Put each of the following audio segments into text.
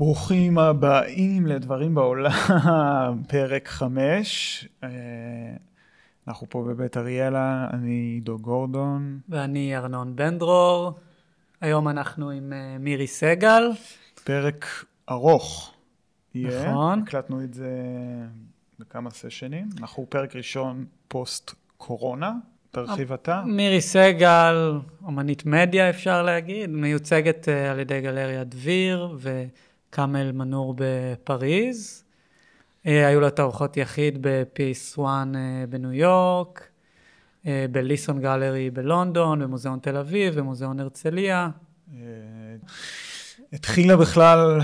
ברוכים הבאים לדברים בעולם, פרק חמש. אה, אנחנו פה בבית אריאלה, אני עידו גורדון. ואני ארנון בן דרור. היום אנחנו עם אה, מירי סגל. פרק ארוך יהיה. נכון. הקלטנו את זה בכמה סשנים. אנחנו פרק ראשון פוסט קורונה. תרחיב אתה. מירי סגל, אומנית מדיה אפשר להגיד, מיוצגת אה, על ידי גלריה דביר וקאמל מנור בפריז. אה, היו לה תערוכות יחיד בפיס 1 בניו יורק, אה, בליסון גלרי בלונדון, במוזיאון תל אביב, במוזיאון הרצליה. אה, התחילה בכלל,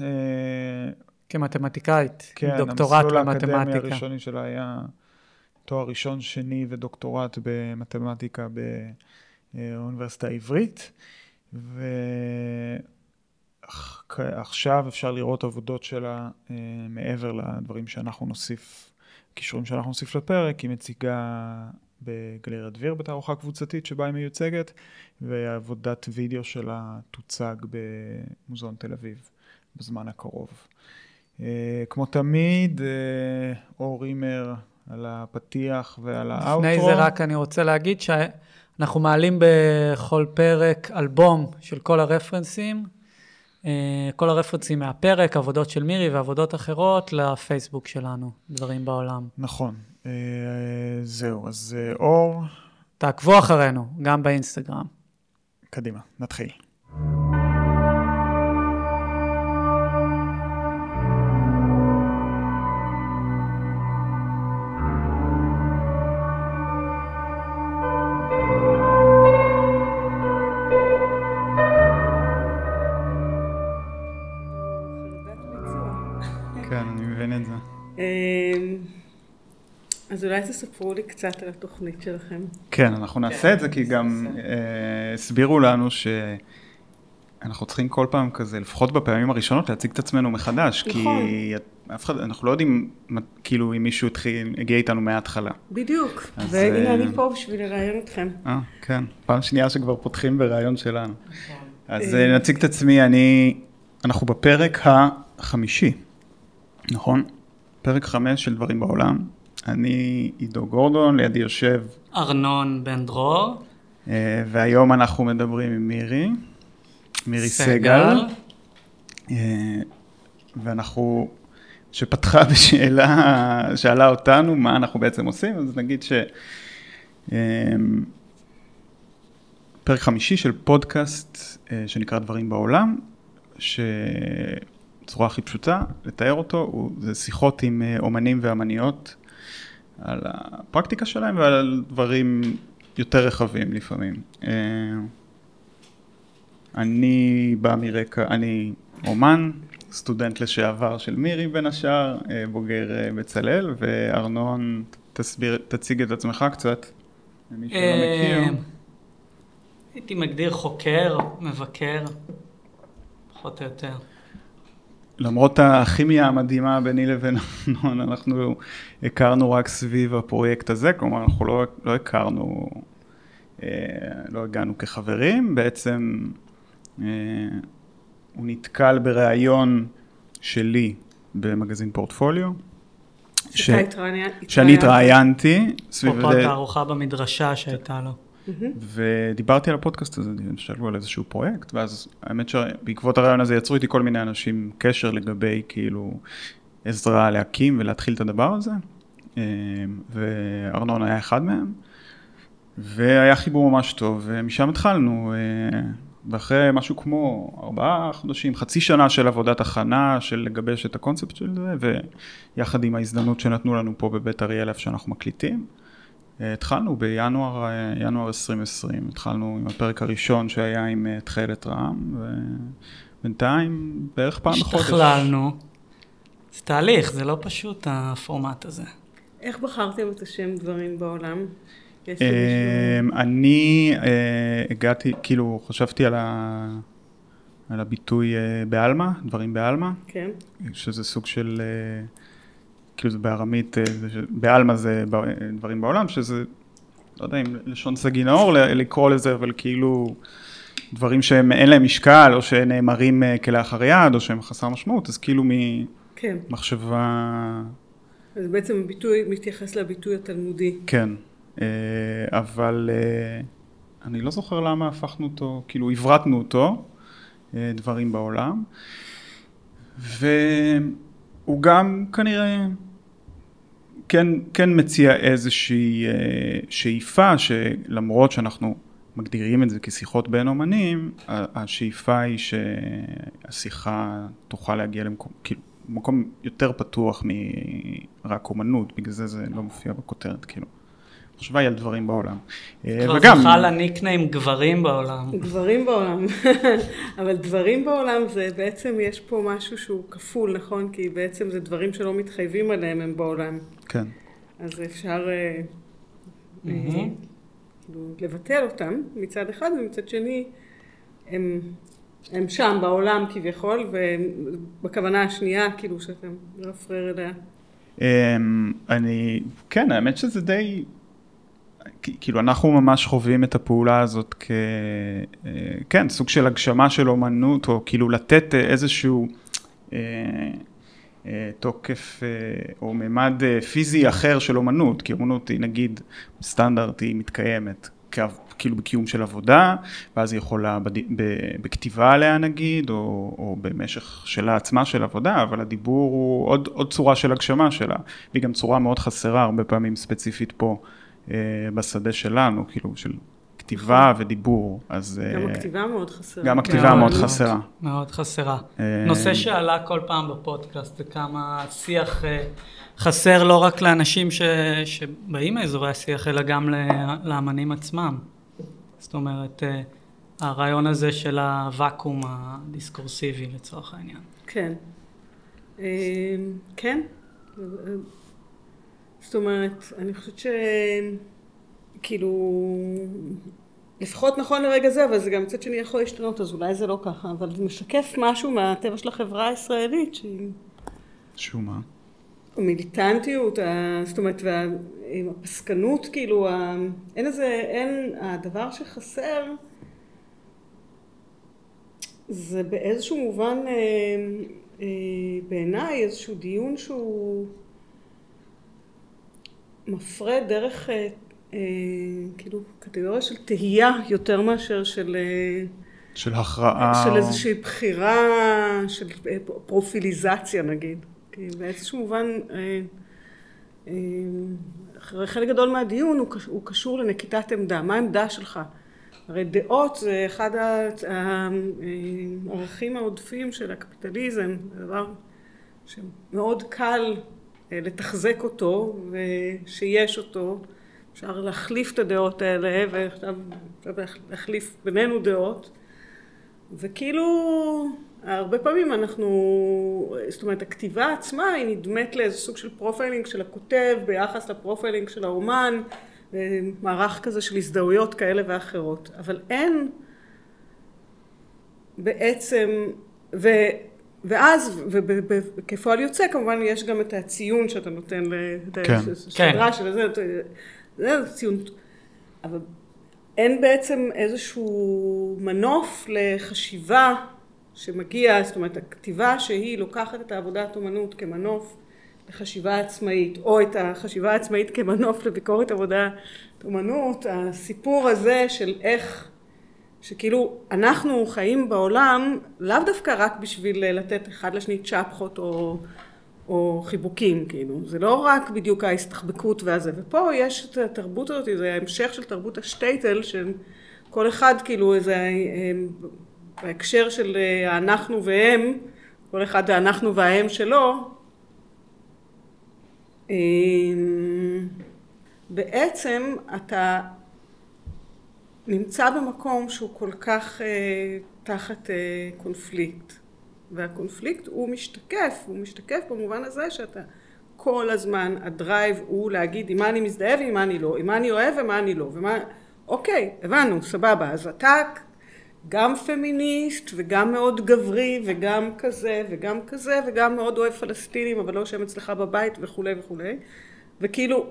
אה, כמתמטיקאית, כן, דוקטורט המסלול האקדמי במתמטיקה. הראשוני שלה היה תואר ראשון, שני ודוקטורט במתמטיקה באוניברסיטה העברית, ועכשיו אפשר לראות עבודות שלה אה, מעבר לדברים שאנחנו נוסיף, כישורים שאנחנו נוסיף לפרק, היא מציגה בגלריה דביר בתערוכה קבוצתית שבה היא מיוצגת, ועבודת וידאו שלה תוצג במוזיאון תל אביב בזמן הקרוב. אה, כמו תמיד, אה, אור רימר על הפתיח ועל האאוטרו. לפני זה רק אני רוצה להגיד שאנחנו מעלים בכל פרק אלבום של כל הרפרנסים, כל הרפרנסים מהפרק, עבודות של מירי ועבודות אחרות, לפייסבוק שלנו, דברים בעולם. נכון. אה, זהו, אז אה, אור, תעקבו אחרינו, גם באינסטגרם. קדימה, נתחיל. אז אולי תספרו לי קצת על התוכנית שלכם. כן, אנחנו נעשה את זה כי גם אה, הסבירו לנו שאנחנו צריכים כל פעם כזה, לפחות בפעמים הראשונות, להציג את עצמנו מחדש, כי נכון. אף אחד, אנחנו לא יודעים מה- כאילו אם מישהו התחיל, הגיע איתנו מההתחלה. בדיוק. והנה אה, אני פה בשביל לראיין אתכם. אה, כן, פעם שנייה שכבר פותחים בריאיון שלנו. אז אה, נציג את עצמי, אני, אנחנו בפרק החמישי, נכון? פרק חמש של דברים בעולם. אני עידו גורדון, לידי יושב ארנון בן דרור. אה, והיום אנחנו מדברים עם מירי, מירי סגל, סגל. אה, ואנחנו, שפתחה בשאלה, שאלה אותנו מה אנחנו בעצם עושים, אז נגיד ש... אה, פרק חמישי של פודקאסט שנקרא דברים בעולם, שבצורה הכי פשוטה לתאר אותו, הוא, זה שיחות עם אומנים ואמניות על הפרקטיקה שלהם ועל דברים יותר רחבים לפעמים. אה, אני בא מרקע, אני אומן, סטודנט לשעבר של מירי בין השאר, אה, בוגר אה, בצלאל, וארנון, תסביר, תציג את עצמך קצת, למי שלא מכיר. הייתי מגדיר חוקר, מבקר, פחות או יותר. למרות הכימיה המדהימה ביני לבין אמנון, אנחנו הכרנו רק סביב הפרויקט הזה, כלומר אנחנו לא, לא הכרנו, אה, לא הגענו כחברים, בעצם אה, הוא נתקל בראיון שלי במגזין פורטפוליו, ש... שאני התראיינת. התראיינתי סביב אפרופו התערוכה במדרשה שהייתה לו. ודיברתי על הפודקאסט הזה, שאלו על איזשהו פרויקט, ואז האמת שבעקבות הרעיון הזה יצרו איתי כל מיני אנשים קשר לגבי כאילו עזרה להקים ולהתחיל את הדבר הזה, אה, וארנון היה אחד מהם, והיה חיבור ממש טוב, ומשם התחלנו, אה, ואחרי משהו כמו ארבעה חודשים, חצי שנה של עבודת הכנה, של לגבש את הקונספט של זה, ויחד עם ההזדמנות שנתנו לנו פה בבית אריאל, איפה שאנחנו מקליטים, התחלנו בינואר אה, ינואר 2020, התחלנו עם הפרק הראשון שהיה עם אה, תכלת רעם, ובינתיים בערך פעם בחודש. השתכללנו. זה תהליך, זה לא פשוט הפורמט הזה. איך בחרתם את השם דברים בעולם? אה. אני אה, הגעתי, כאילו חשבתי על, ה, על הביטוי אה, בעלמא, דברים בעלמא, כן. שזה סוג של, אה, כאילו זה בארמית, אה, בעלמא זה דברים בעולם, שזה, לא יודע אם לשון סגי נאור לקרוא לזה, אבל כאילו דברים שהם אין להם משקל, או שנאמרים אה, כלאחר יד, או שהם חסר משמעות, אז כאילו כן. ממחשבה, אז בעצם הביטוי מתייחס לביטוי התלמודי. כן. אה, אבל אני לא זוכר למה הפכנו אותו, כאילו הברטנו אותו, דברים בעולם. והוא גם כנראה כן, כן מציע איזושהי אה, שאיפה שלמרות שאנחנו מגדירים את זה כשיחות בין אומנים, השאיפה היא שהשיחה תוכל להגיע למקום, כאילו, מקום יותר פתוח מרק אומנות, בגלל זה זה לא מופיע בכותרת, כאילו. המחשבה היא על דברים בעולם. אה, כבר וגם, זכה לניקניים גברים בעולם. גברים בעולם, אבל דברים בעולם זה בעצם יש פה משהו שהוא כפול, נכון? כי בעצם זה דברים שלא מתחייבים עליהם הם בעולם. כן, אז אפשר אה, אה. כאילו, לבטל אותם מצד אחד, ומצד שני הם, הם שם בעולם כביכול, ובכוונה השנייה, כאילו שאתה מרפרר אליה. אמ, אני, כן, האמת שזה די, כאילו אנחנו ממש חווים את הפעולה הזאת כ... אה, כן, סוג של הגשמה של אומנות, או כאילו לתת אה, איזשהו אה, אה, תוקף אה, או ממד אה, פיזי אחר של אומנות, כי אומנות היא נגיד סטנדרט, היא מתקיימת. כאילו בקיום של עבודה, ואז היא יכולה בד... ב... בכתיבה עליה נגיד, או, או במשך שלה עצמה של עבודה, אבל הדיבור הוא עוד, עוד צורה של הגשמה שלה, והיא גם צורה מאוד חסרה הרבה פעמים ספציפית פה בשדה שלנו, כאילו של כתיבה ודיבור, אז... אה, גם הכתיבה מאוד חסרה. גם הכתיבה מאוד חסרה. מאוד חסרה. אה, נושא שעלה כל פעם בפודקאסט זה כמה השיח אה, חסר לא רק לאנשים ש... שבאים מאזורי השיח, אלא גם ל- לאמנים עצמם. זאת אומרת, אה, הרעיון הזה של הוואקום הדיסקורסיבי לצורך העניין. כן. אה, כן. זאת אומרת, אני חושבת ש... כאילו... לפחות נכון לרגע זה, אבל זה גם מצד שני יכול להשתנות, אז אולי זה לא ככה, אבל זה משקף משהו מהטבע של החברה הישראלית, שהיא שום מה. המיליטנטיות, זאת אומרת, והפסקנות, כאילו, אין איזה, אין, הדבר שחסר זה באיזשהו מובן אה, אה, בעיניי איזשהו דיון שהוא מפרה דרך אה, אה, כאילו קטגוריה של תהייה יותר מאשר של, אה, של הכרעה. של איזושהי בחירה של אה, פרופיליזציה נגיד. כי באיזשהו מובן אה, אה, חלק גדול מהדיון הוא הוא קשור לנקיטת עמדה. מה העמדה שלך? הרי דעות זה אחד ה- ה- הערכים העודפים של הקפיטליזם, זה דבר שמאוד קל אה, לתחזק אותו ושיש אותו. אפשר להחליף את הדעות האלה ועכשיו להחליף בינינו דעות. וכאילו, הרבה פעמים אנחנו, זאת אומרת, הכתיבה עצמה היא נדמת לאיזה סוג של profiling של הכותב ביחס ל profiling של האומן, אה, מערך כזה של הזדהויות כאלה ואחרות. אבל אין בעצם, ו, ואז, וכפועל יוצא, כמובן יש גם את הציון שאתה נותן, כן. לשדרה של זה, זה ציון, אבל אין בעצם איזשהו מנוף לחשיבה שמגיע, זאת אומרת, הכתיבה שהיא לוקחת את העבודת אומנות כמנוף לחשיבה עצמאית, או את החשיבה העצמאית כמנוף לביקורת עבודת אומנות, הסיפור הזה של איך, שכאילו אנחנו חיים בעולם לאו דווקא רק בשביל לתת אחד לשני צ'פחות או, או חיבוקים, כאילו, זה לא רק בדיוק ההסתחבקות והזה, ופה יש את התרבות הזאת, זה המשך של תרבות השטייטל, של כל אחד כאילו איזה, בהקשר של האנחנו והם, כל אחד האנחנו וההם שלו, בעצם אתה נמצא במקום שהוא כל כך אה, תחת אה, קונפליקט, והקונפליקט הוא משתקף, הוא משתקף במובן הזה שאתה כל הזמן, הדרייב הוא להגיד עם מה אני מזדהה ועם מה אני לא, עם מה אני אוהב ומה אני לא, ומה, אוקיי, הבנו, סבבה, אז אתה גם פמיניסט וגם מאוד גברי וגם כזה וגם כזה וגם מאוד אוהב פלסטינים אבל לא יושב אצלך בבית וכולי וכולי וכאילו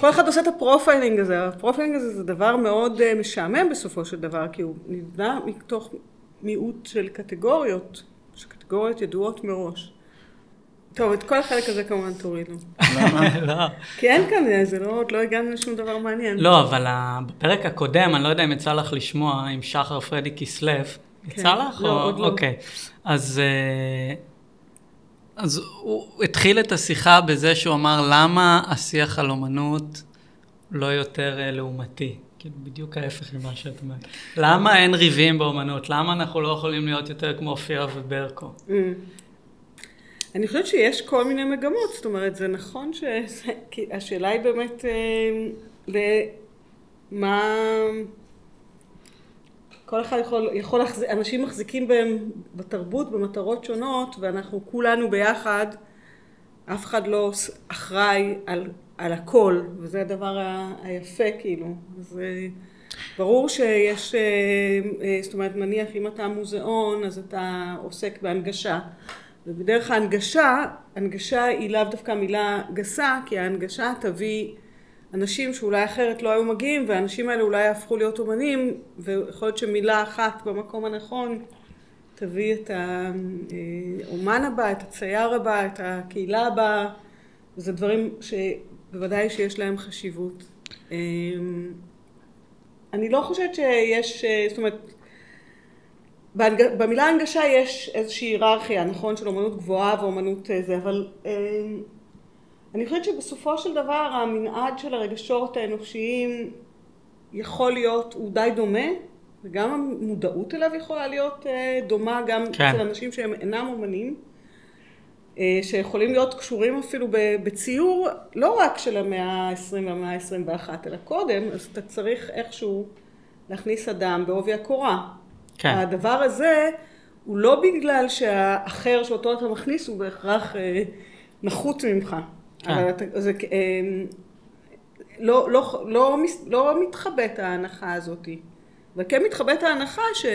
כל אחד עושה את ה profiling הזה, ה profiling הזה זה דבר מאוד uh, משעמם בסופו של דבר, כי הוא נבנה מתוך מיעוט של קטגוריות, שקטגוריות ידועות מראש. טוב, את כל החלק הזה כמובן תורידו. למה? לא. כי אין כאן, זה לא, עוד לא הגענו לשום דבר מעניין. לא, אבל בפרק הקודם, אני לא יודע אם יצא לך לשמוע עם שחר פרדי כסלו. יצא לך? לא, עוד לא. אוקיי. אז, אה, אז הוא התחיל את השיחה בזה שהוא אמר, למה השיח על אומנות לא יותר אה, לעומתי? כאילו, בדיוק ההפך ממה שאת אומרת. למה אין ריבים באומנות? למה אנחנו לא יכולים להיות יותר כמו אופירה וברקו? Mm. אני חושבת שיש כל מיני מגמות, זאת אומרת, זה נכון ש... כי השאלה היא באמת אה, למה... כל אחד יכול, יכול להחזיק, אנשים מחזיקים בהם בתרבות במטרות שונות, ואנחנו כולנו ביחד, אף אחד לא אחראי על, על הכל, וזה הדבר ה- היפה כאילו. אז ברור שיש, אה, אה, זאת אומרת, נניח אם אתה מוזיאון, אז אתה עוסק בהנגשה. ובדרך ההנגשה, הנגשה היא לאו דווקא מילה גסה, כי ההנגשה תביא אנשים שאולי אחרת לא היו מגיעים, והאנשים האלה אולי יהפכו להיות אומנים, ויכול להיות שמילה אחת במקום הנכון תביא את האומן הבא, את הצייר הבא, את הקהילה הבאה, וזה דברים שבוודאי שיש להם חשיבות. אמ, אני לא חושבת שיש, זאת אומרת, בהנג... במילה הנגשה יש איזושהי היררכיה, נכון, של אומנות גבוהה ואומנות אה, זה, אבל אה, אני חושבת שבסופו של דבר המנעד של הרגשות האנושיים יכול להיות, הוא די דומה, וגם המודעות אליו יכולה להיות אה, דומה גם כן. אצל אנשים שהם אינם אומנים, אה, שיכולים להיות קשורים אפילו בציור, לא רק של המאה ה-20 והמאה ה-21, אלא קודם, אז אתה צריך איכשהו להכניס אדם בעובי הקורה. כן. הדבר הזה הוא לא בגלל שהאחר שאותו אתה מכניס הוא בהכרח אה, נחות ממך. אבל אתה, זה, אה, לא, לא, לא, מס- לא מתחבאת ההנחה הזאת. וכן מתחבאת ההנחה ש,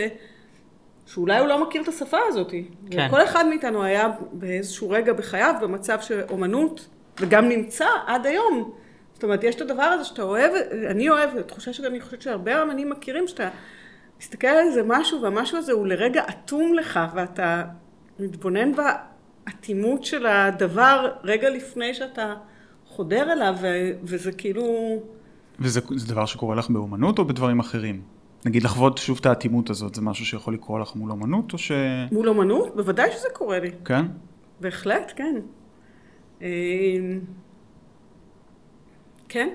שאולי הוא לא מכיר את השפה הזאת. כן. כל אחד מאיתנו היה באיזשהו רגע בחייו במצב שאומנות, וגם נמצא עד היום. זאת אומרת, יש את הדבר הזה שאתה אוהב, אני אוהבת, תחושה שאני חושבת שהרבה אמנים מכירים, שאתה מסתכל על איזה משהו, והמשהו הזה הוא לרגע אטום לך, ואתה מתבונן באטימות של הדבר רגע לפני שאתה חודר אליו, ו- וזה כאילו... וזה זה דבר שקורה לך באומנות או בדברים אחרים? נגיד לחוות שוב את האטימות הזאת, זה משהו שיכול לקרות לך מול אומנות או ש... מול אומנות, בוודאי שזה קורה לי. כן? בהחלט, כן. אה, כן.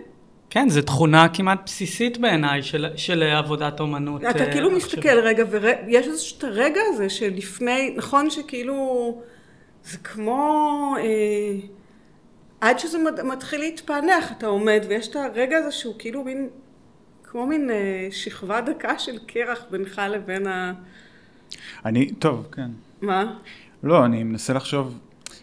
כן, זו תכונה כמעט בסיסית בעיניי של, של עבודת אומנות. אתה אה, כאילו. מסתכל רגע, ויש איזשהו את הרגע הזה שלפני, נכון שכאילו, זה כמו, אה, עד שזה מת- מתחיל להתפענח, אתה עומד, ויש את הרגע הזה שהוא כאילו מין, כמו מין אה, שכבה דקה של קרח בינך לבין ה... אני, טוב, כן. מה? לא, אני מנסה לחשוב,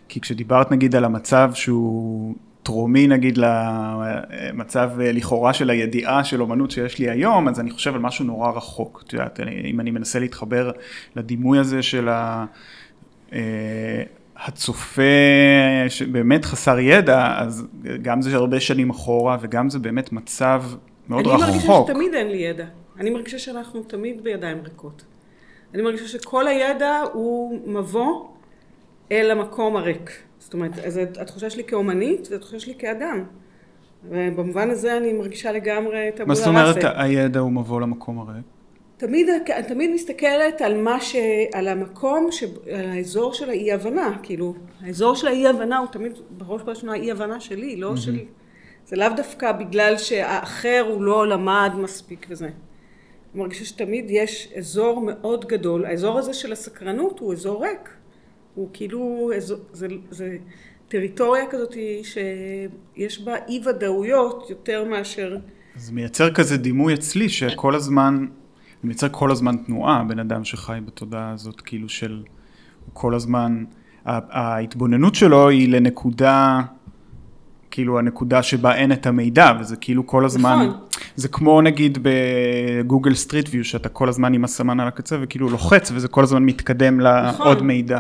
כי כשדיברת נגיד על המצב שהוא טרומי נגיד למצב אה, לכאורה של הידיעה של אומנות שיש לי היום, אז אני חושב על משהו נורא רחוק. את יודעת, אם אני מנסה להתחבר לדימוי הזה של ה... אה, הצופה שבאמת חסר ידע, אז גם זה הרבה שנים אחורה וגם זה באמת מצב מאוד אני מרגישה רחוק. שתמיד אין לי ידע. אני מרגישה שאנחנו תמיד בידיים ריקות. אני מרגישה שכל הידע הוא מבוא אל המקום הריק. זאת אומרת, אז התחושה שלי כאומנית והתחושה שלי כאדם. ובמובן הזה אני מרגישה לגמרי את מה הבולה זאת אומרת. הידע הוא מבוא למקום הריק? תמיד, אני תמיד מסתכלת על מה ש... על המקום, ש... על האזור של האי הבנה, כאילו, האזור של האי הבנה הוא תמיד בראש ובראשונה האי הבנה שלי, לא של... זה לאו דווקא בגלל שהאחר הוא לא למד מספיק וזה. אני מרגישה שתמיד יש אזור מאוד גדול, האזור הזה של הסקרנות הוא אזור ריק. הוא כאילו, אזור, זה, זה טריטוריה כזאת שיש בה אי ודאויות יותר מאשר... זה מייצר כזה דימוי אצלי שכל הזמן, זה מייצר כל הזמן תנועה, בן אדם שחי בתודעה הזאת, כאילו של, הוא כל הזמן, ההתבוננות שלו היא לנקודה, כאילו הנקודה שבה אין את המידע, וזה כאילו כל הזמן, נכון. זה כמו נגיד בגוגל סטריט ויו, שאתה כל הזמן עם הסמן על הקצה וכאילו לוחץ, וזה כל הזמן מתקדם נכון. לעוד מידע.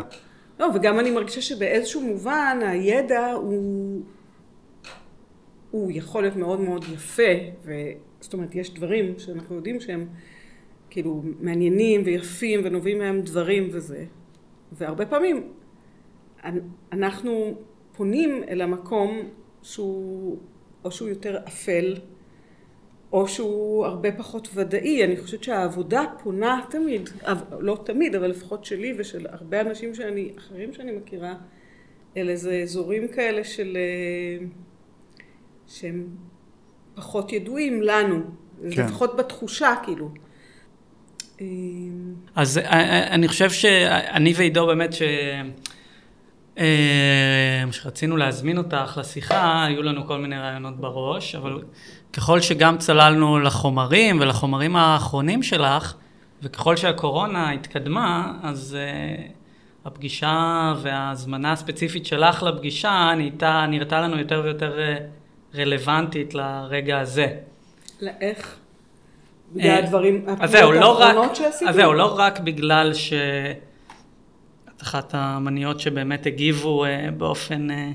לא, וגם אני מרגישה שבאיזשהו מובן הידע הוא... הוא יכול להיות מאוד מאוד יפה, ו... זאת אומרת, יש דברים שאנחנו יודעים שהם כאילו מעניינים ויפים ונובעים מהם דברים וזה, והרבה פעמים אנחנו פונים אל המקום שהוא, או שהוא יותר אפל, או שהוא הרבה פחות ודאי. אני חושבת שהעבודה פונה תמיד, לא תמיד, אבל לפחות שלי ושל הרבה אנשים שאני, אחרים שאני מכירה, אל איזה אזורים כאלה של... אה, שהם פחות ידועים לנו, כן. לפחות בתחושה כאילו. אה, אז אה, אה, אני חושב שאני ועידו באמת ש... שרצינו להזמין אותך לשיחה, היו לנו כל מיני רעיונות בראש, אבל ככל שגם צללנו לחומרים ולחומרים האחרונים שלך, וככל שהקורונה התקדמה, אז uh, הפגישה וההזמנה הספציפית שלך לפגישה נהייתה, נראתה לנו יותר ויותר רלוונטית לרגע הזה. לאיך? בגלל הדברים, הפעולות לא האחרונות שעשיתי? אז זהו, לא רק בגלל ש... את אחת המניות שבאמת הגיבו אה, באופן אה,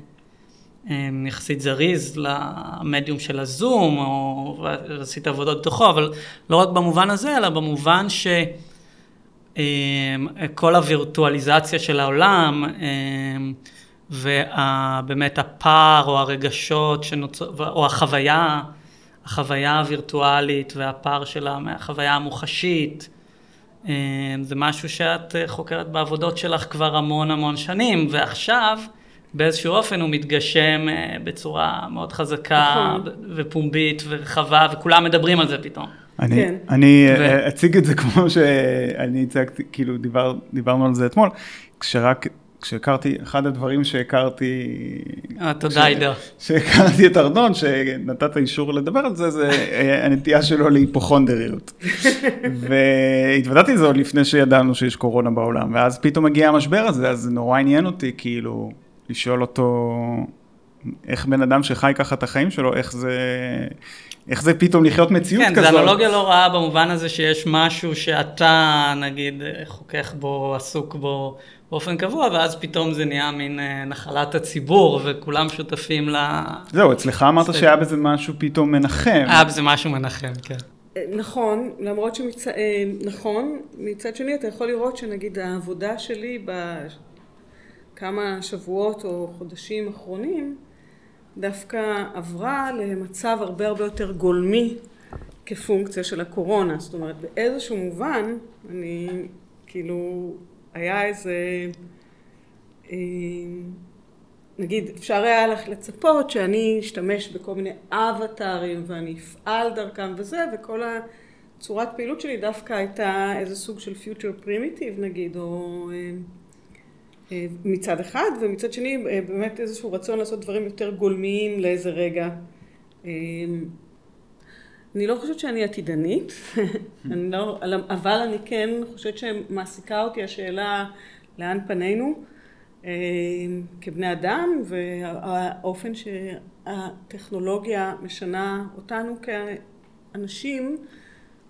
אה, יחסית זריז למדיום של הזום, או עשית עבודות בתוכו, אבל לא רק במובן הזה, אלא במובן שכל הווירטואליזציה של העולם, ובאמת הפער או הרגשות שנוצר, או החוויה, החוויה הווירטואלית והפער שלה מהחוויה המוחשית, אה, זה משהו שאת אה, חוקרת בעבודות שלך כבר המון המון שנים, ועכשיו באיזשהו אופן הוא מתגשם אה, בצורה מאוד חזקה נכון. ופומבית ורחבה, וכולם מדברים על זה פתאום. אני, כן. אני ו... אציג את זה כמו שאני הצגתי, כאילו דיבר, דיברנו על זה אתמול, כשרק כשהכרתי, אחד הדברים שהכרתי... אה, תודה עידו. שהכרתי את ארנון, שנתת אישור לדבר על זה, זה הנטייה שלו להיפוכונדריות. והתוודעתי לזה עוד לפני שידענו שיש קורונה בעולם, ואז פתאום מגיע המשבר הזה, אז זה נורא עניין אותי, כאילו, לשאול אותו, איך בן אדם שחי ככה את החיים שלו, איך זה... איך זה פתאום לחיות מציאות כן, כזאת. כן, זו אנלוגיה לא רעה במובן הזה שיש משהו שאתה, נגיד, חוכך בו, עסוק בו באופן קבוע, ואז פתאום זה נהיה מין אה, נחלת הציבור, וכולם שותפים ל... זהו, אצלך אמרת שהיה בזה משהו פתאום מנחם. היה בזה משהו מנחם, כן. אה, נכון, למרות שמצ... אה, נכון, מצד שני אתה יכול לראות שנגיד העבודה שלי בכמה שבועות או חודשים אחרונים, דווקא עברה למצב הרבה הרבה יותר גולמי כפונקציה של הקורונה. זאת אומרת, באיזשהו מובן, אני כאילו, היה איזה, אה, נגיד, אפשר היה לך לצפות שאני אשתמש בכל מיני אבטארים ואני אפעל דרכם וזה, וכל הצורת פעילות שלי דווקא הייתה איזה סוג של pewter פרימיטיב נגיד, או... אה, אה, מצד אחד, ומצד שני באמת איזשהו רצון לעשות דברים יותר גולמיים לאיזה רגע. אה, אני לא חושבת שאני עתידנית, אני לא, אבל אני כן חושבת שמעסיקה אותי השאלה לאן פנינו כבני אדם והאופן שהטכנולוגיה משנה אותנו כאנשים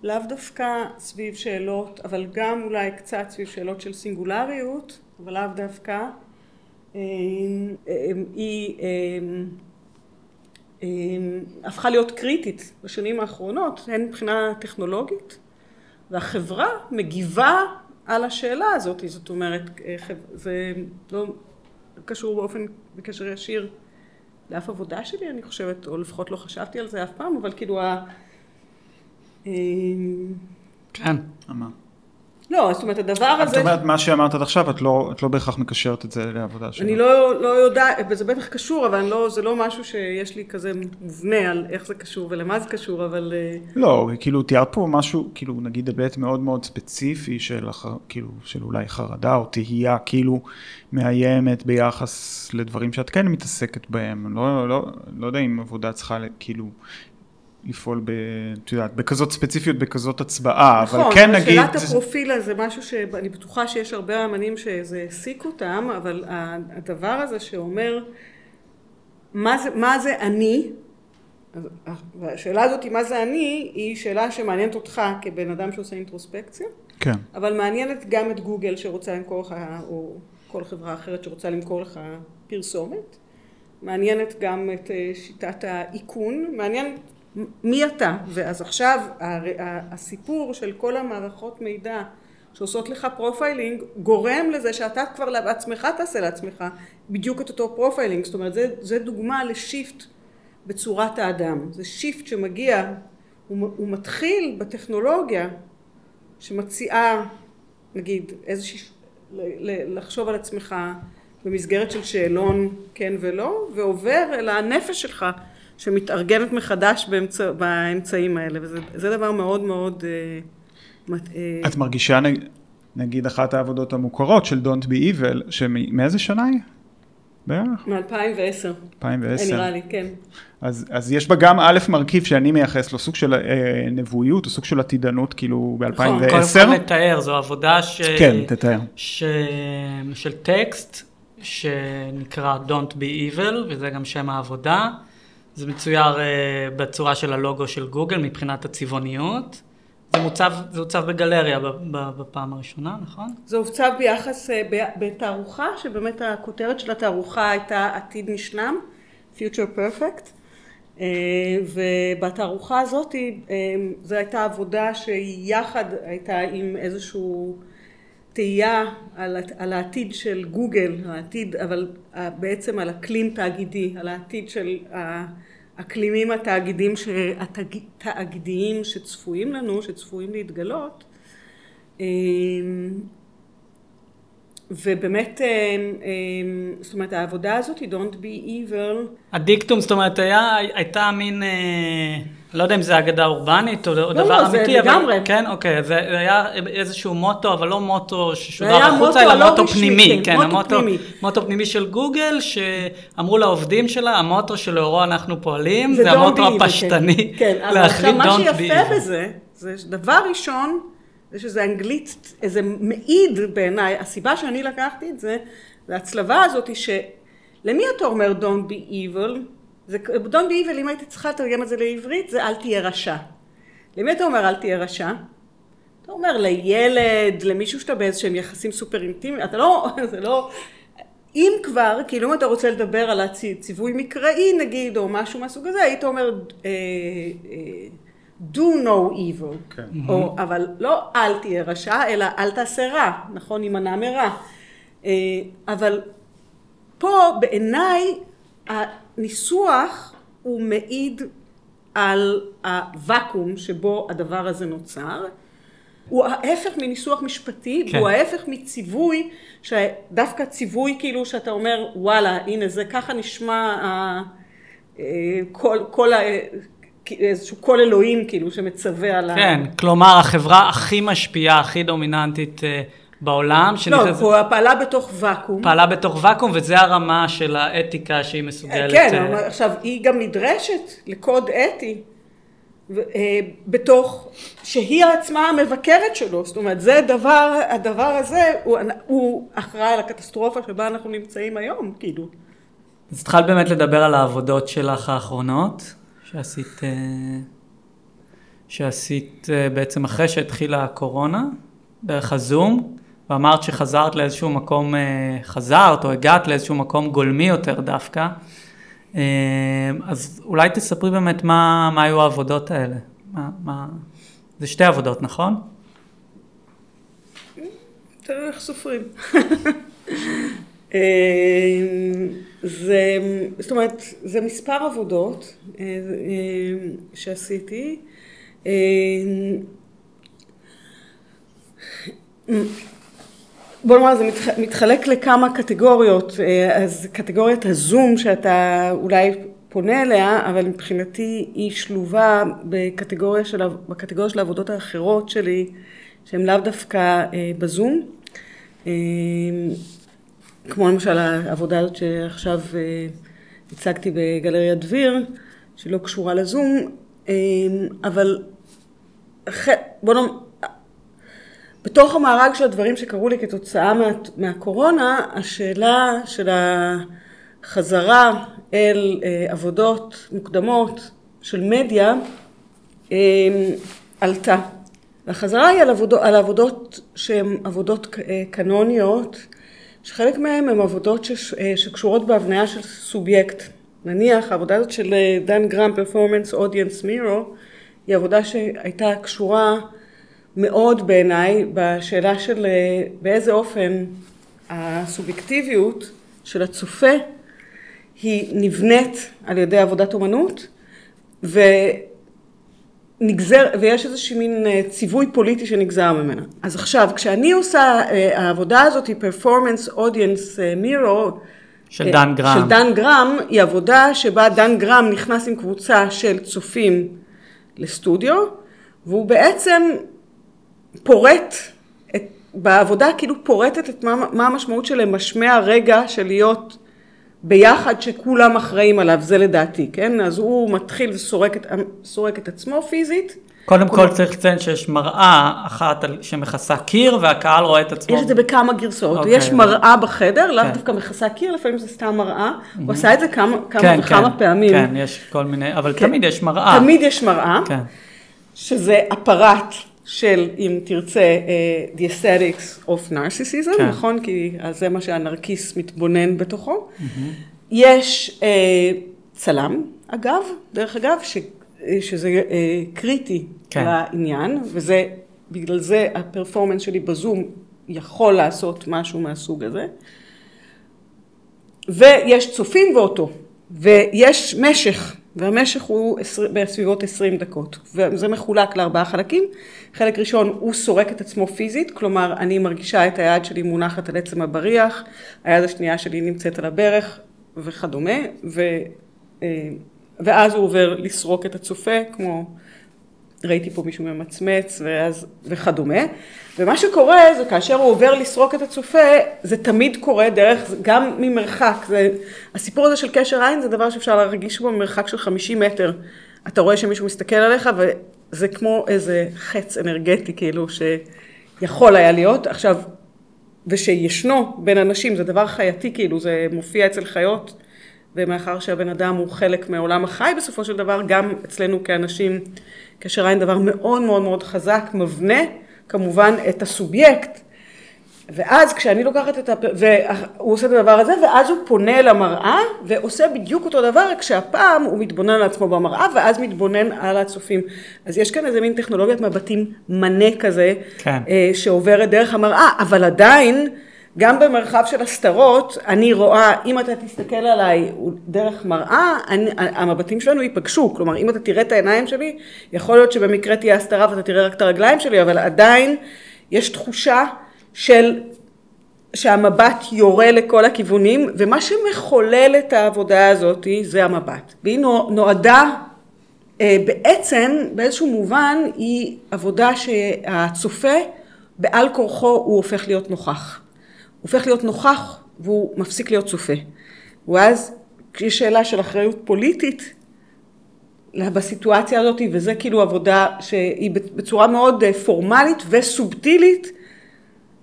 לאו דווקא סביב שאלות, אבל גם אולי קצת סביב שאלות של סינגולריות אבל לאו דווקא, אמ, אמ, היא הפכה להיות קריטית בשנים האחרונות, הן מבחינה טכנולוגית, והחברה מגיבה על השאלה הזאת, זאת אומרת, אה, זה לא קשור באופן, בקשר ישיר לאף עבודה שלי, אני חושבת, או לפחות לא חשבתי על זה אף פעם, אבל כאילו ה... כן. מה? לא, זאת אומרת, הדבר הזה... זאת אומרת, מה שאמרת עד עכשיו, את לא, את לא בהכרח מקשרת את זה לעבודה שלך. אני לא, לא יודעת, וזה בטח קשור, אבל לא, זה לא משהו שיש לי כזה מובנה על איך זה קשור ולמה זה קשור, אבל... אה, לא, כאילו, תיארת פה משהו, כאילו, נגיד היבט מאוד מאוד ספציפי של, כאילו, של אולי חרדה או תהייה, כאילו, מאיימת ביחס לדברים שאת כן מתעסקת בהם. לא, לא, לא יודע אם עבודה צריכה, כאילו... לפעול, ב, את יודעת, בכזאת ספציפיות, בכזאת הצבעה, נכון, אבל כן נגיד... נכון, שאלת הפרופיל זה משהו שאני בטוחה שיש הרבה אמנים שזה העסיק אותם, אבל הדבר הזה שאומר, מה זה, מה זה אני, והשאלה הזאת, מה זה אני, היא שאלה שמעניינת אותך כבן אדם שעושה אינטרוספקציה, כן. אבל מעניינת גם את גוגל שרוצה למכור לך, או כל חברה אחרת שרוצה למכור לך פרסומת. מעניינת גם את אה, שיטת האיכון, מעניין מי אתה, ואז עכשיו הסיפור של כל המערכות מידע שעושות לך profiling גורם לזה שאתה כבר בעצמך תעשה לעצמך בדיוק את אותו profiling, זאת אומרת זה, זה דוגמה ל shift בצורת האדם, זה shift שמגיע, הוא, הוא מתחיל בטכנולוגיה שמציעה נגיד איזושהי, לחשוב על עצמך במסגרת של שאלון כן ולא, ועובר אל הנפש שלך שמתארגנת מחדש באמצע, באמצעים האלה, וזה דבר מאוד מאוד... אה, אה, את מרגישה נגיד אחת העבודות המוכרות של Don't Be Evil, שמאיזה שנה היא? בערך? מ-2010. 2010. נראה לי, כן. אז, אז יש בה גם א' מרכיב שאני מייחס לו סוג של אה, נבואיות, או סוג של עתידנות, כאילו ב-2010. נכון, קודם כל לתאר, זו עבודה ש... כן, תתאר. ש... של טקסט, שנקרא Don't Be Evil, וזה גם שם העבודה. זה מצויר uh, בצורה של הלוגו של גוגל מבחינת הצבעוניות. זה מוצב, זה הוצב בגלריה בפעם הראשונה, נכון? זה הוצב ביחס, אה, בתערוכה, שבאמת הכותרת של התערוכה הייתה עתיד נשלם, Future Perfect, אה, ובתערוכה הזאת זו הייתה עבודה שהיא יחד הייתה עם איזשהו תהייה על, על העתיד של גוגל, העתיד, אבל בעצם על אקלים תאגידי, על העתיד של האקלימים התאגידים, התאגידיים שצפויים לנו, שצפויים להתגלות. אמ, ובאמת, אמ, אמ, זאת אומרת, העבודה הזאת היא Don't be evil. הדיקטום, זאת אומרת, היה, הייתה מין... לא יודע אם זה אגדה אורבנית או לא, דבר לא, אמיתי, זה אבל... לגמרי. כן, אוקיי, זה היה איזשהו מוטו, אבל לא מוטו ששודר החוצה, אלא מוטו רשמי, פנימי. כן, כן מוטו פנימי. מוטו פנימי של גוגל, שאמרו לעובדים שלה, המוטו שלאורו אנחנו פועלים, זה, זה המוטו הפשטני, כן, להחליט Don't be. אבל מה שיפה בזה, זה דבר ראשון, זה שזה אנגלית, איזה מעיד בעיניי, הסיבה שאני לקחתי את זה, והצלבה הזאת היא שלמי אתה אומר Don't be evil? זה דון ביבל, אם הייתי צריכה לתרגם את זה לעברית, זה אל תהיה רשע. למי אתה אומר אל תהיה רשע? אתה אומר לילד, למישהו שאתה באיזשהם יחסים סופר אינטימיים, אתה לא, זה לא... אם כבר, כאילו אם אתה רוצה לדבר על הציווי מקראי נגיד, או משהו מהסוג הזה, היית אומר אה, אה, do no evil, okay. כן. או, אבל לא אל תהיה רשע, אלא אל תעשה רע, נכון? יימנע מרע. אה, אבל פה בעיניי הניסוח הוא מעיד על הוואקום שבו הדבר הזה נוצר. הוא ההפך מניסוח משפטי, כן. הוא ההפך מציווי, שדווקא ציווי כאילו שאתה אומר וואלה הנה זה ככה נשמע אה, כל, כל ה... איזשהו קול אלוהים כאילו שמצווה על כן, ה... כן, כלומר החברה הכי משפיעה, הכי דומיננטית אה, בעולם. לא, הוא פעלה בתוך ואקום. פעלה בתוך ואקום, וזה הרמה של האתיקה שהיא מסוגלת... כן, uh... עכשיו, היא גם נדרשת לקוד אתי. אה, בתוך, שהיא עצמה המבקרת שלו, זאת אומרת זה דבר, הדבר הזה הוא, הוא אחראי על הקטסטרופה שבה אנחנו נמצאים היום, כאילו. אז התחלת באמת לדבר על העבודות שלך האחרונות, שעשית, אה, שעשית בעצם אחרי שהתחילה הקורונה, דרך הזום. ואמרת שחזרת לאיזשהו מקום, אה, חזרת או הגעת לאיזשהו מקום גולמי יותר דווקא. אה, אז אולי תספרי באמת מה, מה היו העבודות האלה. מה, מה... זה שתי עבודות, נכון? תראה איך סופרים. אה, זה, זאת אומרת, זה מספר עבודות שעשיתי. בוא נאמר, זה מתחלק לכמה קטגוריות, אה, אז קטגוריית הזום שאתה אולי פונה אליה, אבל מבחינתי היא שלובה בקטגוריה של, בקטגוריה של העבודות האחרות שלי, שהן לאו דווקא אה, בזום. אה, כמו למשל העבודה הזאת שעכשיו הצגתי בגלריה דביר, שלא קשורה לזום, אבל בוא נאמר, בתוך המארג של הדברים שקרו לי כתוצאה מה, מהקורונה, השאלה של החזרה אל אה, עבודות מוקדמות של מדיה אה, עלתה. והחזרה היא על, עבודות, על עבודות שהן עבודות אה, קנוניות, שחלק מהן הן עבודות ש, שקשורות בהבניה של סובייקט. נניח העבודה הזאת של דן גרם, פרפורמנס אודיאנס מירו, היא עבודה שהייתה קשורה מאוד בעיניי בשאלה של באיזה אופן הסובייקטיביות של הצופה היא נבנית על ידי עבודת אומנות ונגזר, ויש איזושהי מין ציווי פוליטי שנגזר ממנה. אז עכשיו, כשאני עושה, העבודה הזאת היא פרפורמנס אודיאנס מירו, של דן גרם. של דן גרם, היא עבודה שבה דן גרם נכנס עם קבוצה של צופים לסטודיו, והוא בעצם פורט, את, בעבודה כאילו פורטת את מה, מה המשמעות של למשמע רגע של להיות ביחד שכולם אחראים עליו, זה לדעתי, כן? אז הוא מתחיל וסורק את, סורק את עצמו פיזית. קודם כל צריך לציין שיש מראה אחת שמכסה קיר והקהל רואה את עצמו. יש את זה בכמה גרסאות, okay. אוקיי. יש מראה בחדר, לאו כן. דווקא מכסה קיר, לפעמים זה סתם מראה, mm-hmm. הוא עשה את זה כמה, כמה כן, וכמה כן, פעמים. כן, יש כל מיני, אבל כן, תמיד יש מראה. תמיד יש מראה, כן. שזה אפרט של, אם תרצה, uh, The Aesthetics of Narcissism, כן. נכון? כי זה מה שהנרקיס מתבונן בתוכו. Mm-hmm. יש uh, צלם, אגב, דרך אגב, ש... שזה uh, קריטי כן. לעניין, וזה, בגלל זה הפרפורמנס שלי בזום יכול לעשות משהו מהסוג הזה. ויש צופים ואותו, ויש משך, והמשך הוא בסביבות 20 דקות, וזה מחולק לארבעה חלקים. חלק ראשון, הוא סורק את עצמו פיזית, כלומר, אני מרגישה את היד שלי מונחת על עצם הבריח, היד השנייה שלי נמצאת על הברך וכדומה, ו, אה, ואז הוא עובר לסרוק את הצופה, כמו ראיתי פה מישהו ממצמץ ואז, וכדומה. ומה שקורה זה כאשר הוא עובר לסרוק את הצופה, זה תמיד קורה דרך, גם ממרחק. זה, הסיפור הזה של קשר עין זה דבר שאפשר להרגיש בו ממרחק של 50 מטר. אתה רואה שמישהו מסתכל עליך וזה כמו איזה חץ אנרגטי כאילו שיכול היה להיות. עכשיו, ושישנו בין אנשים, זה דבר חייתי כאילו, זה מופיע אצל חיות. ומאחר שהבן אדם הוא חלק מעולם החי בסופו של דבר, גם אצלנו כאנשים קשר עין דבר מאוד מאוד מאוד חזק, מבנה כמובן את הסובייקט. ואז כשאני לוקחת את הפ... והוא עושה את הדבר הזה, ואז הוא פונה למראה, ועושה בדיוק אותו דבר, רק שהפעם הוא מתבונן על עצמו במראה, ואז מתבונן על הצופים. אז יש כאן איזה מין טכנולוגיית מבטים מנה כזה, כן. אה, שעוברת דרך המראה, אבל עדיין, גם במרחב של הסתרות, אני רואה, אם אתה תסתכל עליי דרך מראה, אני, המבטים שלנו ייפגשו. כלומר, אם אתה תראה את העיניים שלי, יכול להיות שבמקרה תהיה הסתרה ואתה תראה רק את הרגליים שלי, אבל עדיין יש תחושה של שהמבט יורה לכל הכיוונים, ומה שמחולל את העבודה הזאת זה המבט. והיא נועדה, אה, בעצם, באיזשהו מובן, היא עבודה שהצופה, בעל כורחו הוא הופך להיות נוכח. הופך להיות נוכח והוא מפסיק להיות צופה. ואז יש שאלה של אחריות פוליטית בסיטואציה הזאת, וזה כאילו עבודה שהיא בצורה מאוד אה, פורמלית וסובטילית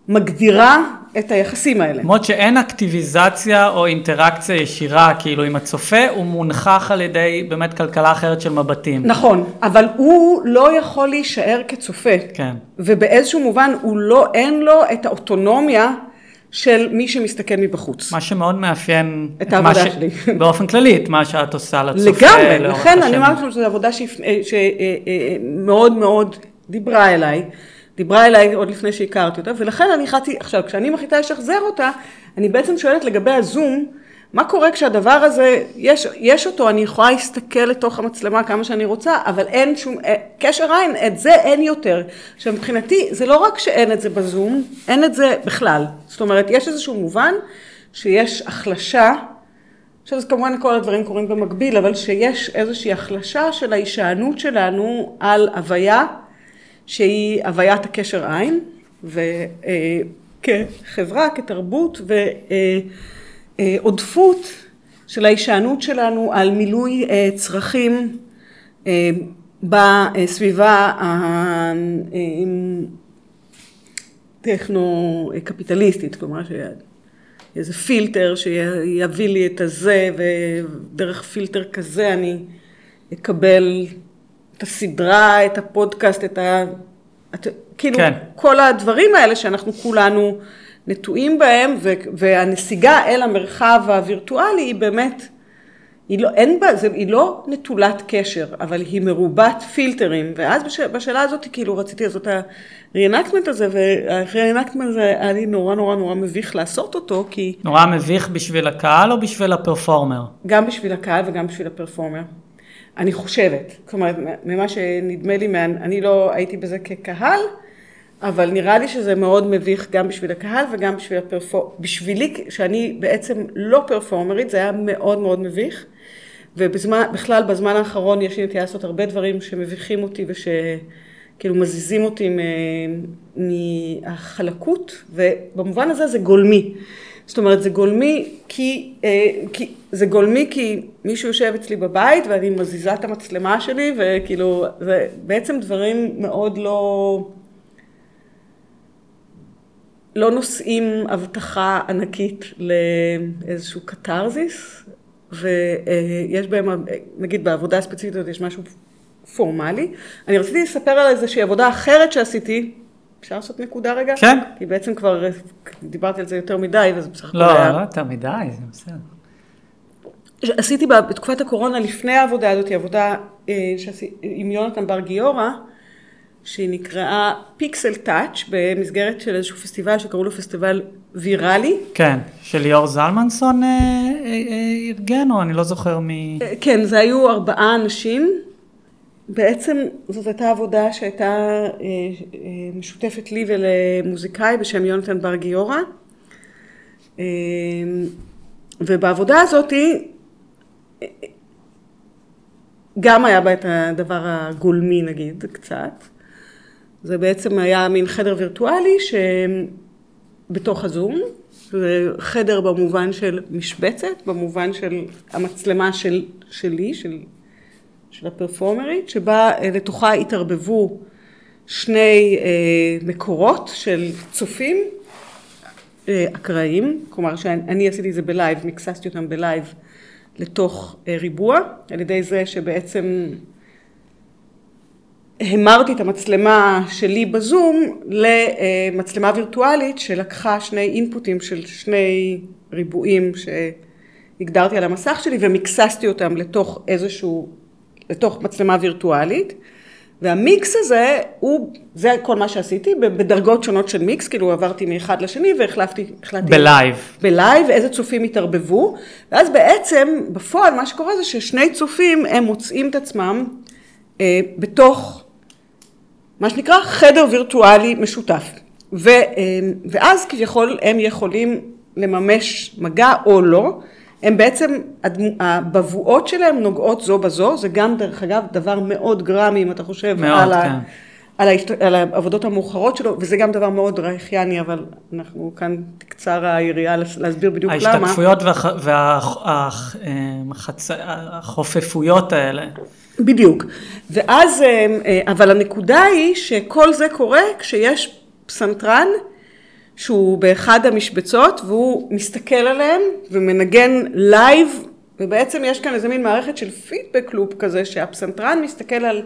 מגדירה את היחסים האלה. למרות שאין אקטיביזציה או אינטראקציה ישירה כאילו עם הצופה, הוא מונחח על ידי באמת כלכלה אחרת של מבטים. נכון, אבל הוא לא יכול להישאר כצופה. כן. ובאיזשהו מובן הוא לא, אין לו את האוטונומיה של מי שמסתכל מבחוץ. מה שמאוד מאפיין את העבודה שלי. באופן כללי, את מה שאת עושה לצופה לגמרי, לכן אני אומרת לכם שזו עבודה שמאוד אה, אה, מאוד דיברה אליי. דיברה אליי עוד לפני שהכרתי אותה, ולכן אני החלטתי, עכשיו, כשאני מחליטה לשחזר אותה, אני בעצם שואלת לגבי הזום, מה קורה כשהדבר הזה, יש, יש אותו, אני יכולה להסתכל לתוך המצלמה כמה שאני רוצה, אבל אין שום, אה, קשר עין, את זה אין יותר. עכשיו מבחינתי, זה לא רק שאין את זה בזום, אין את זה בכלל. זאת אומרת, יש איזשהו מובן שיש החלשה, עכשיו כמובן כל הדברים קורים במקביל, אבל שיש איזושהי החלשה של ההישענות שלנו על הוויה, שהיא הוויית הקשר עין, וכחברה, כתרבות, ו... אה, אה, עודפות של ההישענות שלנו על מילוי אה, צרכים אה, בסביבה הטכנו-קפיטליסטית, כלומר איזה פילטר שיביא לי את הזה ודרך פילטר כזה אני אקבל את הסדרה, את הפודקאסט, את ה... את, כאילו כן. כל הדברים האלה שאנחנו כולנו נטועים בהם, ו- והנסיגה אל המרחב הווירטואלי היא באמת, היא לא, אין בה, זה, היא לא נטולת קשר, אבל היא מרובת פילטרים, ואז בש, בשאלה הזאת כאילו רציתי לעשות ה-reenactment הזה, וה-reenactment הזה היה לי נורא נורא נורא מביך לעשות אותו, כי... נורא מביך בשביל הקהל או בשביל הפרפורמר? גם בשביל הקהל וגם בשביל הפרפורמר. אני חושבת, אומרת, ממה שנדמה לי, אני לא הייתי בזה כקהל, אבל נראה לי שזה מאוד מביך גם בשביל הקהל וגם בשביל הפרפורמר, בשבילי, שאני בעצם לא פרפורמרית, זה היה מאוד מאוד מביך. ובכלל, בזמן האחרון יש לי נטייה לעשות הרבה דברים שמביכים אותי ושכאילו מזיזים אותי מהחלקות, ובמובן הזה זה גולמי. זאת אומרת, זה גולמי כי, אה, כי, זה גולמי כי מישהו יושב אצלי בבית ואני מזיזה את המצלמה שלי, וכאילו, זה בעצם דברים מאוד לא... לא נושאים הבטחה ענקית לאיזשהו קתרזיס, ויש בהם, נגיד בעבודה הספציפית הזאת יש משהו פורמלי. אני רציתי לספר על איזושהי עבודה אחרת שעשיתי, אפשר לעשות נקודה רגע? כן. כי בעצם כבר דיברתי על זה יותר מדי, וזה בסך הכל לא, היה... לא יותר מדי, זה בסדר. עשיתי בתקופת הקורונה, לפני העבודה הזאת, עבודה אה, שעשיתי עם יונתן בר גיורא, שהיא נקראה פיקסל טאץ' במסגרת של איזשהו פסטיבל שקראו לו פסטיבל ויראלי. כן, של ליאור זלמנסון אה, אה, אה, ארגן, או אני לא זוכר מי... כן, זה היו ארבעה אנשים. בעצם זאת הייתה עבודה שהייתה משותפת לי ולמוזיקאי בשם יונתן בר גיורא. ובעבודה הזאתי אה, גם היה בה את הדבר הגולמי נגיד קצת. זה בעצם היה מין חדר וירטואלי שבתוך הזום, זה חדר במובן של משבצת, במובן של המצלמה של, שלי, של, של הפרפורמרית, שבה אה, לתוכה התערבבו שני אה, מקורות של צופים אה, אקראיים, כלומר שאני עשיתי את זה בלייב, מקססתי אותם בלייב לתוך אה, ריבוע, על ידי זה שבעצם המרתי את המצלמה שלי בזום למצלמה וירטואלית שלקחה שני inputים של שני ריבועים שהגדרתי על המסך שלי ומקססתי אותם לתוך איזשהו, לתוך מצלמה וירטואלית והמיקס הזה הוא, זה כל מה שעשיתי בדרגות שונות של מיקס, כאילו עברתי מאחד לשני והחלפתי, החלטתי... בלייב. בלייב, איזה צופים התערבבו ואז בעצם בפועל מה שקורה זה ששני צופים הם מוצאים את עצמם בתוך מה שנקרא חדר וירטואלי משותף. ו, אה, ואז כביכול הם יכולים לממש מגע או לא, הם בעצם, הבבואות שלהם נוגעות זו בזו, זה גם דרך אגב דבר מאוד גרמי אם אתה חושב מאוד, על, כן. ה, על, ההשת, על העבודות המאוחרות שלו, וזה גם דבר מאוד רייכיאני, אבל אנחנו כאן תקצר היריעה להסביר בדיוק למה. ההשתקפויות והחפיפויות האלה. בדיוק. ואז, אה, אה, אבל הנקודה היא שכל זה קורה כשיש פסנתרן שהוא באחד המשבצות והוא מסתכל עליהם ומנגן live, ובעצם יש כאן איזה מין מערכת של feedback loop כזה שהפסנתרן מסתכל על,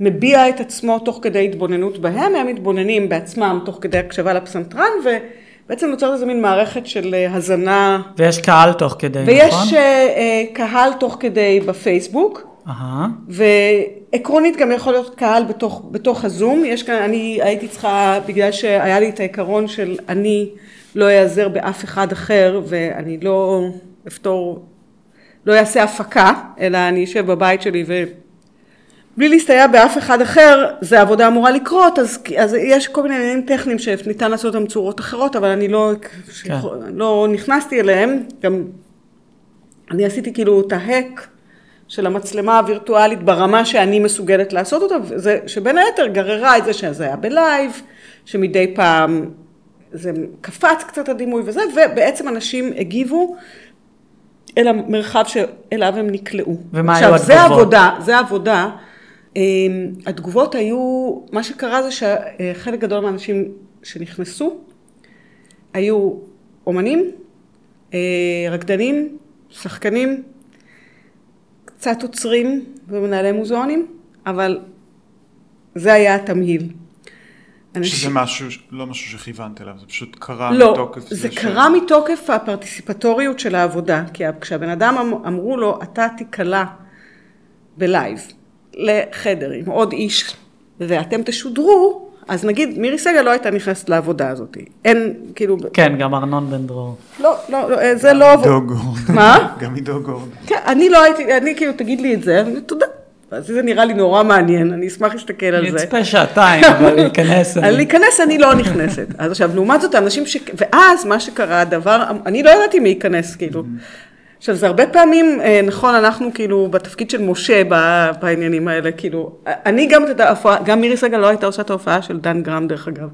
מביע את עצמו תוך כדי התבוננות בהם, הם מתבוננים בעצמם תוך כדי הקשבה לפסנתרן ובעצם נוצרת איזה מין מערכת של אה, הזנה. ויש קהל תוך כדי, ויש נכון? ויש קהל תוך כדי בפייסבוק. אהה. ועקרונית גם יכול להיות קהל בתוך, בתוך הזום, יש כאן, אני הייתי צריכה, בגלל שהיה לי את העיקרון של אני לא אעזר באף אחד אחר ואני לא אפתור, לא אעשה הפקה, אלא אני אשב בבית שלי ובלי להסתייע באף אחד אחר, זה עבודה אמורה לקרות, אז, אז יש כל מיני עניינים טכניים שניתן לעשות אותם צורות אחרות, אבל אני לא, כן. לא נכנסתי אליהם, גם אני עשיתי כאילו את ההק של המצלמה הווירטואלית ברמה שאני מסוגלת לעשות אותה, זה, שבין היתר גררה את זה שזה היה בלייב, שמדי פעם זה קפץ קצת הדימוי וזה, ובעצם אנשים הגיבו אל המרחב שאליו הם נקלעו. ומה היו עכשיו, זה התגובות? עבודה, זה עבודה. אמ, התגובות היו, מה שקרה זה שחלק גדול מהאנשים שנכנסו היו אומנים, אה, רקדנים, שחקנים, קצת עוצרים ומנהלי מוזיאונים, אבל זה היה התמהיל. אנשים- שזה משהו, לא משהו שכיוונת אליו, זה פשוט קרה לא, מתוקף זה ש- קרה מתוקף הפרטיסיפטוריות של העבודה, כי כשהבן אדם אמ- אמרו לו, אתה תיקלע בלייב לחדר עם עוד איש ואתם תשודרו, אז נגיד מירי סגל לא הייתה נכנסת לעבודה הזאת. אין, כאילו, כן, גם ארנון בן דרור. לא, לא, לא, זה לא... עידו גורדון. מה? גם עידו גורדון. כן, אני לא הייתי, אני כאילו, תגיד לי את זה, אני- תודה. אז זה נראה לי נורא מעניין, אני אשמח להסתכל על אני זה. אצפה שעתיים, אבל להיכנס... אני- להיכנס אני לא נכנסת. אז עכשיו, לעומת זאת, האנשים ש... ואז מה שקרה, הדבר, אני לא ידעתי מי ייכנס, כאילו. עכשיו, זה הרבה פעמים, אה, נכון, אנחנו כאילו בתפקיד של משה בעניינים האלה, כאילו, אני גם, את ההופעה, גם מירי סגל לא הייתה עושה את ההופעה של דן גרם, דרך אגב.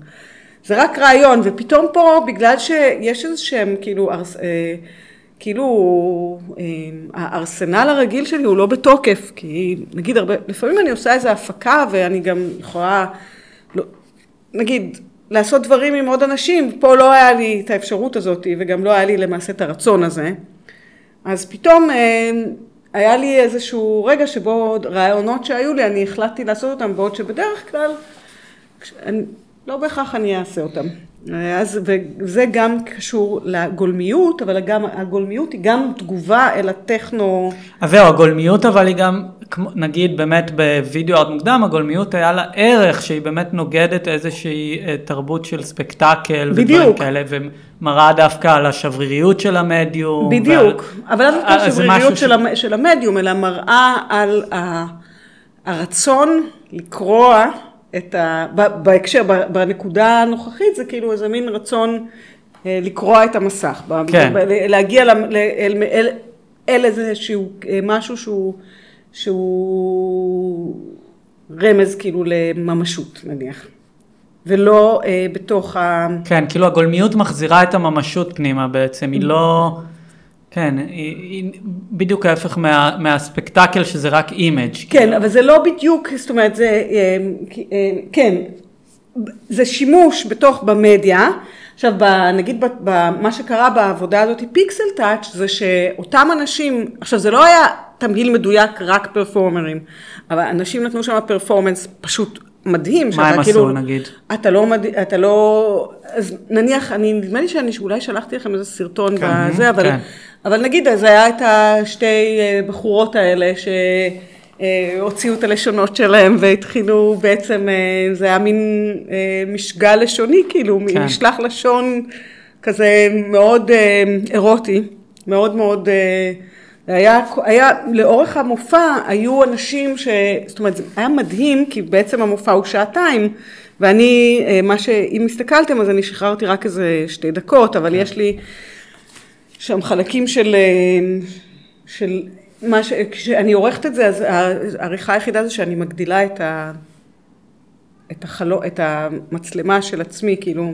זה רק רעיון, ופתאום פה, בגלל שיש איזה שהם, כאילו, ארס, אה, כאילו, אה, הארסנל הרגיל שלי הוא לא בתוקף, כי נגיד הרבה, לפעמים אני עושה איזו הפקה ואני גם יכולה, לא, נגיד, לעשות דברים עם עוד אנשים, פה לא היה לי את האפשרות הזאת וגם לא היה לי למעשה את הרצון הזה. אז פתאום אה, היה לי איזשהו רגע שבו רעיונות שהיו לי, אני החלטתי לעשות אותם, בעוד שבדרך כלל, אני, לא בהכרח אני אעשה אותם. אה, אז, וזה גם קשור לגולמיות, אבל גם, הגולמיות היא גם תגובה אל הטכנו... אז זהו, הגולמיות אבל היא גם, נגיד באמת בווידאו ארט מוקדם, הגולמיות היה לה ערך שהיא באמת נוגדת איזושהי אה, תרבות של ספקטקל ודברים בדיוק. כאלה, ומראה דווקא על השבריריות של המדיום. בדיוק, אבל לאו דווקא אה, זה השבריריות של, המ- של המדיום, אלא מראה על הרצון לקרוע את ה... בהקשר, בנקודה הנוכחית זה כאילו איזה מין רצון אה, לקרוע את המסך. כן. להגיע ל- ל- אל, אל, אל איזשהו אה, משהו שהוא, שהוא רמז כאילו לממשות נניח, ולא אה, בתוך ה... כן, כאילו הגולמיות מחזירה את הממשות פנימה בעצם, היא לא... כן, בדיוק ההפך מה, מהספקטקל שזה רק אימג'. כן, אבל זה לא בדיוק, זאת אומרת, זה, אה, אה, כן, זה שימוש בתוך, במדיה. עכשיו, ב, נגיד, מה שקרה בעבודה הזאת, פיקסל טאץ', זה שאותם אנשים, עכשיו, זה לא היה תמהיל מדויק רק פרפורמרים, אבל אנשים נתנו שם פרפורמנס פשוט מדהים. מה הם כאילו- עשו נגיד? אתה לא, מד... אתה לא, אז נניח, אני, נדמה לי שאני אולי שלחתי לכם איזה סרטון בזה, אבל, כן. אבל נגיד, אז היה את השתי אה, בחורות האלה שהוציאו את הלשונות שלהם והתחילו בעצם, אה, זה היה מין אה, משגל לשוני, כאילו, כן. משלח לשון כזה מאוד אה, אירוטי, מאוד מאוד... אה, היה, היה, לאורך המופע היו אנשים ש... זאת אומרת, זה היה מדהים, כי בעצם המופע הוא שעתיים, ואני, אה, מה ש... אם הסתכלתם, אז אני שחררתי רק איזה שתי דקות, אבל יש לי שם חלקים של... אה, של מה ש... כשאני עורכת את זה, אז העריכה היחידה זה שאני מגדילה את ה... את, החלו, את המצלמה של עצמי, כאילו,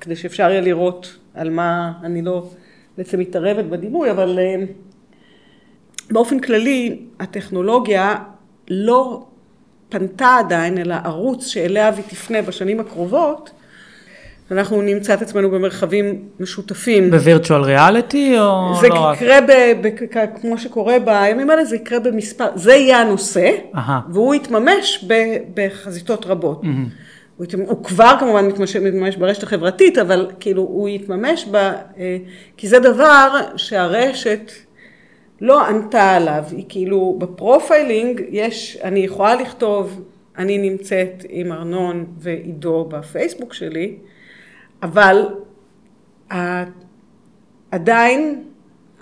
כדי שאפשר יהיה לראות על מה אני לא בעצם מתערבת בדימוי, אבל אה, באופן כללי, הטכנולוגיה לא פנתה עדיין, אלא ערוץ שאליה היא תפנה בשנים הקרובות, אנחנו נמצא את עצמנו במרחבים משותפים. בווירטואל ריאליטי או זה לא רק? יקרה, ב, ב, כמו שקורה בימים האלה, זה יקרה במספר, זה יהיה הנושא, אהה. והוא יתממש ב, בחזיתות רבות. הוא, יתמ- הוא כבר כמובן מתממש, מתממש ברשת החברתית, אבל כאילו הוא יתממש ב... אה, כי זה דבר שהרשת לא ענתה עליו, היא כאילו ב profiling יש, אני יכולה לכתוב, אני נמצאת עם ארנון ועידו בפייסבוק שלי, אבל ה- עדיין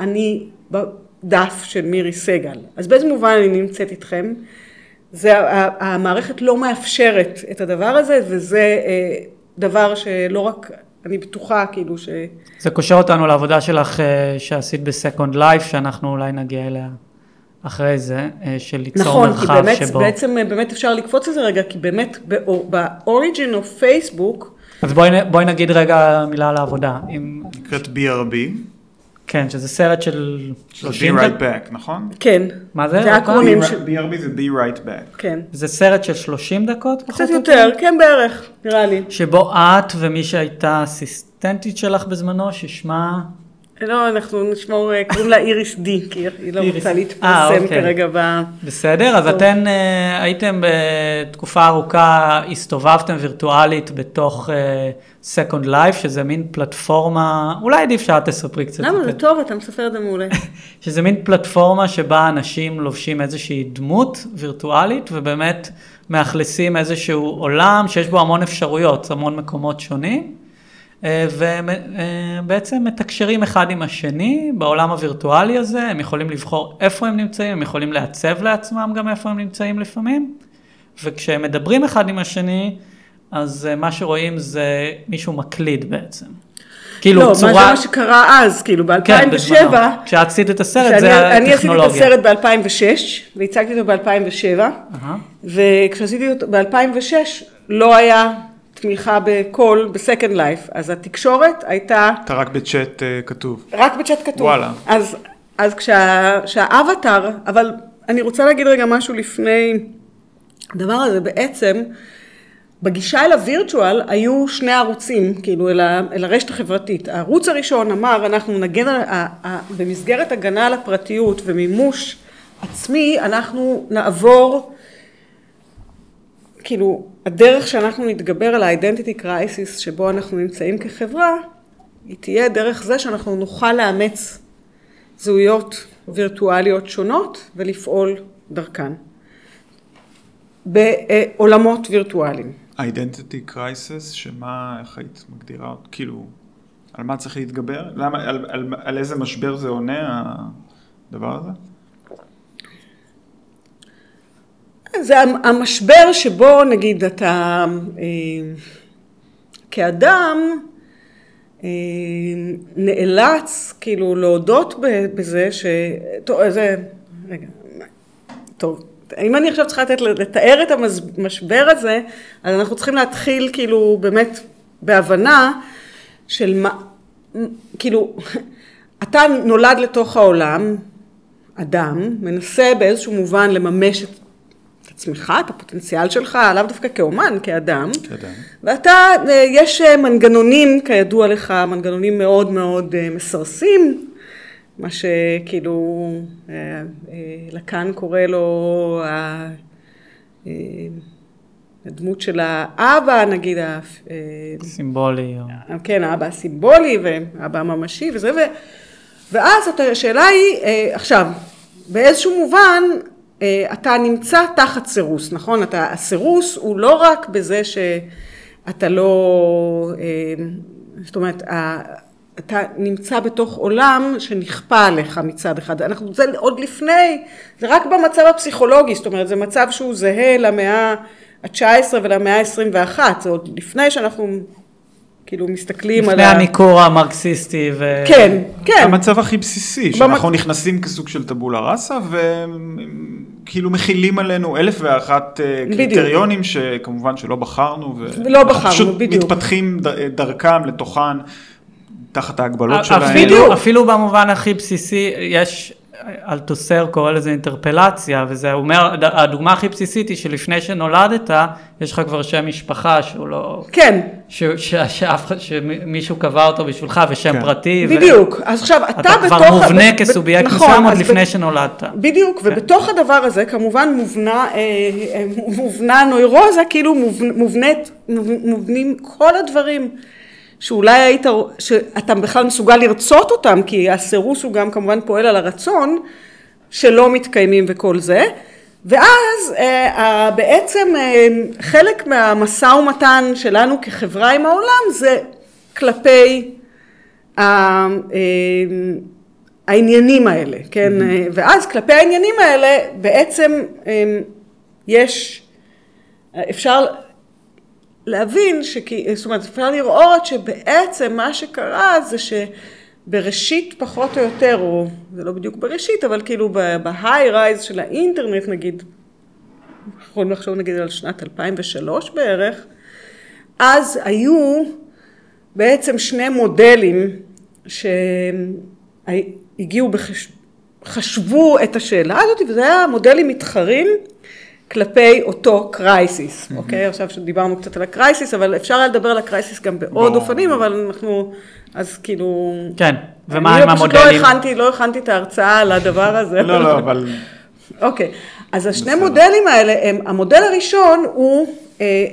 אני בדף של מירי סגל. אז באיזה מובן אני נמצאת איתכם? זה, המערכת לא מאפשרת את הדבר הזה, וזה אה, דבר שלא רק, אני בטוחה כאילו ש... זה קושר אותנו לעבודה שלך אה, שעשית בסקונד לייף, שאנחנו אולי נגיע אליה אחרי זה, אה, של ליצור נכון, כי מרחב באמת, שבו... בעצם אה, באמת אפשר לקפוץ לזה רגע, כי באמת באוריג'ין אוף פייסבוק, אז בואי, בואי נגיד רגע מילה על העבודה. נקראת BRB, כן, שזה סרט של 30 Be. Right Back, נכון? כן. מה זה? זה Be של... BRB זה Be Right Back. כן. זה סרט של 30 דקות? קצת יותר, כן בערך, נראה לי. שבו את ומי שהייתה אסיסטנטית שלך בזמנו, ששמה... לא, אנחנו נשמור, אה, קוראים לה איריס די, כי היא לא. רוצה אה, להתפרסם אוקיי. כרגע ב... בסדר, אז טוב. אתן אה, הייתם בתקופה ארוכה, הסתובבתם וירטואלית בתוך Second Life, שזה מין פלטפורמה, אולי עדיף שאת תספרי קצת. למה? זה טוב, אתה מספר את זה מעולה. שזה מין פלטפורמה שבה אנשים לובשים איזושהי דמות וירטואלית, ובאמת מאכלסים איזשהו עולם שיש בו המון אפשרויות, המון מקומות שונים, ובעצם מתקשרים אחד עם השני בעולם הווירטואלי הזה, הם יכולים לבחור איפה הם נמצאים, הם יכולים לעצב לעצמם גם איפה הם נמצאים לפעמים, וכשהם מדברים אחד עם השני, אז אה, מה שרואים זה מישהו מקליד בעצם. כאילו לא, מה צורה... זה מה שקרה אז, כאילו כן, ב-2007, בזמנו. כשאת עשית את הסרט, זה אני עשיתי את הטכנולוגיה. הסרט ב-2006, והצגתי אותו ב-2007, אהה. וכשעשיתי אותו ב-2006, לא היה תמיכה בקול, בסקנד לייף, אז התקשורת הייתה אתה רק בצ'אט אה, כתוב. רק בצ'אט כתוב. וואלה. אז, אז כשה, כשהאבטר, אבל אני רוצה להגיד רגע משהו לפני הדבר הזה, בעצם, בגישה אל הווירטואל היו שני ערוצים, כאילו, אל, ה, אל הרשת החברתית. הערוץ הראשון אמר, אנחנו נגן על, ה, ה, במסגרת הגנה על הפרטיות ומימוש עצמי, אנחנו נעבור, כאילו, הדרך שאנחנו נתגבר על ה-identity crisis שבו אנחנו נמצאים כחברה, היא תהיה דרך זה שאנחנו נוכל לאמץ זהויות וירטואליות שונות ולפעול דרכן. בעולמות וירטואליים. אידנטיטי קרייסס, שמה, איך היית מגדירה? כאילו, על מה צריך להתגבר? למה, על, על, על איזה משבר זה עונה, הדבר הזה? זה המשבר שבו נגיד אתה אה, כאדם אה, נאלץ כאילו להודות בזה ש... טוב, איזה... רגע, טוב. אם אני עכשיו צריכה לתאר את המשבר הזה, אז אנחנו צריכים להתחיל כאילו באמת בהבנה של מה, כאילו, אתה נולד לתוך העולם, אדם, מנסה באיזשהו מובן לממש את עצמך, את הפוטנציאל שלך, לאו דווקא כאומן, כאדם. כאדם. ואתה, אה, יש אה, מנגנונים, כידוע לך, מנגנונים מאוד מאוד אה, מסרסים, מה שכאילו לקאן קורא לו הדמות של האבא, נגיד, ה- סימבולי. כן, האבא הסימבולי והאבא הממשי וזה, ו... ואז השאלה היא, עכשיו, באיזשהו מובן, אתה נמצא תחת סירוס, נכון? אתה, הסירוס הוא לא רק בזה שאתה לא, אה, זאת אומרת, אתה נמצא בתוך עולם שנכפה עליך מצד אחד. אנחנו, זה עוד לפני, זה רק במצב הפסיכולוגי, זאת אומרת, זה מצב שהוא זהה למאה ה-19 ולמאה ה-21, זה עוד לפני שאנחנו כאילו מסתכלים על לפני ה... הניכור המרקסיסטי ו... כן, כן. המצב הכי בסיסי, שאנחנו נכנסים כסוג של טבולה ראסה, וכאילו מכילים עלינו אלף ואחת אה, בדיוק. קריטריונים שכמובן שלא בחרנו, ו- לא בחרנו, פשוט בדיוק. מתפתחים ד- דרכם לתוכן, תחת ההגבלות אפילו, שלהם. בדיוק. אפילו במובן הכי בסיסי, יש, אלתוסר קורא לזה אינטרפלציה, וזה אומר, הד- הדוגמה הכי בסיסית היא שלפני שנולדת, יש לך כבר שם משפחה שהוא לא... כן, ש- ש- שאף אחד, שמישהו קבע אותו בשבילך, ושם כן. פריטי. ו- בדיוק. אז עכשיו, אתה, אתה בתוך... כבר מובנה ב- ב- כסובייקט נכון, מסוים עוד אז לפני ב- שנולדת. בדיוק, ובתוך הדבר הזה כמובן מובנה, אה, אה, מובנה נוירוזה, כאילו מובנ- מובנית, מובנים כל הדברים שאולי היית, שאתה בכלל מסוגל לרצות אותם, כי הסירוס הוא גם כמובן פועל על הרצון, שלא מתקיימים וכל זה. ואז אה, בעצם אה, חלק מהמשא ומתן שלנו כחברה עם העולם זה כלפי ה- אה, העניינים האלה, כן? ואז כלפי העניינים האלה בעצם יש, אפשר להבין, שכי, זאת אומרת, אפשר לראות שבעצם מה שקרה זה שבראשית פחות או יותר, או זה לא בדיוק בראשית, אבל כאילו בהיי רייז של האינטרנט נגיד, יכולים לחשוב נגיד על שנת 2003 בערך, אז היו בעצם שני מודלים שהגיעו, בחש... חשבו את השאלה הזאת, וזה היה מודלים מתחרים, כלפי אותו crisis, אוקיי? עכשיו שדיברנו קצת על ה crisis, אבל אפשר היה לדבר על ה crisis גם בעוד ברור. אופנים, אבל אנחנו, אז כאילו... כן, ומה עם אני פשוט המודלים? לא הכנתי, לא הכנתי את ההרצאה על הדבר הזה. לא, לא, אבל... אוקיי, אז השני מודלים האלה, הם, המודל הראשון הוא אה,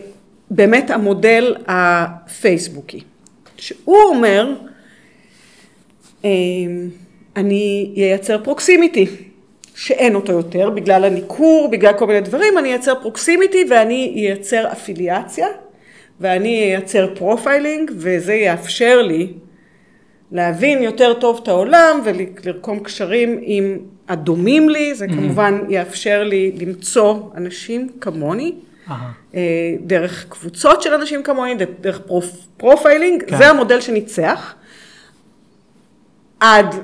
באמת המודל הפייסבוקי, שהוא אומר, אה, אני אייצר proximity, שאין אותו יותר, בגלל הניכור, בגלל כל מיני דברים, אני אייצר proximity ואני אייצר אפיליאציה, ואני אייצר profiling, וזה יאפשר לי להבין יותר טוב את העולם ולרקום קשרים עם הדומים לי, זה כמובן יאפשר לי למצוא אנשים כמוני. אה, דרך קבוצות של אנשים כמוני, דרך פרופ, profiling, כן. זה המודל שניצח. עד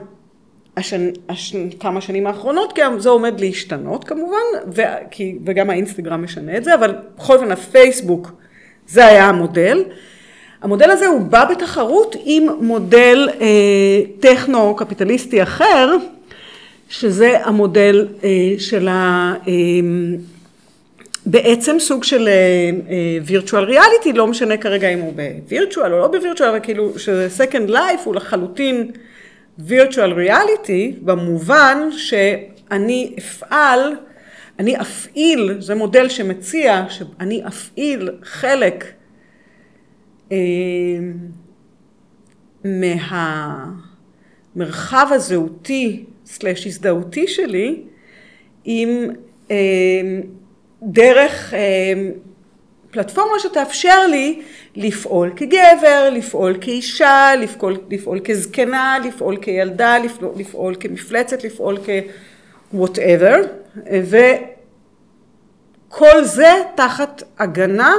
השנ, השנ, כמה שנים האחרונות, כי זה עומד להשתנות כמובן, ו, כי, וגם האינסטגרם משנה את זה, אבל בכל אופן הפייסבוק זה היה המודל. המודל הזה הוא בא בתחרות עם מודל אה, טכנו-קפיטליסטי אחר, שזה המודל אה, של ה... אה, בעצם סוג של וירטואל ריאליטי, לא משנה כרגע אם הוא בווירטואל או לא בווירטואל, אבל כאילו שזה second life הוא לחלוטין וירטואל ריאליטי, במובן שאני אפעל, אני אפעיל, זה מודל שמציע שאני אפעיל חלק אה, מהמרחב הזהותי סלש הזדהותי שלי עם אה, דרך אה, פלטפורמה שתאפשר לי לפעול כגבר, לפעול כאישה, לפעול, לפעול כזקנה, לפעול כילדה, לפעול, לפעול כמפלצת, לפעול כ-whatever, וכל זה תחת הגנה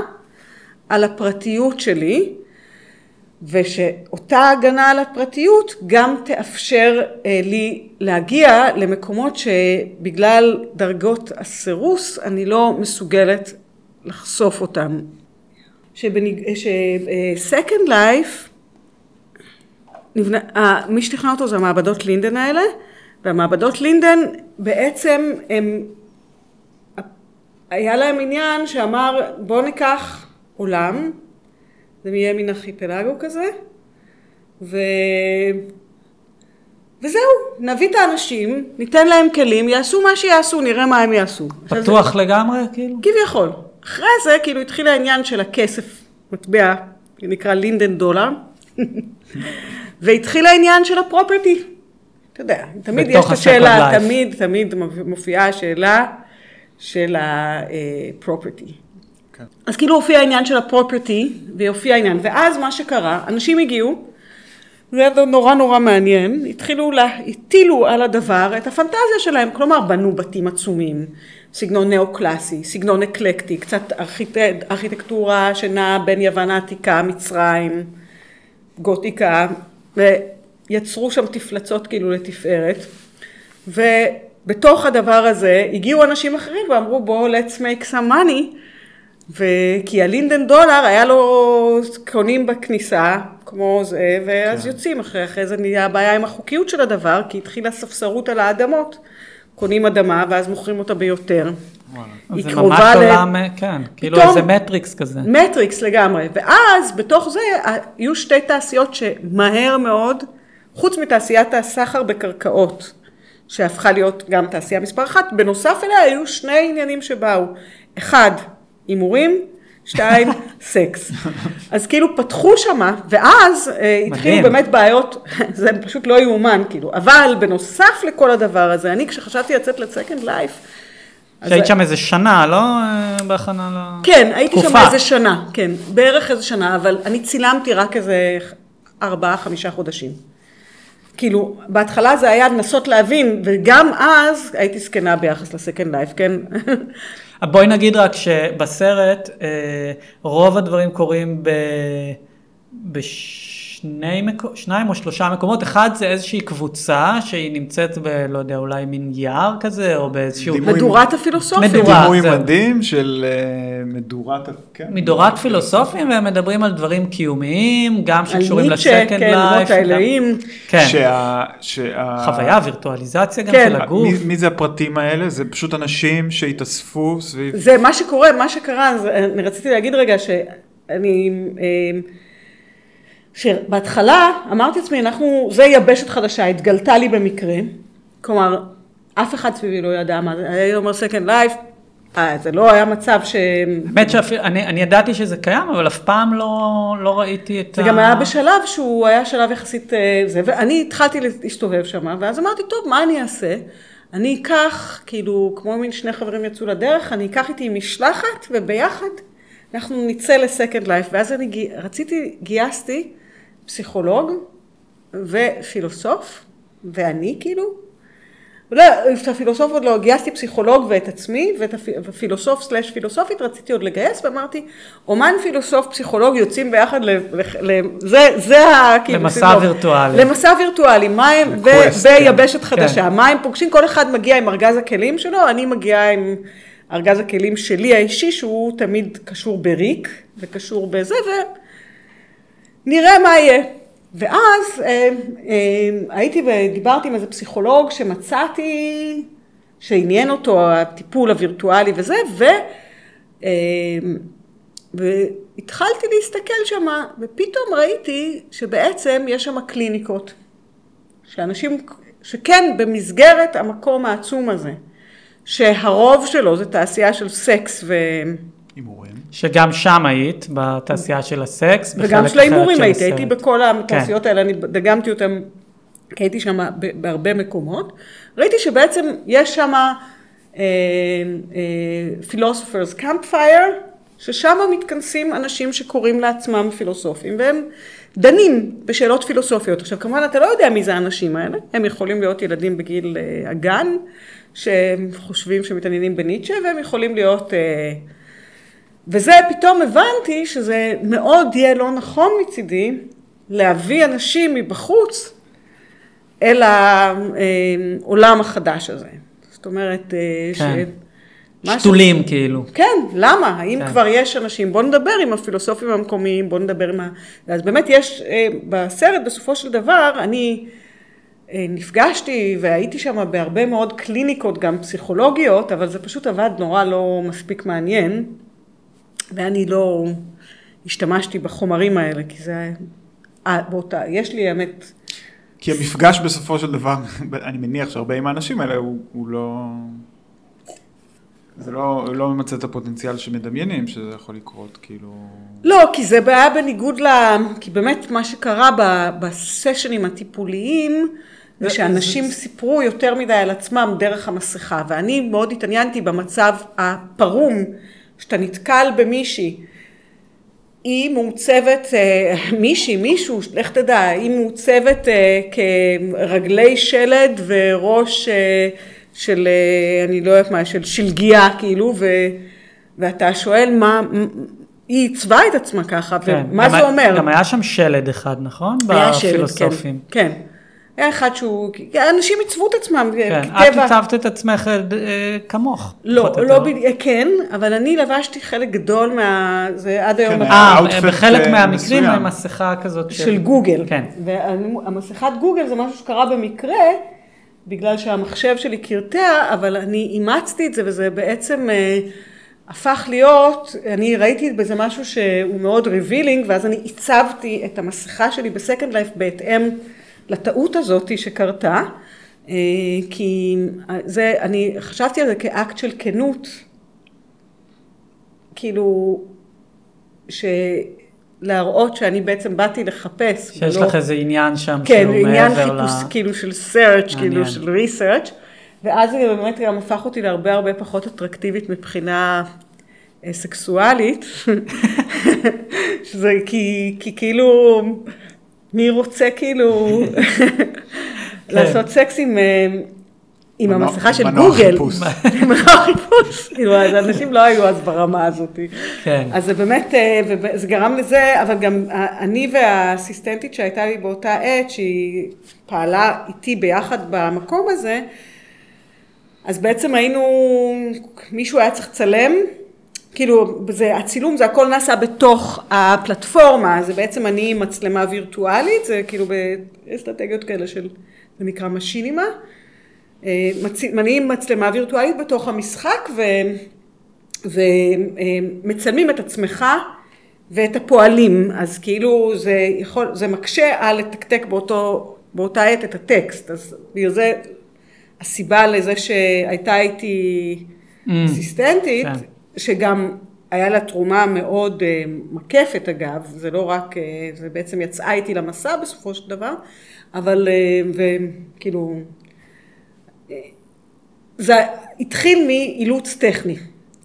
על הפרטיות שלי, ושאותה הגנה על הפרטיות גם תאפשר אה, לי להגיע למקומות שבגלל דרגות הסירוס אני לא מסוגלת לחשוף אותם. ש-Second Life, נבנה, אה, מי שתכנן אותו זה המעבדות לינדן האלה, והמעבדות לינדן בעצם הם, היה להם עניין שאמר בואו ניקח עולם, זה יהיה מין ארכיפלגו כזה, ו... וזהו, נביא את האנשים, ניתן להם כלים, יעשו מה שיעשו, נראה מה הם יעשו. פתוח לגמרי, כאילו? כביכול. אחרי זה, כאילו, התחיל העניין של הכסף, מטבע, נקרא לינדן דולר, והתחיל העניין של הפרופרטי. אתה יודע, תמיד יש את השאלה. תמיד, תמיד מופיעה השאלה של הפרופרטי. כן. אז כאילו הופיע העניין של הפרופרטי, והופיע העניין, ואז מה שקרה, אנשים הגיעו, זה היה נורא נורא מעניין, התחילו, לה, הטילו על הדבר את הפנטזיה שלהם, כלומר בנו בתים עצומים, סגנון נאו-קלאסי, סגנון אקלקטי, קצת ארכיט... ארכיטקטורה שנעה בין יוון העתיקה, מצרים, גותיקה, ויצרו שם תפלצות כאילו לתפארת, ובתוך הדבר הזה הגיעו אנשים אחרים ואמרו בואו let's make some money, וכי הלינדן דולר היה לו קונים בכניסה, כמו זה, ואז כן. יוצאים אחרי, אחרי זה נהיה הבעיה עם החוקיות של הדבר, כי התחילה ספסרות על האדמות. קונים אדמה ואז מוכרים אותה ביותר. היא זה ממש קרובה ל... עולם, כן, כאילו איזה מטריקס כזה. מטריקס לגמרי. ואז בתוך זה היו שתי תעשיות שמהר מאוד, חוץ מתעשיית הסחר בקרקעות, שהפכה להיות גם תעשייה מספר אחת, בנוסף אליה היו שני עניינים שבאו. אחד, הימורים, שתיים, סקס. אז כאילו פתחו שמה, ואז אה, התחילו. באמת בעיות, זה פשוט לא יאומן, כאילו. אבל בנוסף לכל הדבר הזה, אני כשחשבתי לצאת לסקנד לייף, שהיית שם איזה שנה, לא? אה, בהכנה ל... כן, הייתי שם. איזה שנה, כן, בערך איזה שנה, אבל אני צילמתי רק איזה ארבעה, חמישה חודשים. כאילו, בהתחלה זה היה לנסות להבין, וגם אז הייתי זקנה ביחס לסקנד לייף, כן? בואי נגיד רק שבסרט אה, רוב הדברים קורים ב... שני מק... שניים או שלושה מקומות, אחד זה איזושהי קבוצה שהיא נמצאת ב... לא יודע, אולי מין יער כזה, או באיזשהו... דימוי- מדורת הפילוסופיה. מדורה. דימוי זהו. מדהים של אה, מדורת... כן. מדורת פילוסופים, והם מדברים על דברים קיומיים, גם על שקשורים ניטשה, לסקנד כן, לייף. למרות האלוהים. כן, שה... שה... חוויה, וירטואליזציה גם כן. של הגוף. מי, מי זה הפרטים האלה? זה פשוט אנשים שהתאספו סביב... זה מה שקורה, מה שקרה, אז אני רציתי להגיד רגע שאני, אה, שבהתחלה אמרתי לעצמי, אנחנו, זה יבשת חדשה, התגלתה לי במקרה, כלומר, אף אחד סביבי לא ידע מה זה, היה אומר second life, אה, זה לא היה מצב ש... האמת שאפילו, אני, אני ידעתי שזה קיים, אבל אף פעם לא, לא ראיתי את זה גם היה בשלב שהוא היה שלב יחסית אה, זה, ואני התחלתי להסתובב שם, ואז אמרתי, טוב, מה אני אעשה? אני אקח, כאילו, כמו מין שני חברים יצאו לדרך, אני אקח איתי משלחת, וביחד אנחנו נצא לסקנד לייף. ואז אני רציתי, גייסתי פסיכולוג ופילוסוף, ואני כאילו, לא, את הפילוסוף עוד לא, גייסתי פסיכולוג ואת עצמי, ואת הפ- הפילוסוף סלאש פילוסופית רציתי עוד לגייס, ואמרתי, אומן פילוסוף פסיכולוג יוצאים ביחד, ל, ל, זה, זה ה... כאילו, למסע סידור. וירטואלי. למסע וירטואלי, מה הם, ו- לקווסט, כן. ביבשת חדשה, כן. מה הם פוגשים, כל אחד מגיע עם ארגז הכלים שלו, אני מגיעה עם ארגז הכלים שלי האישי, שהוא תמיד קשור בריק, וקשור בזה, ונראה מה יהיה. ואז אה, אה, הייתי ודיברתי עם איזה פסיכולוג שמצאתי, שעניין אותו הטיפול הווירטואלי וזה, ו... אה, והתחלתי להסתכל שם, ופתאום ראיתי שבעצם יש שם קליניקות. שאנשים, שכן במסגרת המקום העצום הזה, שהרוב שלו זה תעשייה של סקס ו... הימורים. שגם שם היית, בתעשייה של הסקס, וגם של ההימורים הייתי, הייתי. בכל התעשיות האלה, אני דגמתי אותם, כי הייתי שם בהרבה מקומות. ראיתי שבעצם יש שם philosophers campfire, ששם מתכנסים אנשים שקוראים לעצמם פילוסופים, והם דנים בשאלות פילוסופיות. עכשיו, כמובן, אתה לא יודע מי זה האנשים האלה, הם יכולים להיות ילדים בגיל אה, הגן, שהם חושבים שמתעניינים בניטשה, והם יכולים להיות... אה, וזה פתאום הבנתי שזה מאוד יהיה לא נכון מצידי להביא אנשים מבחוץ אל העולם החדש הזה. זאת אומרת, אה, כן. ש- שתולים כאילו. כן, למה? האם כן. כבר יש אנשים? בוא נדבר עם הפילוסופים המקומיים, בוא נדבר עם ה... אז באמת יש, אה, בסרט בסופו של דבר, אני אה, נפגשתי והייתי שם בהרבה מאוד קליניקות, גם פסיכולוגיות, אבל זה פשוט עבד נורא לא מספיק מעניין, ואני לא השתמשתי בחומרים האלה, כי זה היה... אה, באותה, יש לי האמת... כי המפגש בסופו של דבר, אני מניח שהרבה עם האנשים האלה, הוא, הוא לא... זה לא, לא ממצה את הפוטנציאל שמדמיינים שזה יכול לקרות, כאילו... לא, כי זה היה בניגוד ל... כי באמת מה שקרה ב- בסשנים הטיפוליים, זה זה- שאנשים סיפרו יותר מדי על עצמם דרך המסכה, ואני מאוד התעניינתי במצב הפרום, שאתה נתקל במישהי, היא מעוצבת, אה, מישהי, מישהו, לך תדע, היא מעוצבת אה, כרגלי שלד וראש אה, של, אני לא יודעת מה, של שלגיה, כאילו, ו, ואתה שואל מה, היא עיצבה את עצמה ככה, כן. ומה גם זה אומר? גם היה שם שלד אחד, נכון? היה שלד. כן, כן. היה אחד שהוא, אנשים עיצבו את עצמם, כן. את כטבע. הצבת את עצמך אה, כמוך. לא, לא. בדיוק, כן, אבל אני לבשתי חלק גדול מה... זה עד היום... כן, אה, בחלק אה, מהמקרים מסוים. של מסכה כזאת גוגל. כן. והמסכת גוגל זה משהו שקרה במקרה, בגלל שהמחשב שלי קרטע, אבל אני אימצתי את זה, וזה בעצם אה, הפך להיות, אני ראיתי בזה משהו שהוא מאוד revealing, ואז אני עיצבתי את המסכה שלי בסקנד לייף בהתאם לטעות הזאת שקרתה, אה, כי זה, אני חשבתי על זה כאקט של כנות, כאילו, ש... להראות שאני בעצם באתי לחפש. שיש ולא- לך איזה עניין שם כן, שהוא עניין מעבר ל... חיפוש, כאילו של search, כאילו מעניין. של research, ואז זה באמת גם הפך אותי להרבה הרבה פחות אטרקטיבית מבחינה אה, סקסואלית, שזה כי, כי כאילו, מי רוצה כאילו לעשות סקס עם, אה, עם המסכה של גוגל. מנוע חיפוש. כאילו, אז אנשים לא היו אז ברמה הזאת. כן. אז זה באמת, אה, וזה גרם לזה, אבל גם אני והאסיסטנטית שהייתה לי באותה עת, שהיא פעלה איתי ביחד במקום הזה, אז בעצם היינו, מישהו היה צריך לצלם, כאילו, זה, הצילום זה הכל נעשה בתוך הפלטפורמה, זה בעצם אני עם מצלמה וירטואלית, זה כאילו באסטרטגיות כאלה של, זה נקרא משינימה. אה, מצ- אני עם מצלמה וירטואלית בתוך המשחק, ו... ומצלמים את עצמך ואת הפועלים, אז כאילו זה יכול, זה מקשה על לתקתק באותו, באותה עת את הטקסט, אז בגלל זה הסיבה לזה שהייתה איתי Mm. אסיסטנטית, כן. שגם היה לה תרומה מאוד אה, מקפת אגב, זה לא רק, אה, זה בעצם יצאה איתי למסע בסופו של דבר, אבל, אה, וכאילו, זה התחיל מאילוץ טכני.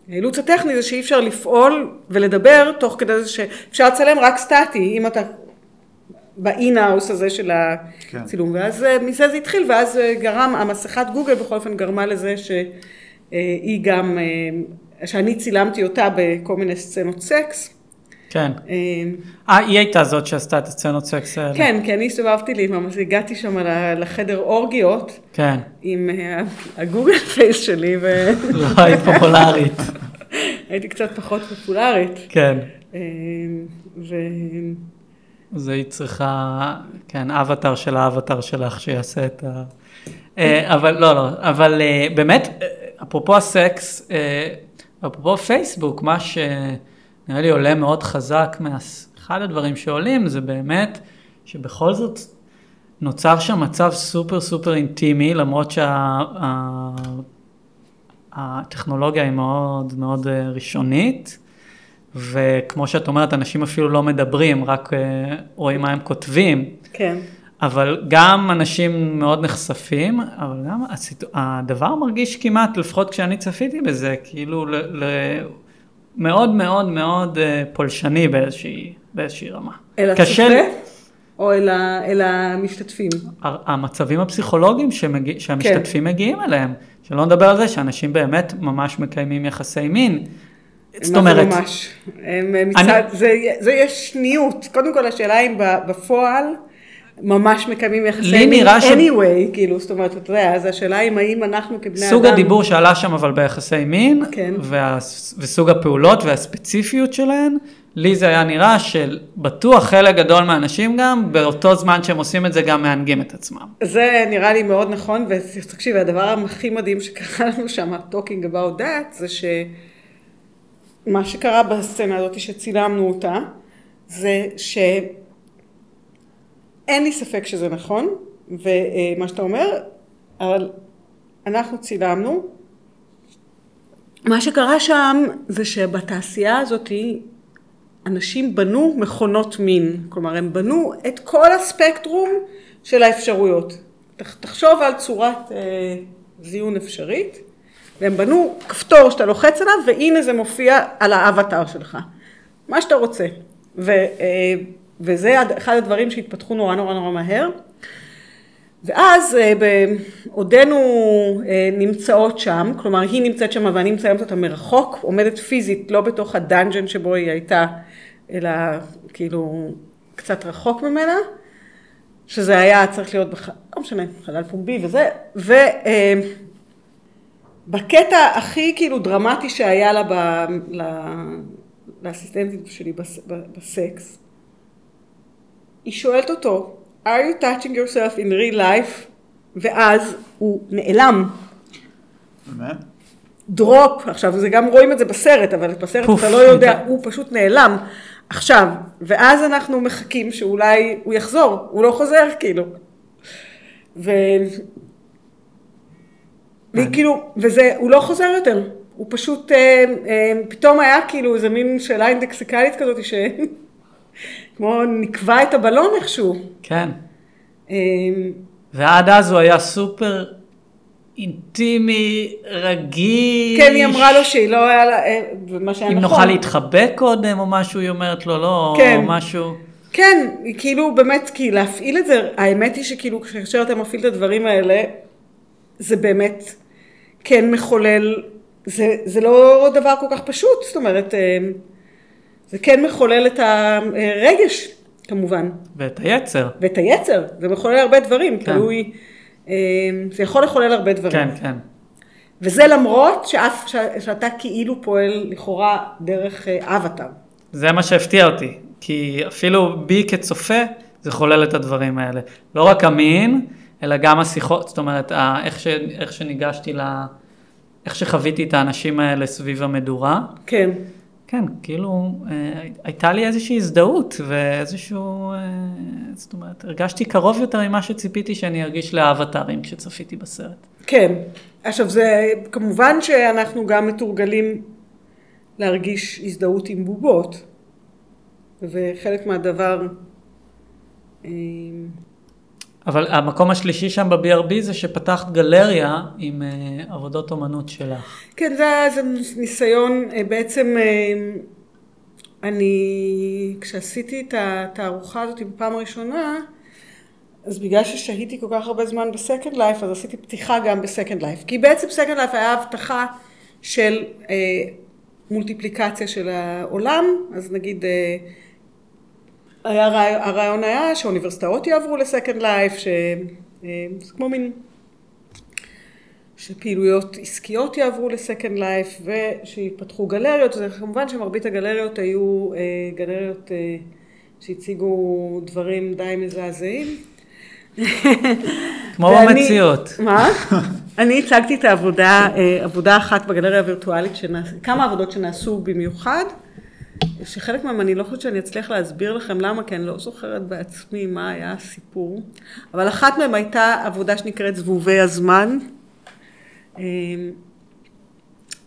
האילוץ הטכני זה שאי אפשר לפעול ולדבר תוך כדי זה שאפשר לצלם רק סטטי, אם אתה ב in-house הזה של הצילום, ואז אה, מזה זה התחיל, ואז גרם, המסכת גוגל בכל אופן גרמה לזה שהיא גם, שאני צילמתי אותה בכל מיני סצנות סקס. כן. אה, אה, היא הייתה זאת שעשתה את הסצנות סקס האלה. כן, כי אני הסתובבתי לי, ממש הגעתי שם לחדר אורגיות כן. עם אה, הגוגל face שלי, והייתי לא היית פופולרית. קצת פחות פופולרית. כן. אה, ו... אז היית צריכה, כן, אבטר של האבטר שלך שיעשה את ה... אה, אבל לא, לא, אבל אה, באמת, אפרופו הסקס, אפרופו פייסבוק, מה שנראה לי עולה מאוד חזק, מה- אחד הדברים שעולים זה באמת שבכל זאת נוצר שם מצב סופר סופר אינטימי, למרות שהטכנולוגיה היא מאוד מאוד אה, ראשונית. וכמו שאת אומרת, אנשים אפילו לא מדברים, רק אה, רואים מה הם כותבים, כן. אבל גם אנשים מאוד נחשפים, אבל גם הסיטו... הדבר מרגיש כמעט, לפחות כשאני צפיתי בזה, כאילו ל... ל... מאוד מאוד מאוד אה, פולשני באיזושהי, באיזושהי רמה. אל הצופה או אל, ה... אל המשתתפים? המצבים הפסיכולוגיים שמגיע, כן. שהמשתתפים מגיעים אליהם, שלא נדבר על זה שאנשים באמת ממש מקיימים יחסי מין. זאת אומרת, ממש? הם, מצד, זה, זה יש שניות. קודם כל השאלה אם בפועל ממש מקיימים יחסי מין נראה ש- anyway, כאילו, זאת אומרת, אתה יודע, אז השאלה אם האם אנחנו כבני אדם... סוג הדיבור שעלה שם אבל ביחסי מין, כן. וה, וסוג הפעולות והספציפיות שלהן, לי זה היה נראה שבטוח חלק גדול מהאנשים גם, באותו זמן שהם עושים את זה גם מהנגים את עצמם. זה נראה לי מאוד נכון, ותקשיבי, הדבר הכי מדהים שקרה לנו שם, talking about that, זה שמה שקרה בסצנה הזאת שצילמנו אותה, זה שאין לי ספק שזה נכון, ומה שאתה אומר, אבל אנחנו צילמנו. מה שקרה שם זה שבתעשייה הזאת אנשים בנו מכונות מין, כלומר הם בנו את כל הספקטרום של האפשרויות. תח- תחשוב על צורת אה, זיון אפשרית, והם בנו כפתור שאתה לוחץ עליו, והנה זה מופיע על האבטר שלך. מה שאתה רוצה. ו, אה, וזה אחד הדברים שהתפתחו נורא נורא נורא מהר. ואז אה, בעודנו אה, נמצאות שם, כלומר היא נמצאת שם ואני מציימת אותה מרחוק, עומדת פיזית, לא בתוך הדאנג'ן שבו היא הייתה, אלא כאילו קצת רחוק ממנה, שזה היה צריך להיות, בח... לא משנה, חלל פומבי וזה, ובקטע הכי כאילו דרמטי שהיה לה ב... ל... לאסיסטנטית שלי בס... בסקס, היא שואלת אותו, are you touching yourself in real life? ואז הוא נעלם, באמת? דרופ, עכשיו זה גם רואים את זה בסרט, אבל בסרט פוף, אתה לא יודע. הוא פשוט נעלם. עכשיו, ואז אנחנו מחכים שאולי הוא יחזור, הוא לא חוזר כאילו. ו... וכאילו, וזה, הוא לא חוזר יותר, הוא פשוט, אה, אה, פתאום היה כאילו איזה מין שאלה אינדקסיקלית כזאת, ש... כמו נקבע את הבלון איכשהו. כן. אה, ועד אז הוא היה סופר אינטימי, רגיש. כן, היא אמרה לו שהיא לא היה לה, אה, ומה שהיה אם נכון. נוכל להתחבק קודם או משהו, היא אומרת לו, לא, כן. או משהו. כן, כאילו באמת, כי להפעיל את זה, האמת היא שכאילו כאשר אתה מפעיל את הדברים האלה, זה באמת כן מחולל, זה, זה לא דבר כל כך פשוט, זאת אומרת, אה, זה כן מחולל את הרגש, כמובן. ואת היצר. ואת היצר, זה מחולל הרבה דברים, כן. תלוי, אה, זה יכול לחולל הרבה דברים. כן, כן. וזה למרות שאף, ש, שאתה כאילו פועל לכאורה דרך אה, אבטאר. זה מה שהפתיע אותי, כי אפילו בי כצופה, זה חולל את הדברים האלה. לא רק המין, אלא גם השיחות, זאת אומרת, איך, ש, איך שניגשתי ל... איך שחוויתי את האנשים האלה סביב המדורה. כן. כן, כאילו, אה, הייתה לי איזושהי הזדהות ואיזשהו, אה, זאת אומרת, הרגשתי קרוב יותר ממה שציפיתי שאני ארגיש לאבטרים כשצפיתי בסרט. כן. עכשיו זה, כמובן שאנחנו גם מתורגלים להרגיש הזדהות עם בובות, וחלק מהדבר, אה, אבל המקום השלישי שם ב-BRB זה שפתחת גלריה עם אה, עבודות אומנות שלך. כן, זה היה איזה ניסיון, אה, בעצם אה, אני, כשעשיתי את התערוכה הזאת בפעם הראשונה, אז בגלל ששהיתי כל כך הרבה זמן בסקנד לייף, אז עשיתי פתיחה גם בסקנד לייף. כי בעצם סקנד לייף היה הבטחה של אה, מולטיפליקציה של העולם, אז נגיד, אה, היה, רעי- הרעיון היה שהאוניברסיטאות יעברו לסקנד לייף, שזה כמו מין שפעילויות עסקיות יעברו לסקנד לייף ושיפתחו גלריות, זה כמובן שמרבית הגלריות היו אה, גלריות אה, שהציגו דברים די מזעזעים. כמו ואני- במציאות. מה? אני הצגתי את העבודה, אה, עבודה אחת בגלריה הווירטואלית, שנעש, כמה עבודות שנעשו במיוחד, שחלק מהם אני לא חושבת שאני אצליח להסביר לכם למה, כי אני לא זוכרת בעצמי מה היה הסיפור, אבל אחת מהם הייתה עבודה שנקראת זבובי הזמן, אה,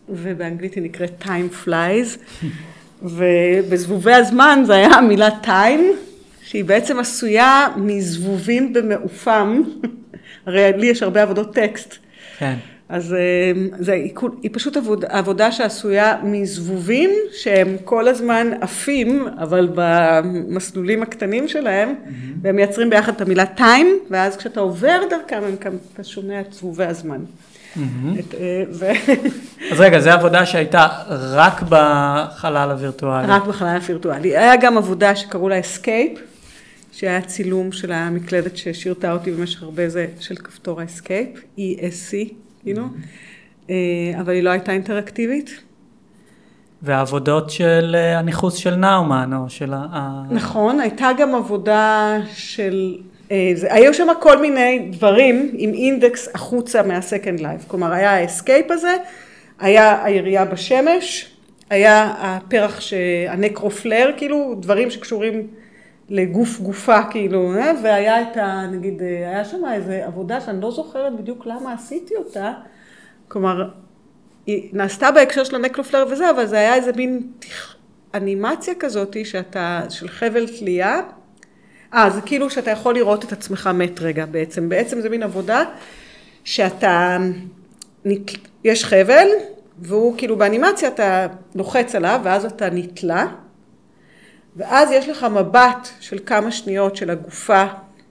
ובאנגלית היא נקראת time flies, ובזבובי הזמן זה היה המילה time, שהיא בעצם עשויה מזבובים במעופם, הרי לי יש הרבה עבודות טקסט, כן. אז אה, זה, היא פשוט עבודה, עבודה שעשויה מזבובים שהם כל הזמן עפים, אבל במסלולים הקטנים שלהם, והם מייצרים ביחד את המילה time, ואז כשאתה עובר דרכם, הם אתה שומע את זבובי הזמן. את, אה, ו- אז רגע, זו עבודה שהייתה רק בחלל הווירטואלי. רק בחלל הווירטואלי. היה גם עבודה שקראו לה Escape, שהיה צילום של המקלדת ששירתה אותי במשך הרבה זה של כפתור ה Escape, ESC, כאילו, אה, אבל היא לא הייתה אינטראקטיבית. והעבודות של אה, הניכוס של נאומן, או של ה... נכון, הייתה גם עבודה של, אה, זה, היו שם כל מיני דברים עם אינדקס החוצה מה Second Life, כלומר היה ה Escape הזה, היה הירייה בשמש, היה הפרח. הנקרופילר, כאילו דברים שקשורים לגוף גופה, כאילו, אה, והיה את ה... נגיד, אה, היה שם איזו עבודה שאני לא זוכרת בדיוק למה עשיתי אותה, כלומר, היא נעשתה בהקשר של הנקרופילר וזה, אבל זה היה איזה מין אנימציה כזאת שאתה, של חבל תלייה. אה, זה כאילו שאתה יכול לראות את עצמך מת רגע בעצם. בעצם זה מין עבודה שאתה. יש חבל, והוא כאילו באנימציה אתה לוחץ עליו, ואז אתה נתלה, ואז יש לך מבט של כמה שניות של הגופה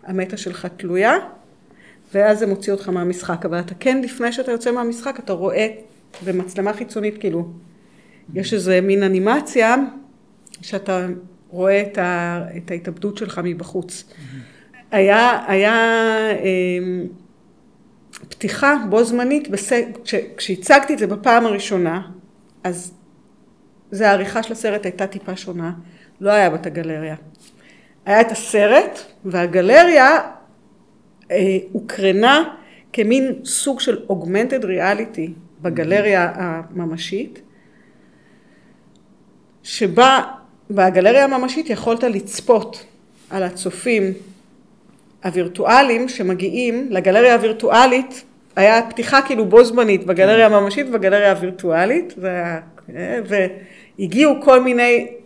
המתה שלך תלויה, ואז זה מוציא אותך מהמשחק. אבל אתה כן, לפני שאתה יוצא מהמשחק, אתה רואה במצלמה חיצונית, כאילו, יש איזה מין אנימציה, שאתה רואה את, ה, את ההתאבדות שלך מבחוץ. היה, היה אה, פתיחה בו זמנית, בס... כש, כשהצגתי את זה בפעם הראשונה, אז זה העריכה של הסרט הייתה טיפה שונה, לא היה בת הגלריה. היה את הסרט, והגלריה אה, הוקרנה כמין סוג של augmented reality בגלריה הממשית, שבה בגלריה הממשית יכולת לצפות על הצופים הווירטואליים שמגיעים לגלריה הווירטואלית, היה פתיחה כאילו בו זמנית בגלריה הממשית ובגלריה הווירטואלית, היה, והגיעו כל מיני אה,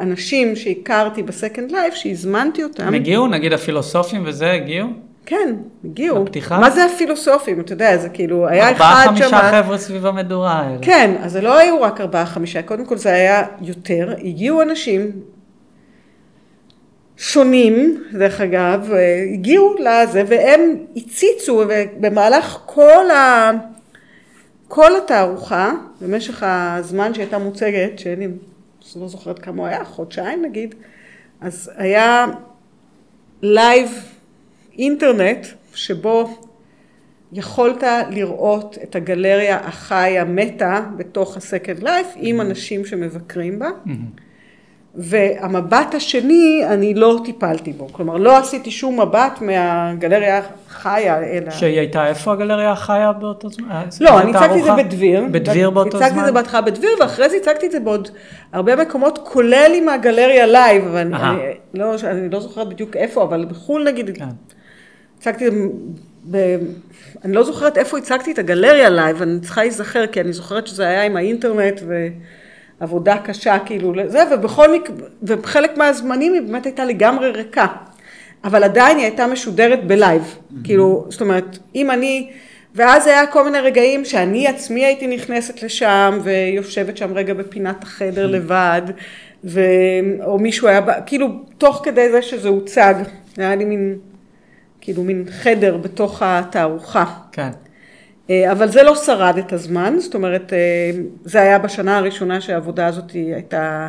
אנשים שהכרתי בסקנד לייף, שהזמנתי אותם. הם הגיעו, נגיד הפילוסופים וזה, הגיעו? כן, הגיעו. לפתיחה? מה זה הפילוסופים? אתה יודע, זה כאילו, היה ארבעה אחד חמישה שמה... חבר'ה סביב המדורה האלה. כן, אז זה לא היו רק ארבעה חמישה, קודם כל זה היה יותר, הגיעו אנשים שונים, דרך אגב, אה, הגיעו לזה, והם הציצו במהלך כל, ה... כל התערוכה, במשך הזמן שהייתה מוצגת, שאני לא זוכרת כמה הוא היה, חודשיים נגיד, אז היה live אינטרנט, שבו יכולת לראות את הגלריה החיה מתה בתוך ה-Second Life עם אנשים שמבקרים בה. והמבט השני, אני לא טיפלתי בו. כלומר, לא עשיתי שום מבט מהגלריה החיה, אלא... שהיא הייתה איפה הגלריה החיה באותו זמן? לא, אני הצגתי את זה בדביר. בדביר באותו זמן? הצגתי את זה בהתחלה בדביר, ואחרי זה הצגתי את זה בעוד הרבה מקומות, כולל עם הגלריה live, אבל אני, לא, אני לא זוכרת בדיוק איפה, אבל בחו"ל נגיד, כן. הצגתי ב... אני לא זוכרת איפה הצגתי את הגלריה live, אני צריכה להיזכר, כי אני זוכרת שזה היה עם האינטרנט ועבודה קשה כאילו לזה, ובכל מקרה, ובחלק מהזמנים היא באמת הייתה לגמרי ריקה. אבל עדיין היא הייתה משודרת ב live. Mm-hmm. כאילו, זאת אומרת, אם אני... ואז היה כל מיני רגעים שאני עצמי הייתי נכנסת לשם ויושבת שם רגע בפינת החדר mm-hmm. לבד, ו... או מישהו היה, כאילו, תוך כדי זה שזה הוצג, היה לי מין כאילו מין חדר בתוך התערוכה. כן. אה, אבל זה לא שרד את הזמן, זאת אומרת, אה, זה היה בשנה הראשונה שהעבודה הזאת הייתה...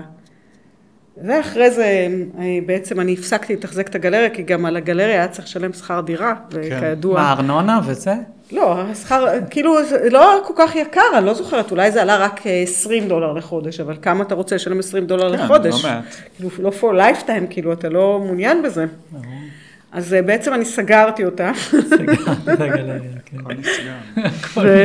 ואחרי זה אה, בעצם אני הפסקתי לתחזק את הגלריה, כי גם על הגלריה היה צריך לשלם שכר דירה, כן. וכידוע... מה, ארנונה וזה? לא, השכר, כאילו, זה לא כל כך יקר, אני לא זוכרת, אולי זה עלה רק 20 דולר לחודש, אבל כמה אתה רוצה לשלם 20 דולר כן, לחודש? כן, לא מעט. כאילו, לא for lifetime, כאילו, אתה לא מעוניין בזה. אז אה, בעצם אני סגרתי אותה. סגרת את הגלריה, כן.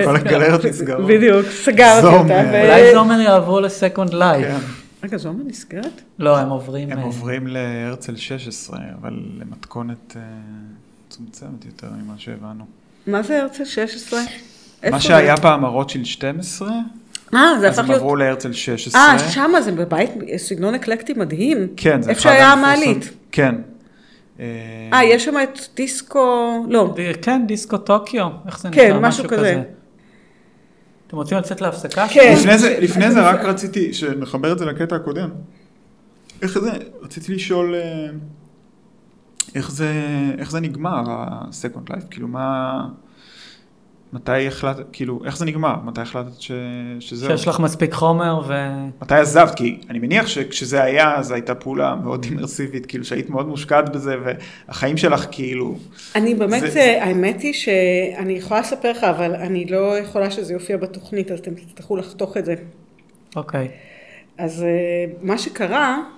כל הגלריות נסגרות. בדיוק, סגרתי אותה. אולי זומר יעברו ל Second Life. רגע, זומר נסגרת? לא, הם עוברים... הם אה, עוברים להרצל 16, אבל למתכונת אה, מצומצמת יותר ממה שהבנו. מה זה הרצל 16? מה שהיה פעם הרוטשילד 12, אה, זה הפך להיות... אז הם עברו להרצל 16. אה, שמה זה בבית, סגנון אקלקטי מדהים. כן, זה אחד איפה שהיה המעלית. כן, אה, יש שם את דיסקו, לא. כן, דיסקו טוקיו, איך זה נקרא? כן, משהו כזה. אתם רוצים לצאת להפסקה? כן. לפני זה, לפני זה רק רציתי, שנחבר את זה לקטע הקודם. איך זה, רציתי לשאול, אה, איך זה, איך זה נגמר, ה-Second Life, כאילו מה... מתי החלטת, כאילו, איך זה נגמר? מתי החלטת ש... שזהו? שיש לך מספיק חומר ו... מתי עזבת? כי אני מניח שכשזה היה, אז הייתה פעולה מאוד אימרסיבית, כאילו שהיית מאוד מושקעת בזה, והחיים שלך כאילו... אני באמת, זה... אה, האמת היא שאני יכולה לספר לך, אבל אני לא יכולה שזה יופיע בתוכנית, אז אתם תצטרכו לחתוך את זה. אוקיי. Okay. אז אה, מה שקרה...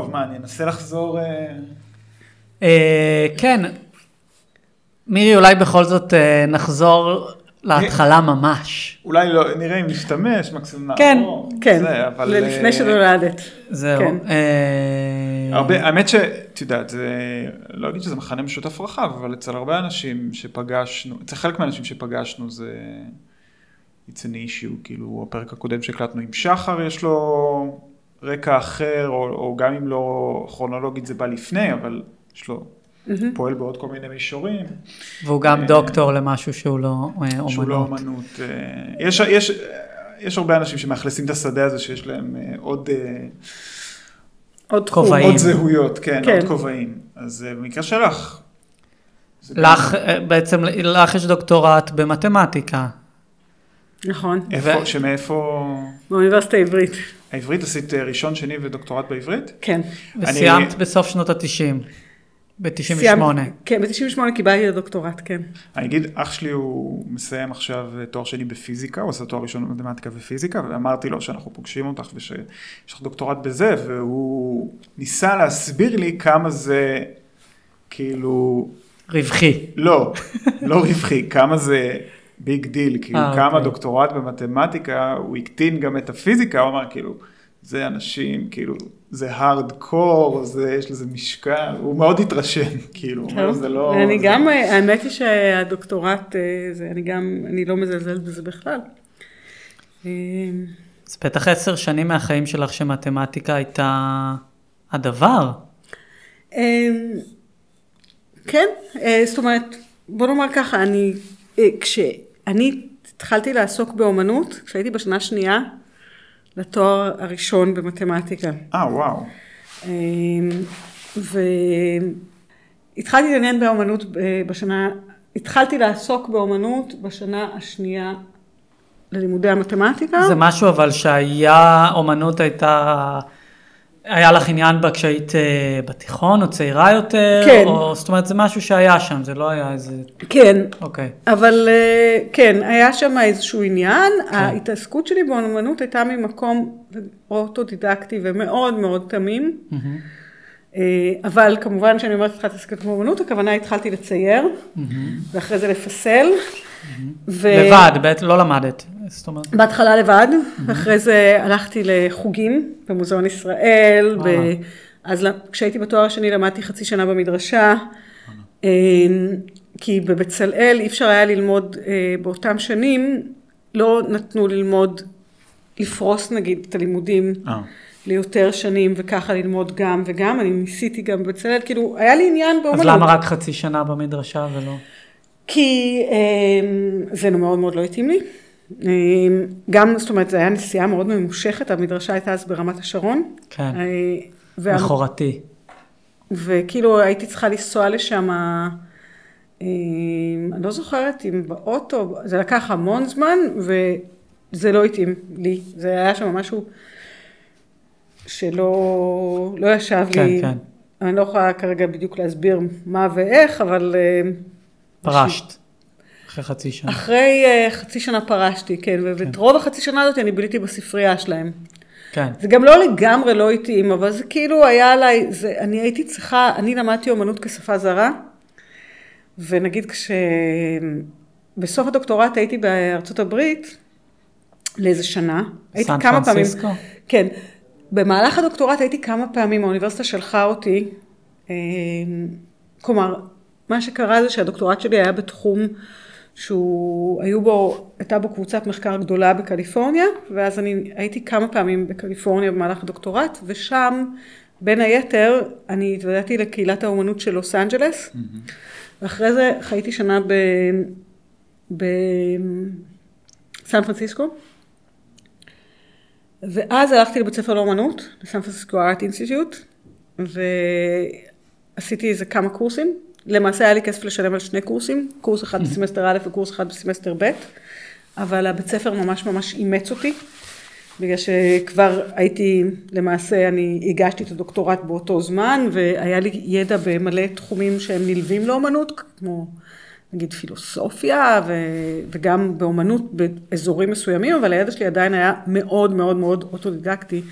טוב, מה, אני אנסה לחזור... אה, אה, כן. מירי, אולי בכל זאת אה, נחזור להתחלה ממש. אולי לא, נראה אם נשתמש, מקסימום כן, נעבור. כן, זה, אבל... לפני אה, שנולדת. זהו. כן. הרבה, האמת שאת יודעת, זה, לא אגיד שזה מחנה משותף רחב, אבל אצל הרבה אנשים שפגשנו, אצל חלק מהאנשים שפגשנו זה, it's an issue, כאילו הפרק הקודם שהקלטנו עם שחר יש לו רקע אחר, או, או גם אם לא כרונולוגית זה בא לפני, אבל יש לו, פועל בעוד כל מיני מישורים, והוא גם אה, דוקטור למשהו שהוא לא אה, אומנות. שהוא לא אומנות. אה, יש, יש, יש הרבה אנשים שמאכלסים את השדה הזה שיש להם אה, עוד... אה, עוד. כובעים. עוד זהויות, כן, כן. עוד כובעים. אז אה, במקרה שלך. לך, אה, בעצם, לך יש דוקטורט במתמטיקה. נכון, איפה, שמאיפה... באוניברסיטה העברית. העברית עשית אה, ראשון, שני ודוקטורט בעברית? כן. וסיימת בסוף שנות ה-90. ב-98. סיימת- כן, ב-98 קיבלתי את הדוקטורט, כן. אני אגיד, אח שלי הוא מסיים עכשיו אה, תואר שני בפיזיקה, הוא עשה תואר ראשון במתמטיקה ופיזיקה, ואמרתי לו שאנחנו פוגשים אותך ושיש לך דוקטורט בזה, והוא ניסה להסביר לי כמה זה, כאילו, רווחי. לא, לא רווחי, כמה זה big deal, כאילו אה, כמה אוקיי. דוקטורט במתמטיקה, הוא הקטין גם את הפיזיקה, הוא אמר כאילו, זה אנשים, כאילו, זה hard core, זה, יש לזה משקל, הוא מאוד התרשם, כאילו, הוא אומר, זה לא... אני זה- גם, אה, האמת היא שהדוקטורט, אה, זה, אני גם, אני לא מזלזלת בזה בכלל. אז בטח עשר שנים מהחיים שלך שמתמטיקה הייתה הדבר. כן, זאת אומרת, בוא נאמר ככה, אני, אה, כשאני התחלתי לעסוק באומנות, כשהייתי בשנה שנייה לתואר הראשון במתמטיקה. אה, וואו. והתחלתי להתעניין באומנות אה, בשנה, התחלתי לעסוק באומנות בשנה השנייה ללימודי המתמטיקה. זה משהו אבל שהיה, אומנות הייתה, היה לך עניין בה כשהיית אה, בתיכון או צעירה יותר? כן. או, זאת אומרת, זה משהו שהיה שם, זה לא היה איזה... כן, אוקיי. אבל אה, כן, היה שם איזשהו עניין. כן. ההתעסקות שלי באומנות הייתה ממקום אוטודידקטי ומאוד מאוד תמים. אה, אבל כמובן שאני אומרת התחלתי להתעסק באומנות, הכוונה התחלתי לצייר, ואחרי זה לפסל. ו- לבד, בעצם לא למדת. זאת אומרת, בהתחלה לבד, ואחרי זה הלכתי לחוגים במוזיאון ישראל. וואלה. אז כשהייתי בתואר השני למדתי חצי שנה במדרשה, אה, כי בבצלאל אי אפשר היה ללמוד אה, באותם שנים, לא נתנו ללמוד, לפרוס נגיד את הלימודים אה. ליותר שנים, וככה ללמוד גם וגם, אני ניסיתי גם בבצלאל, כאילו היה לי עניין אז באומנות. למה רק חצי שנה במדרשה ולא? כי אה, זה מאוד מאוד לא התאים לי. אה, גם, זאת אומרת, זו הייתה נסיעה מאוד ממושכת, המדרשה הייתה אז ברמת השרון. כן, אה, וה- בכורתי. וכאילו הייתי צריכה לנסוע לשם, אה, אני לא זוכרת אם באוטו, זה לקח המון זמן, וזה לא התאים לי. זה היה שם משהו שלא לא ישב כן, לי. כן. אני לא יכולה כרגע בדיוק להסביר מה ואיך, אבל... אה, פרשת. אחרי חצי שנה. אחרי uh, חצי שנה פרשתי, כן, ואת רוב החצי שנה הזאת אני ביליתי בספרייה שלהם. כן. זה גם לא לגמרי לא התאים, אבל זה כאילו היה עליי, זה, אני הייתי צריכה, אני למדתי אומנות כשפה זרה, ונגיד כש... בסוף הדוקטורט הייתי בארצות הברית לאיזה שנה, הייתי סן כמה פעמים, פרנסיסקו? כן, במהלך הדוקטורט הייתי כמה פעמים, האוניברסיטה שלחה אותי, אה, כלומר, מה שקרה זה שהדוקטורט שלי היה בתחום שהוא, היו בו, הייתה בו קבוצת מחקר גדולה בקליפורניה, ואז אני הייתי כמה פעמים בקליפורניה במהלך הדוקטורט, ושם, בין היתר, אני התוודעתי לקהילת האומנות של לוס אנג'לס, ואחרי זה חייתי שנה ב... בסן פרנסיסקו, ואז הלכתי לבית ספר לאומנות, ל San Francisco Art Institute, ועשיתי איזה כמה קורסים. למעשה היה לי כסף לשלם על שני קורסים, קורס אחד בסמסטר א' וקורס אחד בסמסטר ב', אבל הבית ספר ממש ממש אימץ אותי, בגלל שכבר הייתי, למעשה אני הגשתי את הדוקטורט באותו זמן, והיה לי ידע במלא תחומים שהם נלווים לאומנות, כמו נגיד פילוסופיה ו, וגם באומנות באזורים מסוימים, אבל הידע שלי עדיין היה מאוד מאוד מאוד אוטודידקטי.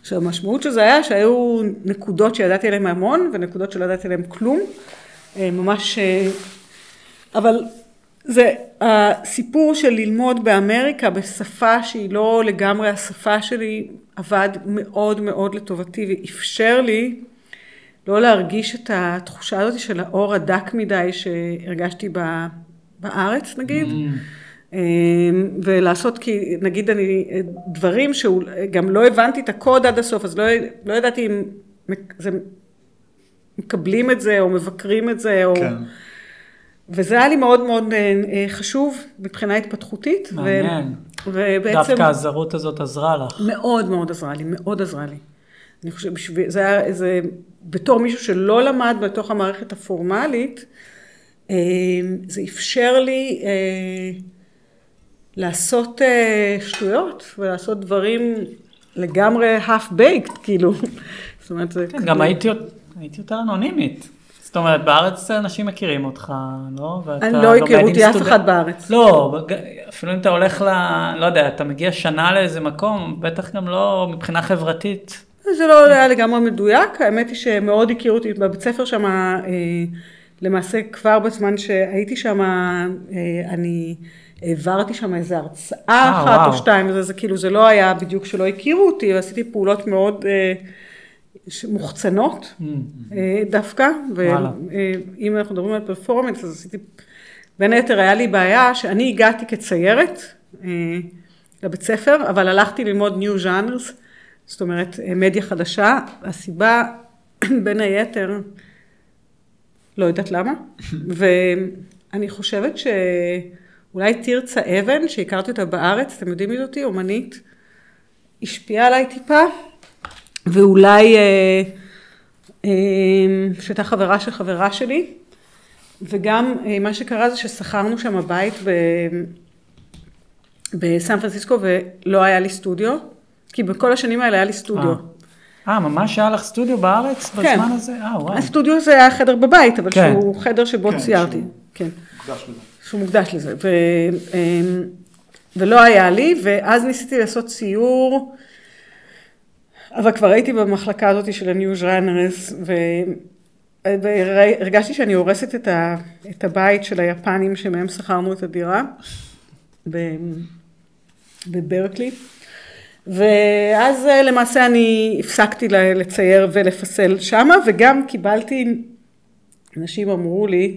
עכשיו, המשמעות של זה היה שהיו נקודות שידעתי עליהן המון, ונקודות שלא ידעתי עליהן כלום. אה, ממש... אה, אבל זה הסיפור של ללמוד באמריקה בשפה שהיא לא לגמרי השפה שלי, עבד מאוד מאוד לטובתי ואפשר לי לא להרגיש את התחושה הזאת של האור הדק מדי שהרגשתי בארץ נגיד. Mm. ולעשות כי נגיד אני דברים שגם לא הבנתי את הקוד עד הסוף אז לא, לא ידעתי אם זה, מקבלים את זה או מבקרים את זה או כן. וזה היה לי מאוד מאוד אה, אה, חשוב מבחינה התפתחותית. מעניין. ו... ובעצם... דווקא הזרות הזאת עזרה לך. מאוד מאוד עזרה לי, מאוד עזרה לי. אני חושבת, זה היה איזה, בתור מישהו שלא למד בתוך המערכת הפורמלית, אה, זה אפשר לי לעשות שטויות ולעשות דברים לגמרי half baked, כאילו. זאת אומרת, זה... כן, גם הייתי, הייתי יותר אנונימית. זאת אומרת, בארץ אנשים מכירים אותך, לא? אני לא הכירו אותי אף אחד בארץ. לא, אפילו אם אתה הולך ל... לא יודע, אתה מגיע שנה לאיזה מקום, בטח גם לא מבחינה חברתית. זה לא היה לגמרי מדויק, האמת היא שמאוד הכירו אותי בבית ספר שם, אה, למעשה כבר בזמן שהייתי שם, אה, אני העברתי שם איזה הרצאה אה, אחת או שתיים, וזה כאילו, זה לא היה בדיוק שלא הכירו אותי, ועשיתי פעולות מאוד... מוחצנות mm. אה, דווקא, ואם אנחנו מדברים על פרפורמנס אז עשיתי, בין היתר היה לי בעיה שאני הגעתי כציירת אה, לבית ספר, אבל הלכתי ללמוד New Genres, זאת אומרת אה, מדיה חדשה, הסיבה בין היתר, לא יודעת למה, ואני חושבת שאולי תרצה אבן, שהכרתי אותה בארץ, אתם יודעים מי זאתי, אומנית, השפיעה עליי טיפה. ואולי אה, אה, שהייתה חברה של חברה שלי, וגם אה, מה שקרה זה ששכרנו שם בית ב, בסן פרנסיסקו ולא היה לי סטודיו, כי בכל השנים האלה היה לי סטודיו. אה, ממש היה לך סטודיו בארץ כן. בזמן הזה? אה, וואו. הסטודיו זה היה חדר בבית, אבל כן. שהוא חדר שבו כן, ציירתי. שהוא כן. מוקדש לזה. שהוא מוקדש לזה. ו, ולא היה לי, ואז ניסיתי לעשות ציור. אבל כבר הייתי במחלקה הזאת של ה-New Runners, והרגשתי שאני הורסת את, ה, את הבית של היפנים שמהם שכרנו את הדירה בברקלי. ואז אה, למעשה אני הפסקתי לצייר ולפסל שמה, וגם קיבלתי, אנשים אמרו לי,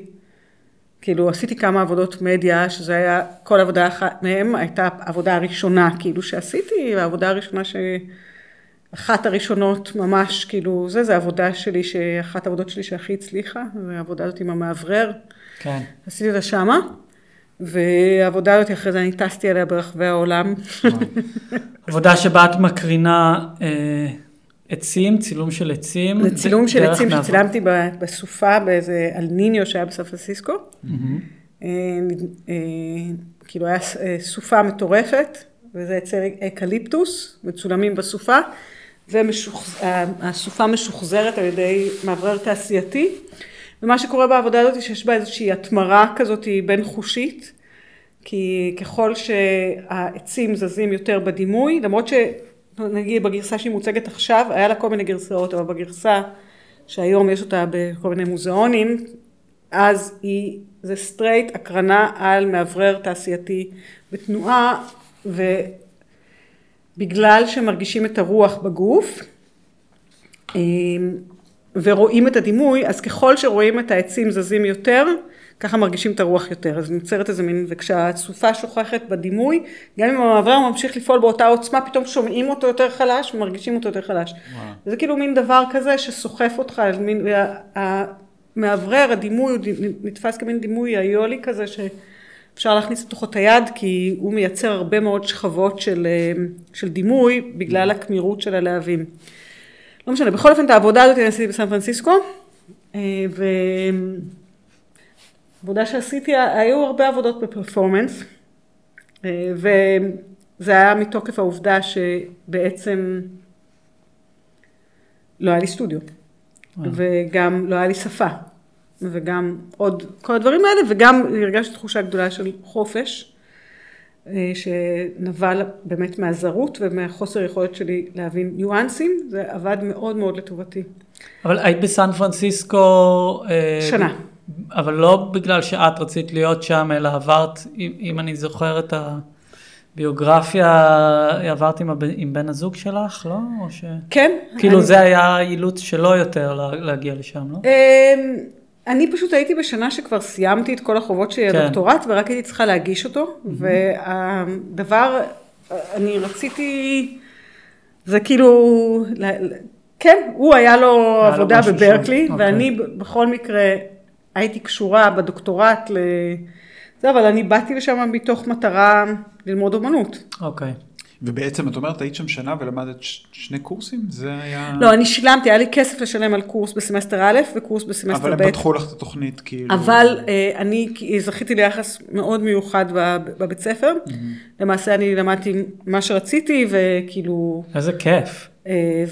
כאילו עשיתי כמה עבודות מדיה, שזה היה, כל עבודה אחת מהם הייתה העבודה הראשונה כאילו שעשיתי, העבודה הראשונה ש... אחת הראשונות ממש, כאילו, זה, זה עבודה שלי, אחת העבודות שלי שהכי הצליחה, זה העבודה הזאת עם המאוורר. כן. עשיתי אותה שמה, והעבודה הזאת אחרי זה אני טסתי עליה ברחבי העולם. עבודה שבה את מקרינה אה, עצים, צילום של עצים. זה צילום של עצים שצילמתי בסופה באיזה אלניניו שהיה בסן פרנסיסקו. אה, אה, כאילו היה אה, סופה מטורפת, וזה עצי אקליפטוס, מצולמים בסופה. והסופה משוחזרת על ידי מאוורר תעשייתי. ומה שקורה בעבודה הזאת שיש בה איזושהי התמרה כזאת בין חושית, כי ככל שהעצים זזים יותר בדימוי, למרות שנגיד בגרסה שהיא מוצגת עכשיו, היה לה כל מיני גרסאות, אבל בגרסה שהיום יש אותה בכל מיני מוזיאונים, אז היא, זה straight הקרנה על מאוורר תעשייתי בתנועה, ו... בגלל שמרגישים את הרוח בגוף אמ, ורואים את הדימוי, אז ככל שרואים את העצים זזים יותר, ככה מרגישים את הרוח יותר. אז נוצרת איזה מין, וכשהסופה שוכחת בדימוי, גם אם המעבר ממשיך לפעול באותה עוצמה, פתאום שומעים אותו יותר חלש ומרגישים אותו יותר חלש. וואו. זה כאילו מין דבר כזה שסוחף אותך, מין, המאוורר, הדימוי, הוא נתפס כמין דימוי היולי כזה, ש... אפשר להכניס לתוכו את היד כי הוא מייצר הרבה מאוד שכבות של, אה, של דימוי בגלל הקמירות של הלהבים. לא משנה, בכל אופן את העבודה הזאת אני עשיתי בסן פרנסיסקו אה, ועבודה שעשיתי, היו הרבה עבודות בפרפורמנס אה, וזה היה מתוקף העובדה שבעצם לא היה לי סטודיו וגם לא היה לי שפה וגם עוד כל הדברים האלה, וגם הרגשתי תחושה גדולה של חופש, אה, שנבע באמת מהזרות ומהחוסר יכולת שלי להבין ניואנסים, זה עבד מאוד מאוד לטובתי. אבל היית בסן פרנסיסקו... אה, שנה. אבל לא בגלל שאת רצית להיות שם, אלא עברת, אם, אם אני זוכר את הביוגרפיה, עברת עם, הב, עם בן הזוג שלך, לא? או ש... כן. כאילו אני- זה היה אילוץ שלו יותר לה- להגיע לשם, לא? אני פשוט הייתי בשנה שכבר סיימתי את כל החובות שלי כן. לדוקטורט, ורק הייתי צריכה להגיש אותו, והדבר, אני רציתי, זה כאילו, כן, הוא היה לו היה לו עבודה משהו בברקלי, שם, ואני ב- בכל מקרה הייתי קשורה בדוקטורט ל... זה, אבל אני באתי לשם מתוך מטרה ללמוד אומנות. אוקיי. ובעצם את אומרת, היית שם שנה ולמדת ש- שני קורסים? זה היה... לא, אני שילמתי, היה לי כסף לשלם על קורס בסמסטר א' וקורס בסמסטר אבל ב'. הם פתחו לך את התוכנית, כאילו... אבל אה, אני זכיתי ליחס מאוד מיוחד בב- בבית ספר. למעשה אני למדתי מה שרציתי, וכאילו, איזה כיף. אה,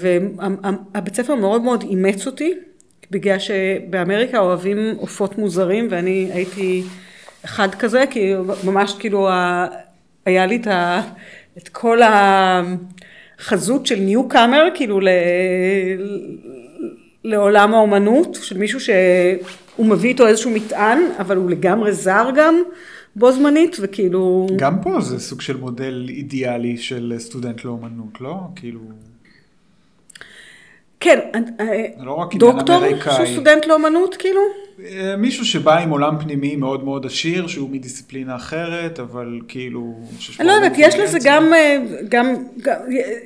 והבית ספר מאוד מאוד אימץ אותי, בגלל שבאמריקה אוהבים עופות מוזרים, ואני הייתי אחד כזה, כי ממש כאילו, ה- היה לי את, ה, את כל החזות של ניו קאמר, כאילו ל... לעולם האומנות, של מישהו שהוא מביא איתו איזשהו מטען, אבל הוא לגמרי זר גם בו זמנית, וכאילו... גם פה זה סוג של מודל אידיאלי של סטודנט לאומנות, לא? כאילו... כן, אה, לא דוקטור. שהוא סטודנט לאומנות, כאילו? אה, מישהו שבא עם עולם פנימי מאוד מאוד עשיר, שהוא מדיסציפלינה אחרת, אבל כאילו... אני לא יודעת, יש לזה. גם, אה, גם, גם,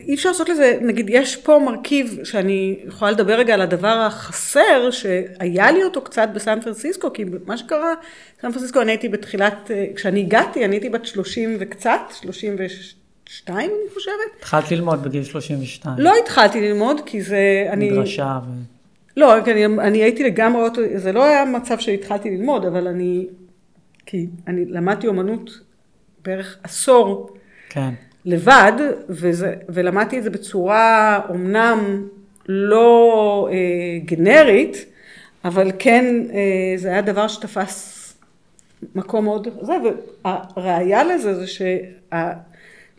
אי אפשר לעשות לזה, נגיד, יש פה מרכיב שאני יכולה לדבר רגע על הדבר החסר, שהיה לי אותו קצת בסן פרנסיסקו, כי מה שקרה, בסן פרנסיסקו אני הייתי בתחילת, כשאני הגעתי, אני הייתי בת 30 וקצת, 32 אני חושבת. התחלת ללמוד בגיל 32. לא התחלתי ללמוד, כי זה, אני... מדרשה ו... לא, אני, אני הייתי לגמרי, אוטו, זה לא היה מצב שהתחלתי ללמוד, אבל אני, כי אני למדתי אומנות בערך עשור כן. לבד, וזה, ולמדתי את זה בצורה אומנם לא אה, גנרית, אבל כן אה, זה היה דבר שתפס מקום מאוד, זה, והראיה לזה זה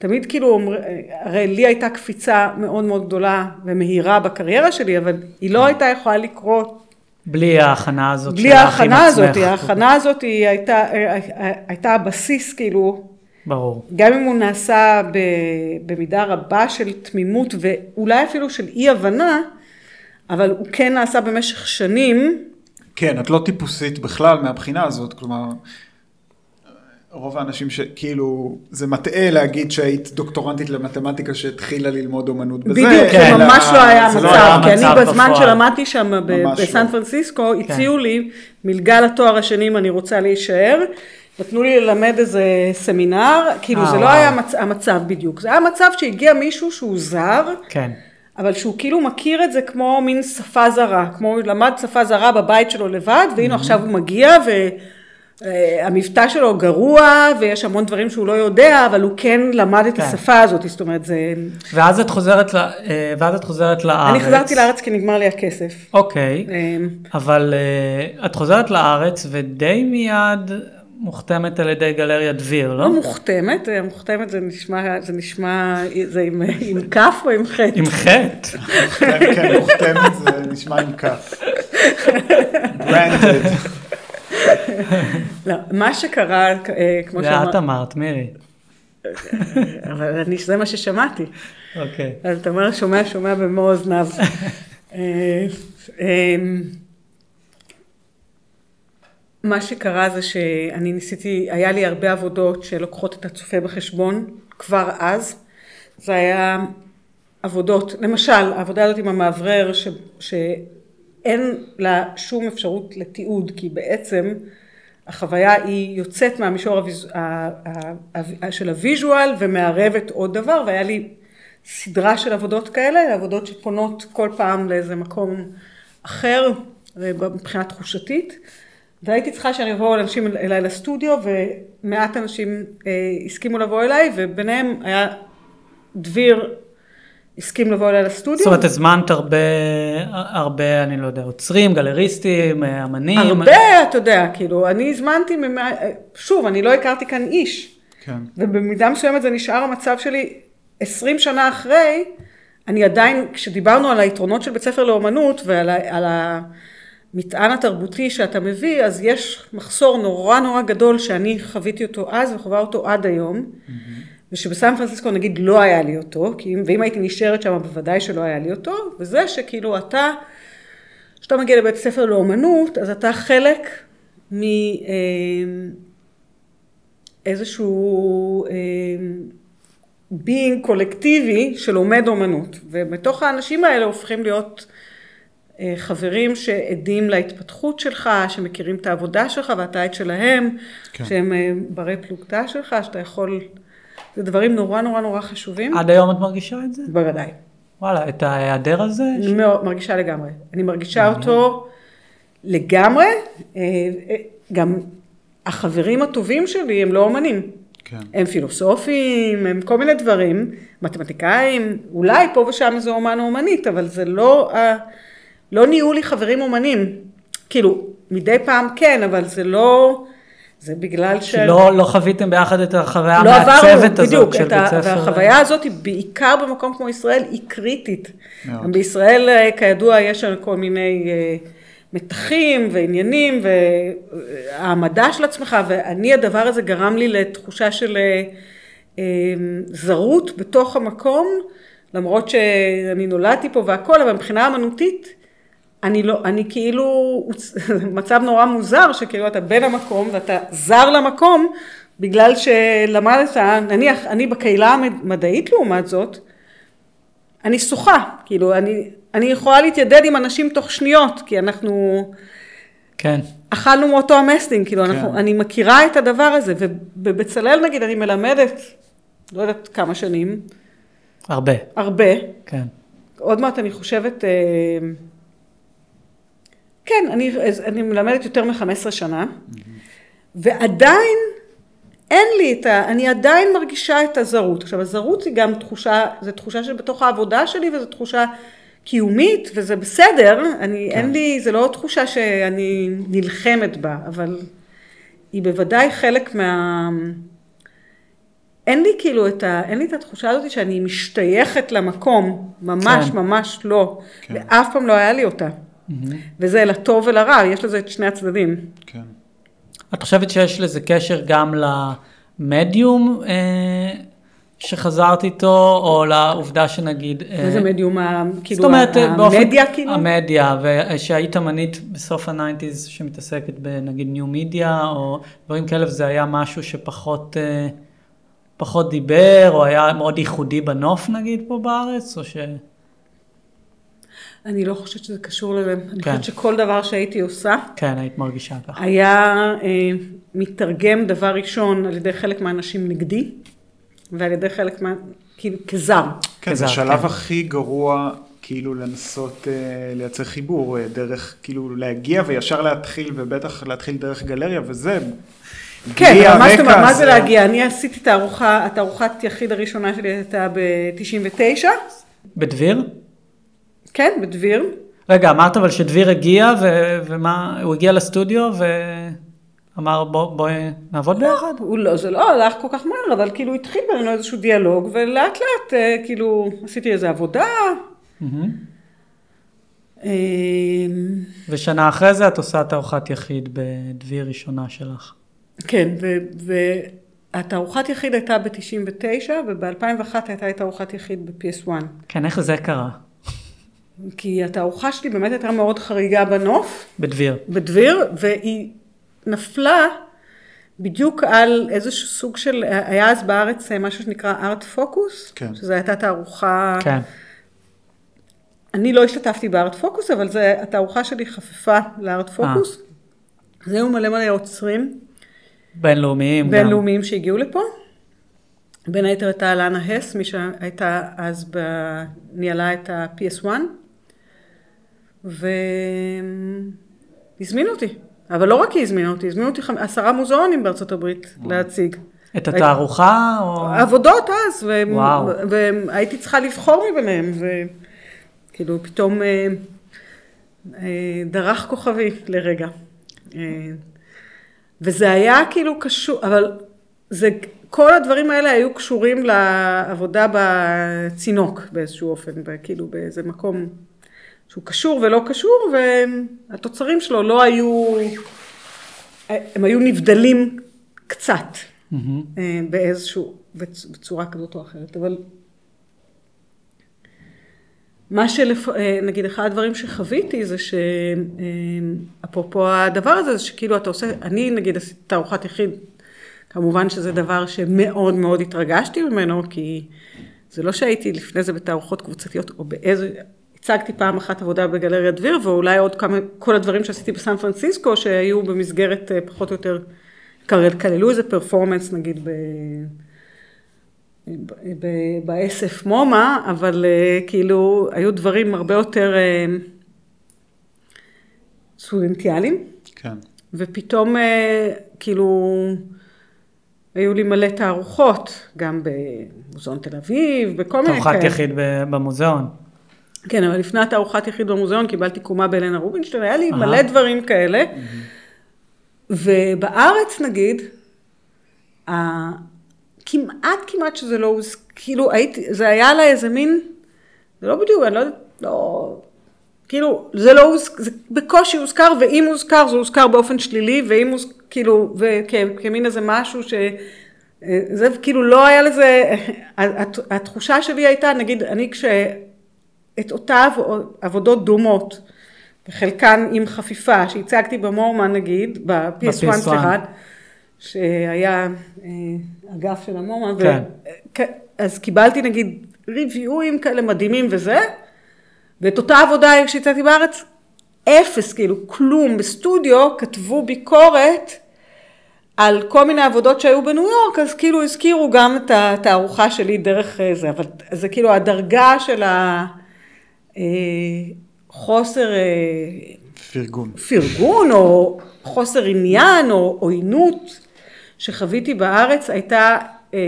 שתמיד כאילו, אומר- הרי לי הייתה קפיצה מאוד מאוד גדולה ומהירה בקריירה שלי, אבל היא לא הייתה יכולה לקרות בלי ההכנה הזאת בלי שלך עם ההכנה הזאת, עצמך. ההכנה הזאת היא הייתה, אה, אה, הייתה הבסיס כאילו ברור. גם אם הוא נעשה ב, במידה רבה של תמימות ואולי אפילו של אי הבנה, אבל הוא כן נעשה במשך שנים, כן, את לא טיפוסית בכלל מהבחינה הזאת, כלומר, רוב האנשים שכאילו, זה מטעה להגיד שהיית דוקטורנטית למתמטיקה שהתחילה ללמוד אומנות בזה. בדיוק, כן, זה ממש לא היה זה המצב, היה כי אני בזמן. שלמדתי שם ממש בסן לא. פרנסיסקו, הציעו לי מלגה לתואר השני אם אני רוצה להישאר, נתנו לי ללמד איזה סמינר, כאילו אה, זה לא וואו. היה מצ- המצב בדיוק, זה היה מצב שהגיע מישהו שהוא זר, כן. אבל שהוא כאילו מכיר את זה כמו מין שפה זרה, כמו הוא למד שפה זרה בבית שלו לבד, והנה עכשיו הוא מגיע והמבטא שלו גרוע, ויש המון דברים שהוא לא יודע, אבל הוא כן למד את כן. השפה הזאת, זאת אומרת, זה... ואז את חוזרת, ל... אה, ואז את חוזרת לארץ. אני חזרתי לארץ כי נגמר לי הכסף. אוקיי, אמ, אבל אה, את חוזרת לארץ ודי מיד מוחתמת על ידי גלריה דביר, לא? לא מוכתמת, אה, מוכתמת זה נשמע, זה נשמע, זה עם, עם כף או עם חטא? עם חטא. כן, כן, מוכתמת, זה נשמע עם כף. ברנדד. לא, מה שקרה, אה, כמו זה את שאמרת, אמרת, מירי. אבל אני, זה מה ששמעתי. אוקיי. אז אתה אומר, שומע, שומע במו אוזניו. אה, מה שקרה זה שאני ניסיתי, היה לי הרבה עבודות שלוקחות את הצופה בחשבון כבר אז. זה היה עבודות, למשל, העבודה הזאת עם המאוורר, ש, שאין לה שום אפשרות לתיעוד, כי בעצם החוויה היא יוצאת מהמישור הוויז... ה- ה- של ה visual ומערבת עוד דבר, והיה לי סדרה של עבודות כאלה, עבודות שפונות כל פעם לאיזה מקום אחר, אה, מבחינה תחושתית. והייתי צריכה שאני אבוא אנשים אליי לסטודיו, ומעט אנשים אה, הסכימו לבוא אליי, וביניהם היה דביר הסכים לבוא אליי לסטודיו. זאת אומרת, הזמנת הרבה, הרבה, אני לא יודע, עוצרים, גלריסטים, אמנים. הרבה, אתה יודע, כאילו, אני הזמנתי, ממא... שוב, אני לא הכרתי כאן איש, כן. ובמידה מסוימת זה נשאר המצב שלי 20 שנה אחרי, אני עדיין, כשדיברנו על היתרונות של בית ספר לאומנות ועל ה... על ה... המטען התרבותי שאתה מביא, אז יש מחסור נורא נורא גדול שאני חוויתי אותו אז וחווה אותו עד היום, ושבסן פרנסיסקו נגיד לא היה לי אותו, כי אם, ואם הייתי נשארת שם בוודאי שלא היה לי אותו, וזה שכאילו אתה, כשאתה מגיע לבית ספר לאומנות, אז אתה חלק מאיזשהו being קולקטיבי שלומד אומנות, ובתוך האנשים האלה הופכים להיות אה, חברים שעדים להתפתחות שלך, שמכירים את העבודה שלך ואתה את שלהם, כן. שהם אה, ברי פלוגתא שלך, שאתה יכול, זה דברים נורא נורא נורא חשובים. עד היום את מרגישה את זה? בוודאי. וואלה, את ההיעדר הזה? אני מאוד, מרגישה לגמרי. אני מרגישה אותו לגמרי, אה, גם החברים הטובים שלי הם לא אומנים. כן. הם פילוסופים, הם כל מיני דברים, מתמטיקאים, אולי פה ושם איזה אומן או אומנית, אבל זה לא, לא נהיו לי חברים אומנים. כאילו, מדי פעם כן, אבל זה לא, זה בגלל ש... שלא לא חוויתם ביחד את החוויה לא המעצבת הזאת בדיוק, של בית ספר. והחוויה הזאת, בעיקר במקום כמו ישראל, היא קריטית. מאוד. בישראל, אה, כידוע, יש כל מיני... Uh, מתחים ועניינים והעמדה של עצמך, ואני הדבר הזה גרם לי לתחושה של אה, אה, זרות בתוך המקום, למרות שאני נולדתי פה והכל, אבל מבחינה אמנותית, אני לא, אני כאילו, מצב נורא מוזר, שכאילו אתה בן המקום ואתה זר למקום, בגלל שלמדת, נניח, אני בקהילה המדעית לעומת זאת, אני שוחה, כאילו, אני, אני יכולה להתיידד עם אנשים תוך שניות, כי אנחנו... כן. אכלנו מאותו המסטינג, כאילו, כן. אנחנו, אני מכירה את הדבר הזה, ובבצלאל נגיד, אני מלמדת, לא יודעת כמה שנים. הרבה. הרבה. כן. עוד מעט אני חושבת, אה, כן, אני, אני מלמדת יותר מ-15 שנה, mm-hmm. ועדיין אין לי את ה... אני עדיין מרגישה את הזרות. עכשיו, הזרות היא גם תחושה, זו תחושה שבתוך העבודה שלי, וזו תחושה קיומית, וזה בסדר. אני, כן. אין לי, זה לא תחושה שאני נלחמת בה, אבל היא בוודאי חלק מה... אין לי כאילו את ה... אין לי את התחושה הזאת שאני משתייכת למקום, ממש כן. ממש לא. כן. ואף פעם לא היה לי אותה. Mm-hmm. וזה לטוב ולרע, יש לזה את שני הצדדים. כן. את חושבת שיש לזה קשר גם למדיום אה, שחזרת איתו, או לעובדה שנגיד... אה, איזה מדיום? כאילו, זאת אומרת, המדיה באופן, כאילו? המדיה, ושהיית אמנית בסוף ה nineties שמתעסקת בנגיד new media, או דברים כאלה, וזה היה משהו שפחות... אה, פחות דיבר, או היה מאוד ייחודי בנוף נגיד פה בארץ, או ש... אני לא חושבת שזה קשור לזה. כן. אני חושבת שכל דבר שהייתי עושה, כן, היית מרגישה ככה. היה אה, מתרגם דבר ראשון על ידי חלק מהאנשים נגדי, ועל ידי חלק מה... כאילו, כזר. כן, זה השלב כן. הכי גרוע, כאילו לנסות אה, לייצר חיבור, אה, דרך, כאילו להגיע וישר להתחיל, ובטח להתחיל דרך גלריה, וזה... כן, אבל מה זאת אומרת, מה זה להגיע? אני עשיתי את הארוחה, את הארוחת יחיד הראשונה שלי הייתה ב-99. בדביר? כן, בדביר. רגע, אמרת אבל שדביר הגיע, ו- ומה, הוא הגיע לסטודיו ואמר בואי בוא, נעבוד ביחד? הוא לא, זה לא הלך כל כך מהר, אבל כאילו התחיל בינינו איזשהו דיאלוג, ולאט לאט אה, כאילו עשיתי איזו עבודה. אמ, ושנה אחרי זה את עושה את ארוחת יחיד בדביר ראשונה שלך. כן, והתערוכת יחיד הייתה ב-99, וב-2001 הייתה את ארוחת יחיד ב-PS1. כן, איך זה קרה? כי התערוכה שלי באמת הייתה מאוד חריגה בנוף. בדביר. בדביר, והיא נפלה בדיוק על איזשהו סוג של, היה אז בארץ משהו שנקרא ארט פוקוס, כן. שזו הייתה תערוכה... כן. אני לא השתתפתי בארט פוקוס, אבל זה, התערוכה שלי חפפה לארט פוקוס. זהו מלא מלא עוצרים. בינלאומיים. בינלאומיים גם. שהגיעו לפה. בין היתר הייתה לאנה הס, מי שהייתה אז, ב... ניהלה את ה-PS1. והזמינו אותי. אבל לא רק היא הזמינה אותי, הזמינו אותי עשרה מוזיאונים בארצות הברית להציג. את התערוכה? או... עבודות אז, ו... והייתי צריכה לבחור מביניהם, וכאילו פתאום אה, אה, דרך כוכבי לרגע. אה, וזה היה כאילו קשור, אבל זה, כל הדברים האלה היו קשורים לעבודה בצינוק באיזשהו אופן, כאילו באיזה מקום שהוא קשור ולא קשור, והתוצרים שלו לא היו, הם היו נבדלים קצת mm-hmm. באיזשהו, בצורה כזאת או אחרת, אבל מה שלפ... נגיד אחד הדברים שחוויתי זה שאפרופו הדבר הזה, זה שכאילו אתה עושה, אני נגיד עשיתי תערוכת יחיד, כמובן שזה דבר שמאוד מאוד התרגשתי ממנו, כי זה לא שהייתי לפני זה בתערוכות קבוצתיות או באיזה, הצגתי פעם אחת עבודה בגלריה דביר, ואולי עוד כמה, כל הדברים שעשיתי בסן פרנסיסקו, שהיו במסגרת אה, פחות או יותר, כללו איזה פרפורמנס נגיד ב... באסף מומה, אבל אה, כאילו היו דברים הרבה יותר אה, סטודנטיאליים. כן. ופתאום כאילו היו לי מלא תערוכות, גם במוזיאון תל אביב, בכל מיני כאלה. תערוכת יחיד במוזיאון. כן, אבל לפני התערוכת יחיד במוזיאון קיבלתי קומה באלנה רובינשטיין, היה לי Aha. מלא דברים כאלה. ובארץ נגיד, כמעט כמעט שזה לא כאילו הייתי, זה היה לה איזה מין, זה לא בדיוק, אני לא יודעת, לא, כאילו, זה לא זה בקושי הוזכר, ואם הוזכר, זה הוזכר באופן שלילי, ואם הוזכר, כאילו, וכמין איזה משהו ש... זה כאילו לא היה לזה, התחושה שלי הייתה, נגיד, אני כש... את אותה עבודות דומות, וחלקן עם חפיפה, שהצגתי במורמן נגיד, ב-PS1 סליחה, שהיה אה, אגף של המורמן, כן. אז קיבלתי נגיד ריוויואים כאלה מדהימים וזה, ואת אותה עבודה שהצגתי בארץ, אפס, כאילו כלום, בסטודיו כתבו ביקורת על כל מיני עבודות שהיו בניו יורק, אז כאילו הזכירו גם את התערוכה שלי דרך אה, זה, אבל זה כאילו הדרגה של ה... אה, חוסר... אה, פרגון. פרגון, או חוסר עניין, או עוינות שחוויתי בארץ, הייתה אה,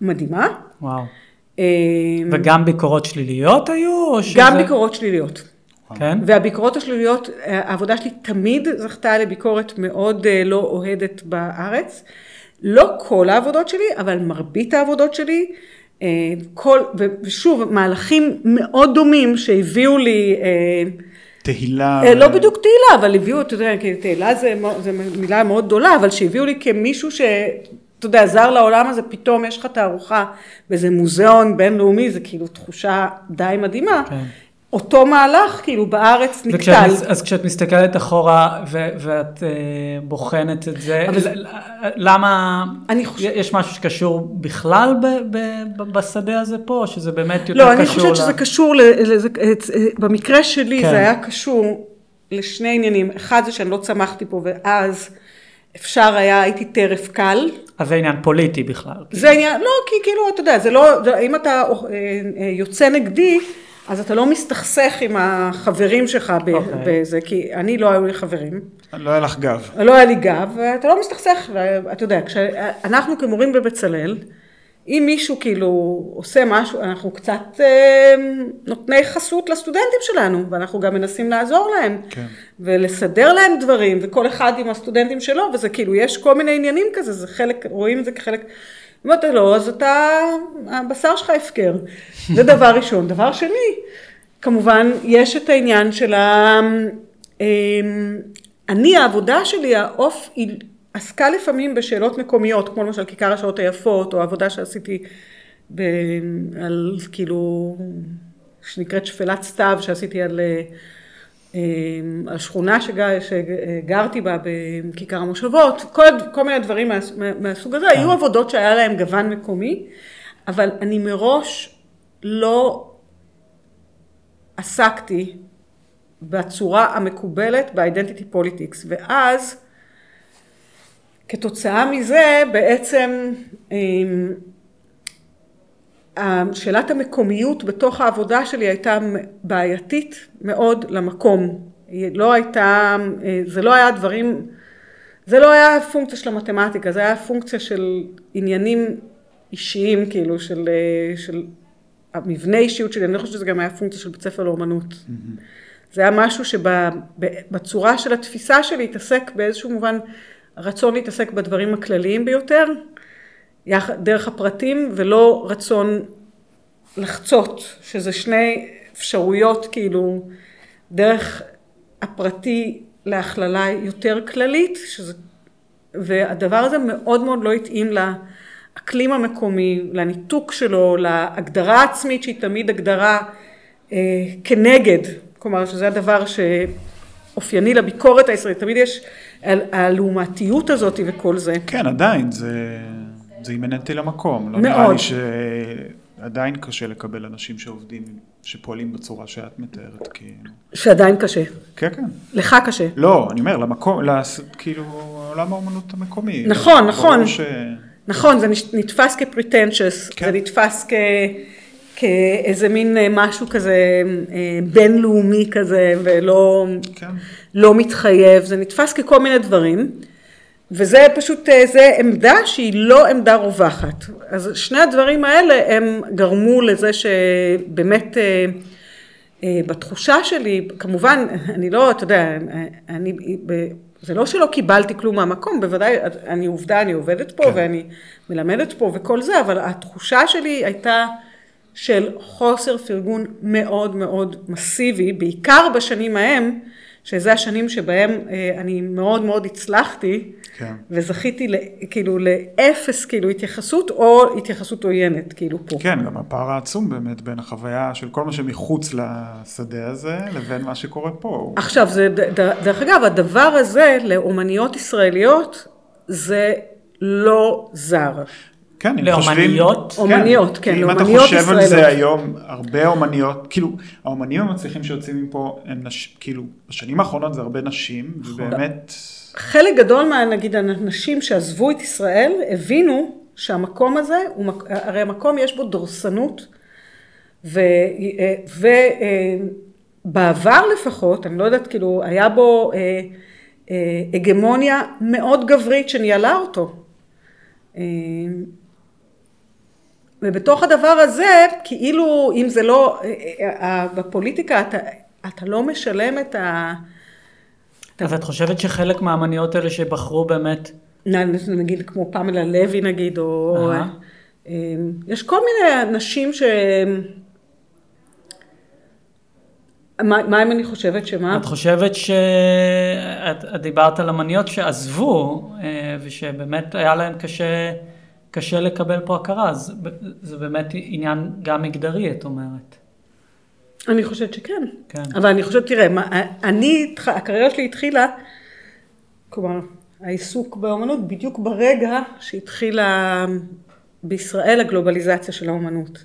מדהימה. וואו. וגם ביקורות שליליות היו? שזה... גם ביקורות שליליות. כן? והביקורות השליליות, העבודה שלי תמיד זכתה לביקורת מאוד לא אוהדת בארץ. לא כל העבודות שלי, אבל מרבית העבודות שלי כל, ושוב, מהלכים מאוד דומים שהביאו לי... אה, תהילה. אה, לא בדיוק תהילה, אבל הביאו, אתה יודע, תהילה זה, זה מילה מאוד גדולה, אבל שהביאו לי כמישהו ש... אתה יודע, זר לעולם הזה, פתאום יש לך תערוכה באיזה מוזיאון בינלאומי, זה כאילו תחושה די מדהימה. כן. אותו מהלך כאילו בארץ נקטל. אז כשאת מסתכלת אחורה ו- ואת uh, בוחנת את זה, אבל... למה, חושב... יש משהו שקשור בכלל ב- ב- בשדה הזה פה, או שזה באמת יותר לא, קשור? לא, אני חושבת ל... שזה קשור, לזה, במקרה שלי כן. זה היה קשור לשני עניינים, אחד זה שאני לא צמחתי פה ואז אפשר היה, הייתי טרף קל. אז זה עניין פוליטי בכלל. זה עניין, לא, כי כאילו, אתה יודע, זה לא, אם אתה אה, אה, יוצא נגדי, אז אתה לא מסתכסך עם החברים שלך okay. אוקיי. בזה, כי אני לא היו לי חברים. לא היה לך גב. לא היה לי גב, ואתה לא מסתכסך, ואתה יודע, כשאנחנו כמורים בבצלאל, אם מישהו כאילו עושה משהו, אנחנו קצת אה, נותני חסות לסטודנטים שלנו, ואנחנו גם מנסים לעזור להם, כן. ולסדר להם דברים, וכל אחד עם הסטודנטים שלו, וזה כאילו, יש כל מיני עניינים כזה, זה חלק, רואים את זה כחלק... אם אתה לא, אז אתה, הבשר שלך הפקר. זה דבר ראשון. דבר שני, כמובן, יש את העניין של ה... אמ, אני, העבודה שלי, העוף, היא עסקה לפעמים בשאלות מקומיות, כמו למשל כיכר השעות היפות, או עבודה שעשיתי ב... על כאילו, שנקראת שפלת סתיו, שעשיתי על... אמ, השכונה שגר, שגרתי בה בכיכר המושבות, כל, כל מיני דברים מה, מהסוג הזה, היו כן. עבודות שהיה להם גוון מקומי, אבל אני מראש לא עסקתי בצורה המקובלת ב identity politics, ואז כתוצאה מזה בעצם אמ, שאלת המקומיות בתוך העבודה שלי הייתה בעייתית מאוד למקום. היא לא הייתה, זה לא היה דברים, זה לא היה פונקציה של המתמטיקה, זה היה פונקציה של עניינים אישיים, כאילו, של, של המבנה אישיות שלי, אני לא חושבת שזה גם היה פונקציה של בית ספר לאומנות. Mm-hmm. זה היה משהו שבצורה של התפיסה שלי התעסק באיזשהו מובן רצון להתעסק בדברים הכלליים ביותר, דרך הפרטים ולא רצון לחצות, שזה שני אפשרויות כאילו דרך הפרטי להכללה יותר כללית, שזה, והדבר הזה מאוד מאוד לא התאים לאקלים המקומי, לניתוק שלו, להגדרה עצמית שהיא תמיד הגדרה אה, כנגד, כלומר שזה הדבר שאופייני לביקורת הישראלית, תמיד יש הלעומתיות הזאת וכל זה. כן, עדיין, זה, זה אימננטי למקום. לא מאוד. נראה לי שעדיין קשה לקבל אנשים שעובדים, שפועלים בצורה שאת מתארת, כאילו. שעדיין קשה. כן, כן. לך קשה. לא, אני אומר, למקום, לס... כאילו, עולם האומנות המקומי. נכון, נכון. ש... נכון, זה נתפס כפריטנצ'ס, כן. זה נתפס כ... כאיזה מין אה, משהו כזה אה, בינלאומי כזה, ולא כן. לא מתחייב, זה נתפס ככל מיני דברים, וזה פשוט, אה, זה עמדה שהיא לא עמדה רווחת. אז שני הדברים האלה הם גרמו לזה שבאמת אה, אה, בתחושה שלי, כמובן, אני לא, אתה יודע, אני, זה לא שלא קיבלתי כלום מהמקום, בוודאי, אני עובדה, אני עובדת פה כן. ואני מלמדת פה וכל זה, אבל התחושה שלי הייתה של חוסר פרגון מאוד מאוד מסיבי, בעיקר בשנים ההם, שזה השנים שבהם אני מאוד מאוד הצלחתי, כן. וזכיתי ל, כאילו לאפס כאילו התייחסות, או התייחסות עוינת, כאילו פה. כן, גם הפער העצום באמת בין החוויה של כל מה שמחוץ לשדה הזה, לבין מה שקורה פה. עכשיו, זה, ד- ד- דרך אגב, הדבר הזה לאומניות ישראליות, זה לא זר. כן, אם לאומניות? חושבים... אומניות, כן, אם אתה לאומניות חושב על ישראליות. זה היום, הרבה אומניות, כאילו, האומנים המצליחים שיוצאים מפה, הם נש... כאילו, בשנים האחרונות זה הרבה נשים, נכון. ובאמת, חלק גדול מה, נגיד, הנשים שעזבו את ישראל, הבינו שהמקום הזה, הוא, הרי המקום יש בו דורסנות, ובעבר לפחות, אני לא יודעת, כאילו, היה בו אה, אה, הגמוניה מאוד גברית שניהלה אותו. אה, ובתוך הדבר הזה, כאילו, אם זה לא, אה, אה, אה, בפוליטיקה אתה, אתה לא משלם את ה... אז את חושבת שחלק מהאמניות האלה שבחרו באמת, נגיד כמו פמלה לוי נגיד, או... אה, יש כל מיני נשים ש... מה, מה אם אני חושבת שמה? את חושבת שאת את דיברת על אמניות שעזבו, אה, ושבאמת היה להן קשה, קשה לקבל פה הכרה, אז זה באמת עניין גם מגדרי, את אומרת. אני חושבת שכן. כן. אבל אני חושבת, תראה, מה, אני, הקריירה שלי התחילה, כלומר, העיסוק באומנות בדיוק ברגע שהתחילה בישראל הגלובליזציה של האומנות.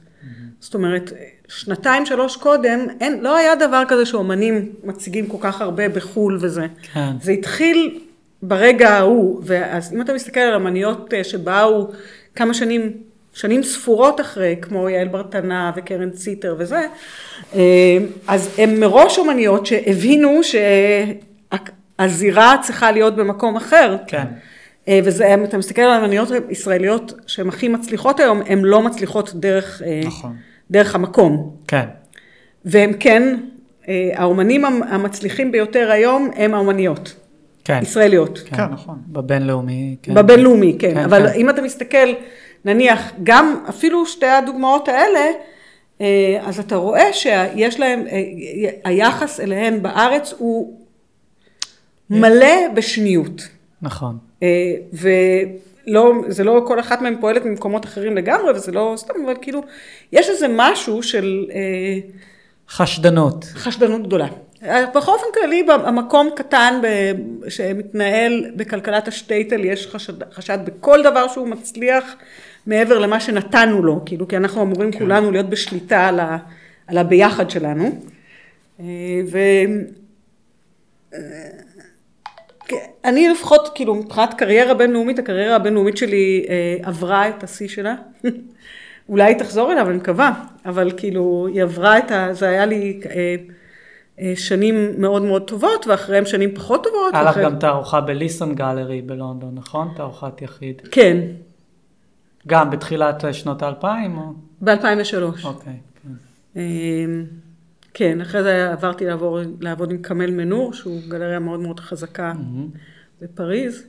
זאת אומרת, שנתיים, שלוש קודם, אין, לא היה דבר כזה שאומנים מציגים כל כך הרבה בחו"ל וזה. כן. זה התחיל ברגע ההוא, ואז אם אתה מסתכל על אמניות אה, שבאו כמה שנים, שנים ספורות אחרי, כמו יעל ברטנה וקרן ציטר וזה, אה, אז הן מראש אמניות שהבינו שהזירה צריכה להיות במקום אחר. כן. אה, וזה, אם אתה מסתכל על אמניות ישראליות שהן הכי מצליחות היום, הן לא מצליחות דרך, אה, נכון. דרך המקום. כן. והם כן, האומנים המ- המצליחים ביותר היום הם האומניות, כן. ישראליות. כן, נכון. בבינלאומי, כן. בבינלאומי, כן. כן, אבל כן. אם אתה מסתכל, נניח, גם אפילו שתי הדוגמאות האלה, אה, אז אתה רואה שיש להם, אה, היחס אליהן בארץ הוא מלא בשניות. נכון. אה, ולא, זה לא כל אחת מהן פועלת ממקומות אחרים לגמרי, וזה לא סתם, אבל כאילו, יש איזה משהו של חשדנות. חשדנות גדולה. בכל אופן כללי, המקום קטן ב- שמתנהל בכלכלת השטייטל, יש חשד, חשד בכל דבר שהוא מצליח מעבר למה שנתנו לו, כאילו, כי אנחנו אמורים כן. כולנו להיות בשליטה על, ה, על הביחד שלנו. אה, ו... אה, אני לפחות, כאילו, מבחינת קריירה בינלאומית, הקריירה הבינלאומית שלי אה, עברה את השיא שלה. אולי היא תחזור אליו, אני מקווה, אבל כאילו, היא עברה את ה... זה היה לי אה, אה, שנים מאוד מאוד טובות, ואחריהם שנים פחות טובות. היה לך ואחרי- גם תערוכה בליסון גלרי בלונדון, נכון? תערוכת יחיד. כן, גם בתחילת שנות האלפיים? או... ב-2003. אוקיי, כן. אה, כן, אחרי זה עברתי לעבור, לעבוד עם קמל מנור, שהוא גלריה מאוד מאוד חזקה בפריז.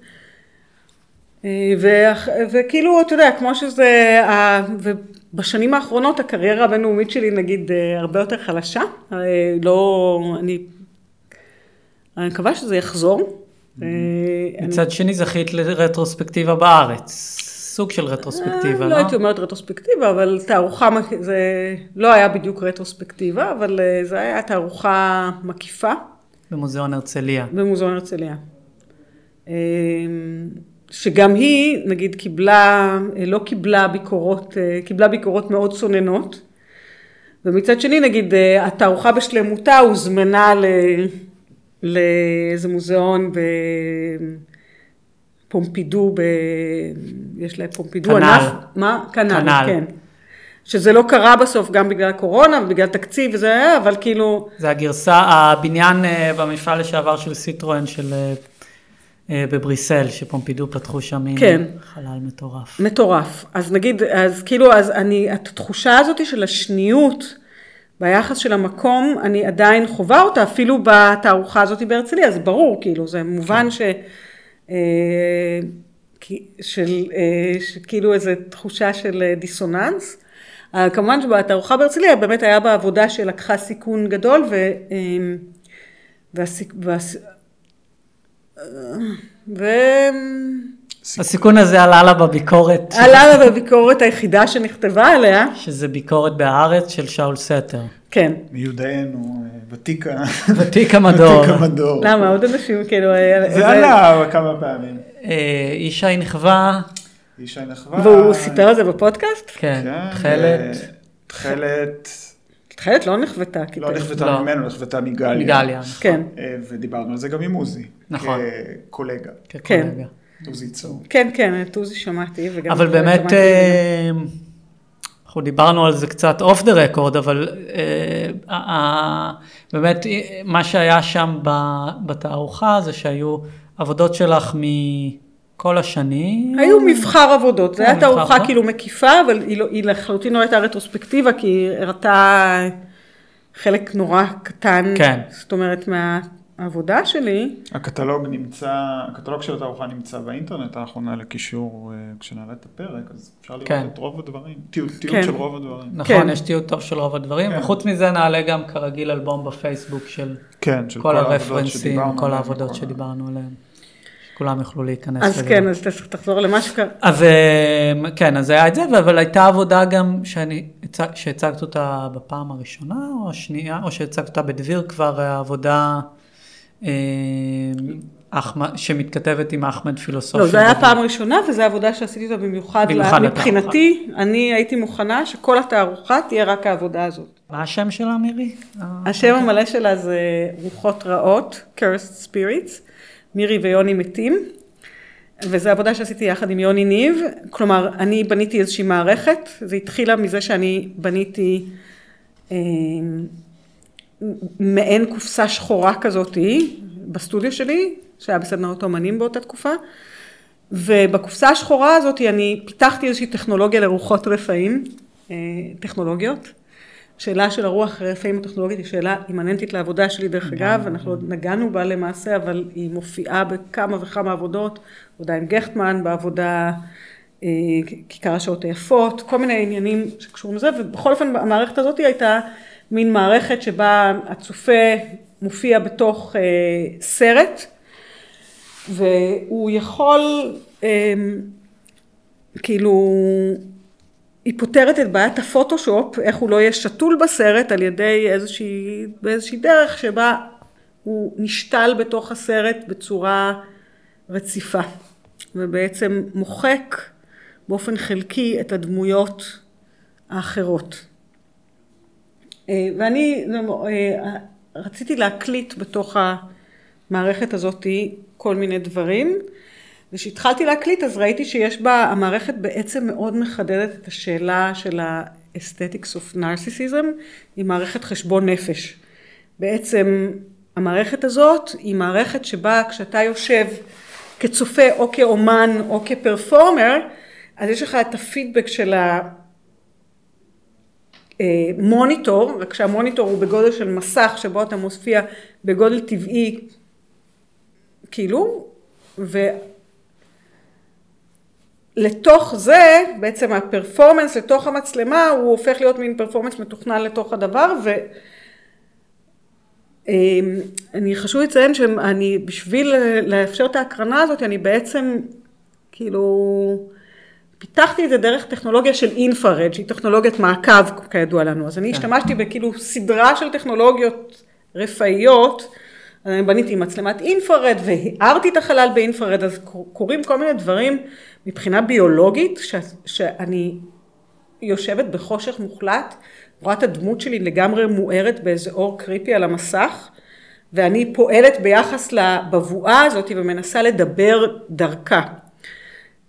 ואח- וכאילו, אתה יודע, כמו שזה, בשנים האחרונות הקריירה הבינלאומית שלי נגיד אה, הרבה יותר חלשה, אה, לא, אני, אני מקווה שזה יחזור. אה, אני- מצד שני זכית לרטרוספקטיבה בארץ, סוג של רטרוספקטיבה, אה, לא? לא הייתי אומרת רטרוספקטיבה, אבל תערוכה, זה לא היה בדיוק רטרוספקטיבה, אבל אה, זה היה תערוכה מקיפה במוזיאון הרצליה. במוזיאון הרצליה. אה, שגם היא, נגיד, קיבלה, אה, לא קיבלה ביקורות, קיבלה ביקורות מאוד צוננות. ומצד שני, נגיד, התערוכה בשלמותה הוזמנה. לאיזה מוזיאון בפומפידו, ב... יש להם פומפידו כנ"ל. ענף, מה? כנ"ל, כנ"ל. כן. שזה לא קרה בסוף גם בגלל קורונה ובגלל תקציב וזה היה, אבל כאילו, זה הגרסה, הבניין אה, במפעל לשעבר של סיטרואן של אה, אה, בבריסל, שפומפידו פתחו שם כן. חלל מטורף. מטורף. אז נגיד, אז כאילו, אז אני, התחושה הזאת של השניות ביחס של המקום, אני עדיין חווה אותה, אפילו בתערוכה הזאת בהרצליה, זה ברור, כאילו, זה מובן ש... אה, של, אה, שכאילו איזו תחושה של אה, דיסוננס. כמובן שבתערוכה בהרצליה באמת היה בה עבודה שלקחה סיכון גדול, ו... אה, והסיק... והס... אה, הסיכון הזה עלה לה בביקורת, עלה לה בביקורת היחידה שנכתבה עליה, שזה ביקורת בהארץ של שאול סתר. כן. מיודענו, אה, ותיק המדור. ותיק המדור. למה? עוד אנשים כאילו... אה, זה עלה כמה פעמים. אה, ישי נכווה, ישי נחווה. והוא סיפר על זה בפודקאסט? כן, כן, תכלת, אה, תכלת, תכלת לא נחוותה. לא נחוותה לא. ממנו, נחוותה מגליה. מגליה, כן, אה, ודיברנו על זה גם עם עוזי. נכון. כקולגה. כקולגה. עוזי צור. כן, כן, את עוזי שמעתי. וגם אבל את- באמת, אה, אנחנו דיברנו על זה קצת אוף דה רקורד, אבל אה, אה, באמת אה, מה שהיה שם ב- בתערוכה זה שהיו עבודות שלך מכל השנים. היו מבחר עבודות, זו אה, הייתה תערוכה אה? כאילו מקיפה, אבל היא לא- היא לחלוטין לא הייתה רטרוספקטיבה, כי היא הראתה חלק נורא קטן, כן. זאת אומרת, מהעבודה שלי. הקטלוג נמצא, הקטלוג של התערוכה נמצא באינטרנט, אנחנו נעלה קישור אה, כשנעלה את הפרק, אז אפשר לראות כן. את רוב הדברים, תיעוד תיעוד כן. של רוב הדברים. נכון, כן. יש תיעוד טוב של רוב הדברים, כן. וחוץ מזה נעלה גם כרגיל אלבום בפייסבוק של כן, של כל העבודות הרפרנסים, כל העבודות וכל ה- שדיברנו עליהן. שכולם יוכלו להיכנס אז ולראות. כן, אז תח- תחזור למה שקרה. אז אה, כן, אז היה את זה, אבל הייתה עבודה גם שאני, הצג- שהצגת אותה בפעם הראשונה או השנייה, או שהצגת אותה בדביר כבר, העבודה שמתכתבת עם אחמד פילוסופי. לא, זו הייתה. פעם ראשונה, וזו עבודה שעשיתי אותה במיוחד, במיוחד. מבחינתי, אני הייתי מוכנה שכל התערוכה תהיה רק העבודה הזאת. מה השם שלה, מירי? אה, השם המלא שלה זה רוחות רעות, cursed spirits, מירי ויוני מתים, וזו עבודה שעשיתי יחד עם יוני ניב, כלומר, אני בניתי איזושהי מערכת, זה התחילה מזה שאני בניתי אה, מעין קופסה שחורה כזאתי בסטודיו שלי, שהיה בסדנאות אומנים באותה תקופה, ובקופסה השחורה הזאת אני פיתחתי איזושהי טכנולוגיה לרוחות רפאים, אה, טכנולוגיות. שאלה של הרוח רפאים הטכנולוגית היא שאלה אימננטית לעבודה שלי דרך אגב, אנחנו עוד נגענו בה למעשה, אבל היא מופיעה בכמה וכמה עבודות, עבודה עם גכטמן, בעבודה אה, כיכר השעות היפות, כל מיני עניינים שקשורים לזה, ובכל אופן המערכת הזאת הייתה מין מערכת שבה הצופה מופיע בתוך אה, סרט, והוא יכול אה, כאילו היא פותרת את בעיית הפוטושופ, איך הוא לא יהיה שתול בסרט על ידי איזושהי, באיזושהי דרך שבה הוא נשתל בתוך הסרט בצורה רציפה, ובעצם מוחק באופן חלקי את הדמויות האחרות. אה, ואני אה, רציתי להקליט בתוך המערכת הזאת כל מיני דברים. וכשהתחלתי להקליט אז ראיתי שיש בה, המערכת בעצם מאוד מחדדת את השאלה של ה-aesthetics of narcissism, היא מערכת חשבון נפש. בעצם המערכת הזאת היא מערכת שבה כשאתה יושב כצופה או כאומן או כפרפורמר, אז יש לך את הפידבק של המוניטור, רק שהמוניטור הוא בגודל של מסך שבו אתה מופיע בגודל טבעי, כאילו, ו... לתוך זה, בעצם הפרפורמנס לתוך המצלמה, הוא הופך להיות מין פרפורמנס מתוכנן לתוך הדבר, ו... אמ, חשוב לציין שאני, בשביל לאפשר את ההקרנה הזאת, אני בעצם, כאילו, פיתחתי את זה דרך טכנולוגיה של אינפרד, שהיא טכנולוגיית מעקב, כידוע לנו. אז אני כן. השתמשתי בכאילו סדרה של טכנולוגיות רפאיות, אני בניתי מצלמת אינפרד והארתי את החלל באינפרד, אז קורים כל מיני דברים מבחינה ביולוגית, ש, שאני יושבת בחושך מוחלט, רואה את הדמות שלי לגמרי מוארת באיזה אור קריפי על המסך, ואני פועלת ביחס לבבואה הזאת ומנסה לדבר דרכה,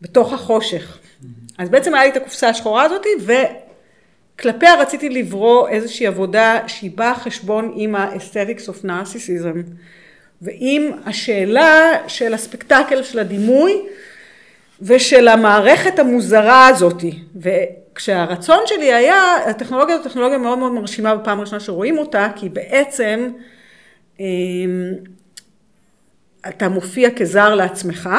בתוך החושך. אז בעצם היה לי את הקופסה השחורה הזאת, וכלפיה רציתי לברוא איזושהי עבודה שהיא באה חשבון עם ה-aesthetics of narcissism, ועם השאלה של הספקטקל של הדימוי, ושל המערכת המוזרה הזאתי. וכשהרצון שלי היה, הטכנולוגיה זו טכנולוגיה מאוד מאוד מרשימה בפעם הראשונה שרואים אותה, כי בעצם אמ, אתה מופיע כזר לעצמך,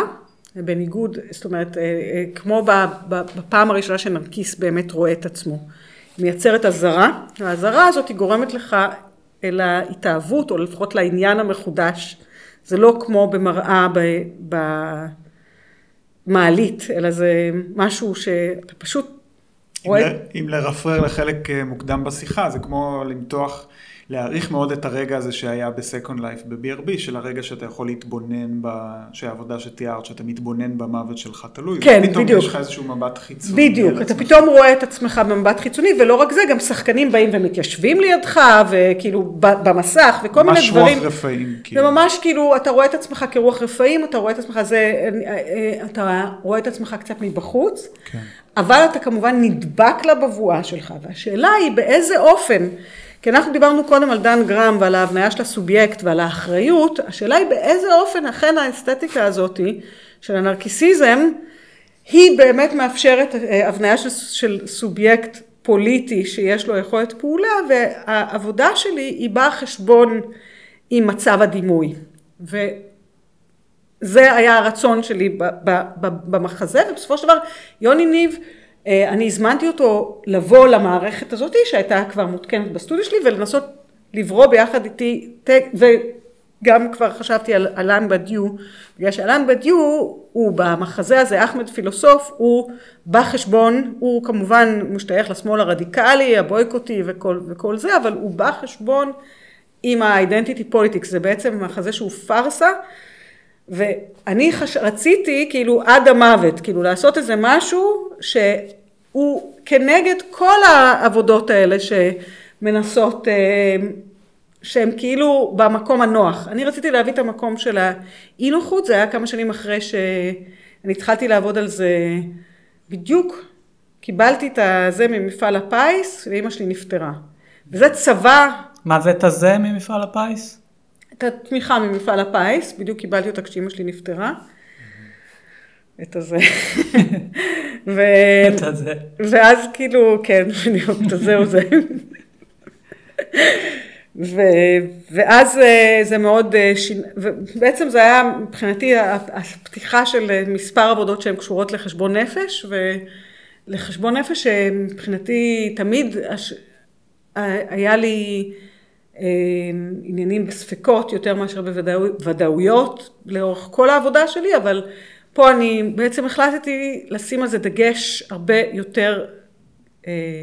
בניגוד, זאת אומרת, אה, אה, כמו בפעם הראשונה שנרקיס באמת רואה את עצמו. מייצרת אזהרה, והאזהרה הזאת היא גורמת לך אל ההתאהבות, או לפחות לעניין המחודש. זה לא כמו במראה במעלית, אלא זה משהו שאתה פשוט רואה... אם לרפרר לחלק אה, מוקדם בשיחה, זה כמו למתוח... להעריך מאוד את הרגע הזה שהיה בסקונד לייף ב-BRB, של הרגע שאתה יכול להתבונן, ב... שהעבודה שתיארת, שאתה מתבונן במוות שלך, תלוי. כן, בדיוק. פתאום יש לך איזשהו מבט חיצוני. בדיוק, אתה פתאום רואה את עצמך במבט חיצוני, ולא רק זה, גם שחקנים באים ומתיישבים לידך, וכאילו במסך, וכל מיני דברים. ממש רוח רפאים. כאילו. זה ממש כאילו, אתה רואה את עצמך כרוח רפאים, אתה רואה את עצמך, זה, אה, אה, אתה רואה את עצמך קצת מבחוץ, כן. אבל אתה כמובן נדבק לבבואה שלך, והשאלה היא באיזה אופן. כי אנחנו דיברנו קודם על דן גרם ועל ההבניה של הסובייקט ועל האחריות, השאלה היא באיזה אופן אכן האסתטיקה הזאתי של הנרקיסיזם, היא באמת מאפשרת אה, הבניה של, של סובייקט פוליטי שיש לו יכולת פעולה, והעבודה שלי היא באה חשבון עם מצב הדימוי. וזה היה הרצון שלי במחזה, ובסופו של דבר יוני ניב אני הזמנתי אותו לבוא למערכת הזאת שהייתה כבר מותקנת בסטודיו שלי ולנסות לברוא ביחד איתי וגם כבר חשבתי על אלן בדיו. בגלל שאלן בדיו הוא במחזה הזה אחמד פילוסוף הוא בחשבון הוא כמובן משתייך לשמאל הרדיקלי הבויקוטי וכל, וכל זה אבל הוא בחשבון עם ה-identity politics. זה בעצם מחזה שהוא פארסה ואני חש... רציתי כאילו עד המוות, כאילו לעשות איזה משהו שהוא כנגד כל העבודות האלה שמנסות, אה, שהן כאילו במקום הנוח. אני רציתי להביא את המקום של האי נוחות, זה היה כמה שנים אחרי שאני התחלתי לעבוד על זה בדיוק. קיבלתי את הזה ממפעל הפיס ואימא שלי נפטרה. וזה צבא. מה זה את הזה ממפעל הפיס? את התמיכה ממפעל הפיס, בדיוק קיבלתי אותה כשאימא שלי נפטרה. את הזה. ו... את הזה. ואז כאילו, כן, בדיוק, את הזה או זה. ו... ואז אה, זה מאוד, אה, ש... ובעצם זה היה מבחינתי הפתיחה של מספר עבודות שהן קשורות לחשבון נפש, ולחשבון נפש שמבחינתי תמיד היה לי עניינים בספקות יותר מאשר בוודאויות לאורך כל העבודה שלי, אבל פה אני בעצם החלטתי לשים על זה דגש הרבה יותר אה,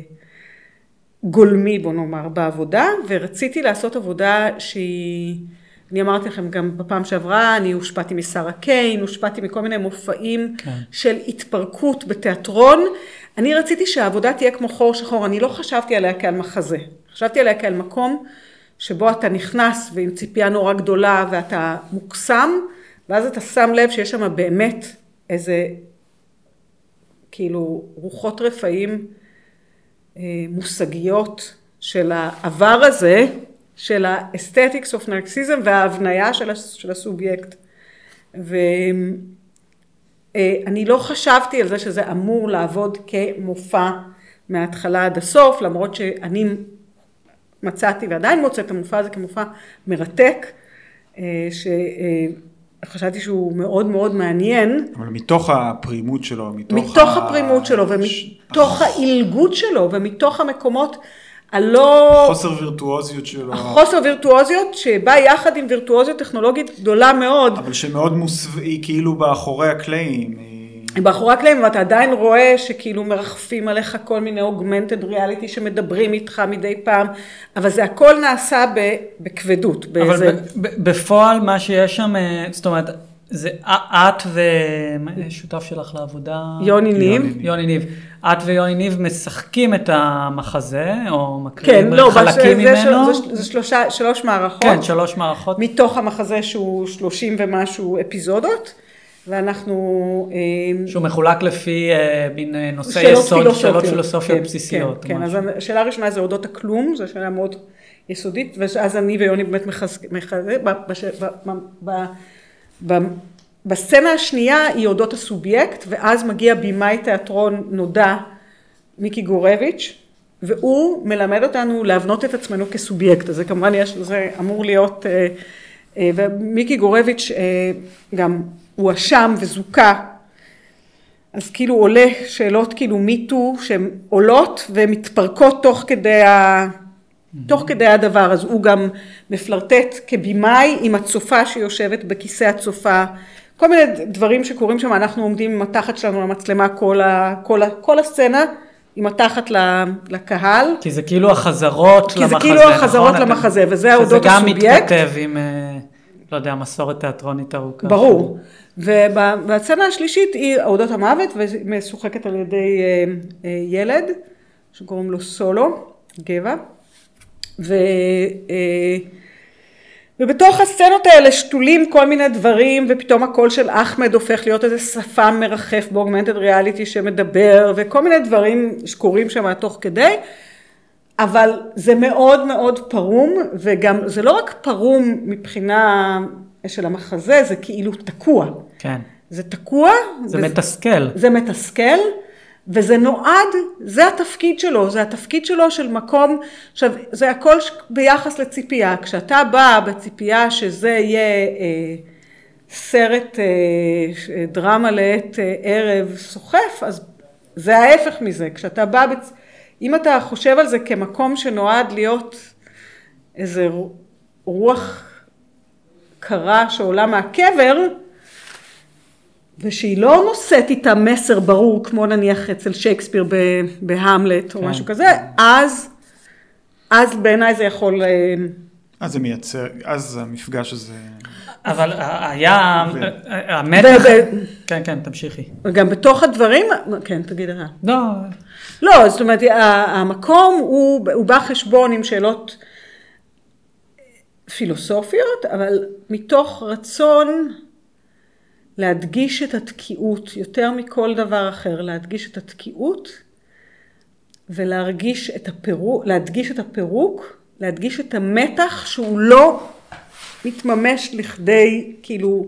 גולמי בוא נאמר בעבודה, ורציתי לעשות עבודה שהיא, אני אמרתי לכם גם בפעם שעברה, אני הושפעתי משרה קיין, הושפעתי מכל מיני מופעים כן. של התפרקות בתיאטרון, אני רציתי שהעבודה תהיה כמו חור שחור, אני לא חשבתי עליה כעל מחזה, חשבתי עליה כעל מקום שבו אתה נכנס ועם ציפייה נורא גדולה ואתה מוקסם, ואז אתה שם לב שיש שם באמת איזה כאילו רוחות רפאים אה, מושגיות של העבר הזה, של האסתטיקס אוף נרקסיזם וההבניה של, של הסובייקט. ואני אה, לא חשבתי על זה שזה אמור לעבוד כמופע מההתחלה עד הסוף, למרות שאני מצאתי ועדיין מוצאת את המופע הזה כמופע מרתק, אה, חשבתי שהוא מאוד מאוד מעניין. אבל מתוך הפרימות שלו, מתוך, מתוך הפרימות שלו, ומתוך העילגות שלו, ומתוך המקומות הלא... חוסר וירטואוזיות שלו. החוסר וירטואוזיות שבא יחד עם וירטואוזיות טכנולוגית גדולה מאוד. אבל שמאוד מוסו... היא כאילו באחורי הקלעים. היא באחורי הקלעים, ואתה עדיין רואה שכאילו מרחפים עליך כל מיני אוגמנטד ריאליטי שמדברים איתך מדי פעם, אבל זה הכל נעשה בכבדות. אבל באיזה... בפועל מה שיש שם, אה, זאת אומרת, זה את ושותף שלך לעבודה? יוני ניב. יוני ניב. את ויוני ניב משחקים את המחזה, או מקריאים כן, לא, חלקים בש... ממנו? זה, זה שלושה, שלוש מערכות. כן, שלוש מערכות. מתוך המחזה שהוא שלושים ומשהו אפיזודות. ואנחנו... אה, שהוא מחולק לפי אה, מין אה, נושאי יסוד, שאלות פילוסופיות. כן, בסיסיות. כן, כן, אז השאלה הראשונה זה אודות הכלום, זו שאלה מאוד יסודית, ואז אני ויוני באמת מחזקים, בסצנה השנייה היא אודות הסובייקט, ואז מגיע במאי תיאטרון נודע, מיקי גורביץ', והוא מלמד אותנו להבנות את עצמנו כסובייקט, אז זה כמובן יש, זה אמור להיות, ומיקי גורביץ' גם הואשם וזוכה, אז כאילו עולה שאלות כאילו מיטו שהן עולות ומתפרקות תוך כדי ה... תוך כדי הדבר, אז הוא גם מפלרטט כבימאי עם הצופה שיושבת בכיסא הצופה, כל מיני דברים שקורים שם, אנחנו עומדים עם התחת שלנו למצלמה כל, ה, כל, ה, כל הסצנה, עם התחת לקהל. כי זה כאילו החזרות כי למחזה, כי זה כאילו החזרות נכון? למחזה, וזה אודות הסובייקט. שזה גם מתכתב עם, אה, לא יודע, מסורת תיאטרונית ארוכה. ברור. והסצנה השלישית היא אודות המוות, ומשוחקת על ידי אה, אה, ילד, שקוראים לו סולו, גבע. ו... ובתוך הסצנות האלה שתולים כל מיני דברים ופתאום הקול של אחמד הופך להיות איזה שפם מרחף באוגמנטד ריאליטי שמדבר וכל מיני דברים שקורים שם תוך כדי אבל זה מאוד מאוד פרום וגם זה לא רק פרום מבחינה של המחזה זה כאילו תקוע. כן. זה תקוע. זה וזה, מתסכל. זה מתסכל. וזה נועד, זה התפקיד שלו, זה התפקיד שלו של מקום, עכשיו זה הכל ביחס לציפייה, כשאתה בא בציפייה שזה יהיה אה, סרט אה, דרמה לעת אה, ערב סוחף, אז זה ההפך מזה, כשאתה בא, בצ... אם אתה חושב על זה כמקום שנועד להיות איזה רוח קרה שעולה מהקבר, ושהיא לא נושאת איתה מסר ברור, כמו נניח אצל שייקספיר בהמלט או כן. משהו כזה, אז, אז בעיניי זה יכול... אה, אז זה מייצר, אז המפגש הזה... אבל היה, המתח, כן, כן, תמשיכי. גם בתוך הדברים, כן, תגיד לך. לא. לא, זאת אומרת, המקום הוא, הוא בא חשבון עם שאלות פילוסופיות, אבל מתוך רצון להדגיש את התקיעות יותר מכל דבר אחר, להדגיש את התקיעות ולהרגיש את הפירוק, להדגיש את הפירוק, להדגיש את המתח שהוא לא מתממש לכדי כאילו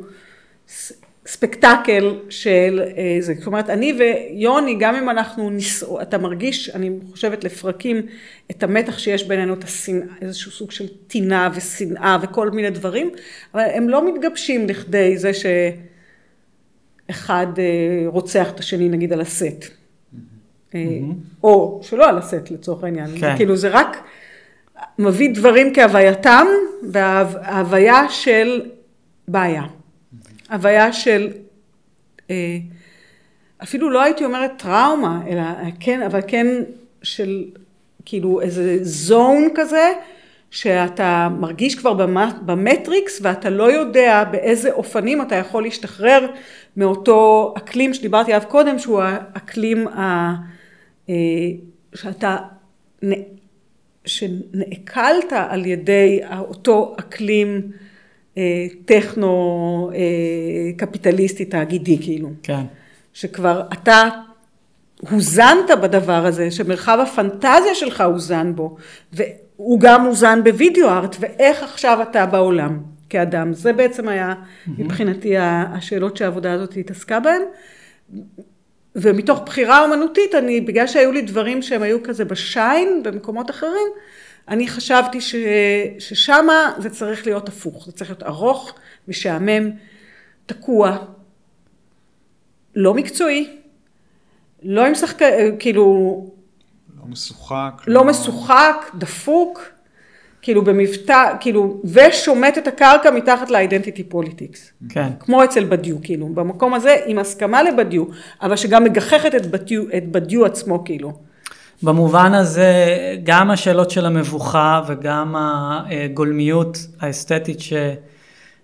ספקטקל של אה, זה. זאת אומרת, אני ויוני, גם אם אנחנו, נס... אתה מרגיש, אני חושבת לפרקים, את המתח שיש בינינו, את השנאה, איזשהו סוג של טינה ושנאה וכל מיני דברים, אבל הם לא מתגבשים לכדי זה ש... אחד אה, רוצח את השני נגיד על הסט. Mm-hmm. או שלא על הסט לצורך העניין. כן. כאילו זה רק מביא דברים כהווייתם וההוויה של בעיה. הוויה של, אה, אפילו לא הייתי אומרת טראומה, אלא כן, אבל כן של כאילו איזה זון כזה, שאתה מרגיש כבר במטריקס ואתה לא יודע באיזה אופנים אתה יכול להשתחרר מאותו אקלים שדיברתי עליו קודם, שהוא האקלים ה... אה, שאתה, שנעקלת על ידי אותו אקלים אה, טכנו אה, קפיטליסטי תאגידי כאילו. כן. שכבר אתה הוזנת בדבר הזה, שמרחב הפנטזיה שלך הוזן בו, והוא גם הוזן בווידאו ארט, ואיך עכשיו אתה בעולם. כאדם. זה בעצם היה mm-hmm. מבחינתי השאלות שהעבודה הזאת התעסקה בהן. ומתוך בחירה אומנותית, אני, בגלל שהיו לי דברים שהם היו כזה בשיין במקומות אחרים, אני חשבתי ש, ששמה זה צריך להיות הפוך, זה צריך להיות ארוך, משעמם, תקוע, לא מקצועי, לא עם סחק... כאילו, לא משוחק. לא משוחק, דפוק, כאילו במבטא, כאילו, ושומט את הקרקע מתחת ל identity politics. כן. כמו אצל בדיו, כאילו, במקום הזה עם הסכמה לבדיו, אבל שגם מגחכת את בדיו, את בדיו עצמו, כאילו. במובן הזה, גם השאלות של המבוכה וגם הגולמיות האסתטית ש,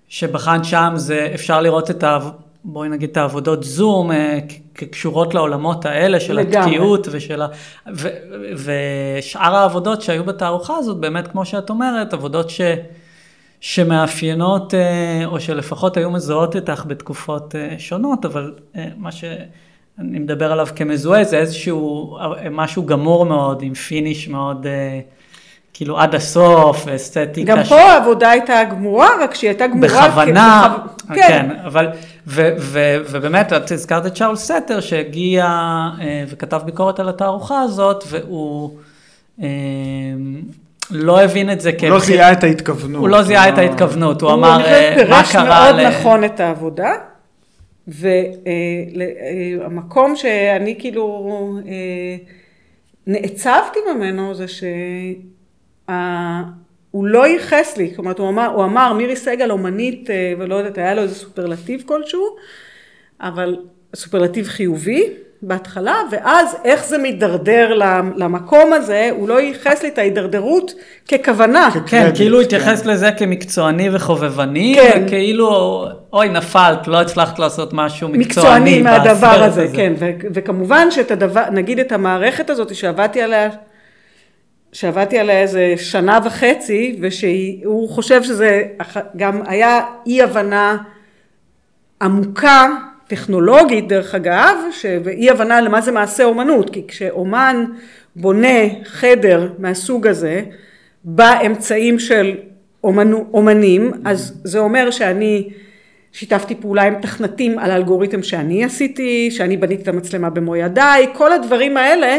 שבחן שם, זה אפשר לראות את ה... בואי נגיד את העבודות זום אה, כקשורות לעולמות האלה של לגמרי. התקיעות ושל ה... ו, ושאר העבודות שהיו בתערוכה הזאת, באמת כמו שאת אומרת, עבודות ש, שמאפיינות, אה, או שלפחות היו מזוהות איתך בתקופות אה, שונות, אבל מה שאני מדבר עליו כמזוהה זה איזשהו משהו גמור מאוד, עם פיניש מאוד... כאילו עד הסוף, אסתטיקה. גם פה העבודה הייתה גמורה, רק שהיא הייתה גמורה. בכוונה, כ... כן. כן, אבל, ו, ו, ובאמת, את הזכרת את שאול סתר שהגיע אה, וכתב ביקורת על התערוכה הזאת, והוא אה, לא הבין את זה כבחיל... הוא לא זיהה את ההתכוונות. הוא לא זיהה את ההתכוונות, הוא אמר, אה, מה קרה... הוא פירש מאוד נכון את העבודה. והמקום שאני כאילו נעצבתי ממנו זה ש... הוא לא ייחס לי, אומרת הוא אמר, הוא אמר מירי סגל אומנית אה, ולא יודעת, היה לו איזה סופרלטיב כלשהו, אבל סופרלטיב חיובי בהתחלה, ואז איך זה מידרדר למקום הזה, הוא לא ייחס לי את ההידרדרות ככוונה. כן, כאילו הוא התייחס לזה כמקצועני וחובבני, כן. וכאילו, אוי נפלת, לא הצלחת לעשות משהו מקצועני. מקצועני מהדבר הזה, כן, וכמובן שאת הדבר, נגיד את המערכת הזאת שעבדתי עליה, שעבדתי עליה איזה שנה וחצי, ושהוא חושב שזה גם היה אי הבנה עמוקה, טכנולוגית דרך אגב, ואי הבנה למה זה מעשה אומנות, כי כשאומן בונה חדר מהסוג הזה, באמצעים של אומנו, אומנים, אז זה אומר שאני שיתפתי פעולה עם תכנתים על האלגוריתם שאני עשיתי, שאני בניתי את המצלמה במו ידיי, כל הדברים האלה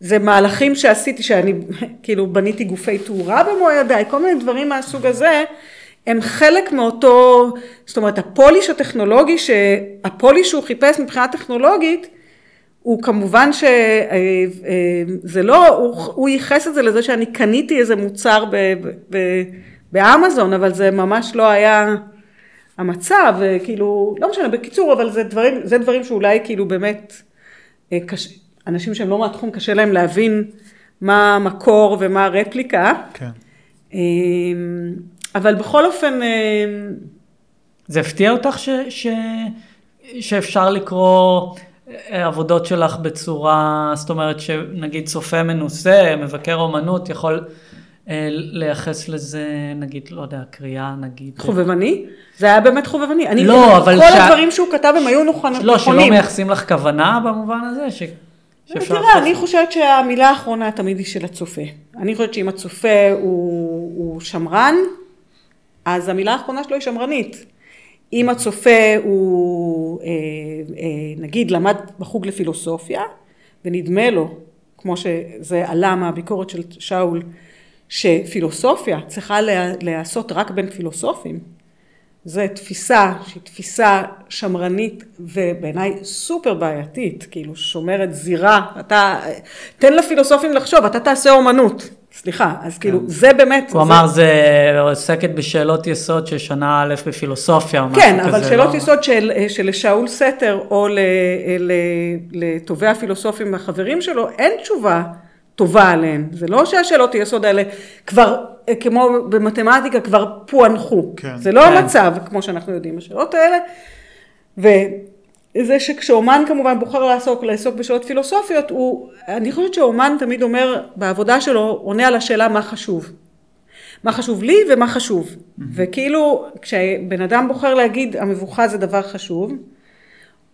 זה מהלכים שעשיתי, שאני כאילו בניתי גופי תאורה במו ידיי, כל מיני דברים מהסוג הזה, הם חלק מאותו, זאת אומרת הפוליש הטכנולוגי, הפוליש שהוא חיפש מבחינה טכנולוגית, הוא כמובן שזה אה, אה, לא, הוא, הוא ייחס את זה לזה שאני קניתי איזה מוצר ב, ב, ב, באמזון, אבל זה ממש לא היה המצב, כאילו, לא משנה, בקיצור, אבל זה דברים, זה דברים שאולי כאילו באמת אה, קשה. אנשים שהם לא מהתחום, קשה להם להבין מה המקור ומה הרפליקה. כן. אבל בכל אופן... אמ, זה הפתיע אותך ש, ש, שאפשר לקרוא אה, עבודות שלך בצורה, זאת אומרת שנגיד צופה מנוסה, מבקר אומנות, יכול אה, לייחס לזה, נגיד, לא יודע, קריאה, נגיד. חובבני? זה היה באמת חובבני. אני, לא, אבל... כל ש... הדברים שהוא כתב הם היו נכונים. לא, שלא מייחסים לך כוונה במובן הזה? ש... תראה, אני חושבת שהמילה האחרונה תמיד היא של הצופה. אני חושבת שאם הצופה הוא, הוא שמרן, אז המילה האחרונה שלו היא שמרנית. אם הצופה הוא, אה, אה, נגיד, למד בחוג לפילוסופיה, ונדמה לו, כמו שזה עלה מהביקורת של שאול, שפילוסופיה צריכה להיעשות רק בין פילוסופים, זו תפיסה שהיא תפיסה שמרנית ובעיניי סופר בעייתית, כאילו שומרת זירה, אתה, תן לפילוסופים לחשוב, אתה תעשה אומנות, סליחה, אז כאילו כן. זה באמת. הוא זה... אמר זה עוסקת בשאלות יסוד של שנה א' בפילוסופיה או כן, משהו כזה. כן, אבל שאלות לא... יסוד של, של שאול סתר או לטובי הפילוסופים החברים שלו, אין תשובה טובה עליהן, זה לא שהשאלות יסוד האלה כבר כמו במתמטיקה כבר פוענחו. כן. זה לא כן. המצב, כמו שאנחנו יודעים, השאלות האלה. וזה שכשאומן כמובן בוחר לעסוק, לעסוק בשאלות פילוסופיות, הוא, אני חושבת שאומן תמיד אומר בעבודה שלו, עונה על השאלה מה חשוב. מה חשוב לי ומה חשוב. Mm-hmm. וכאילו, כשבן אדם בוחר להגיד המבוכה זה דבר חשוב,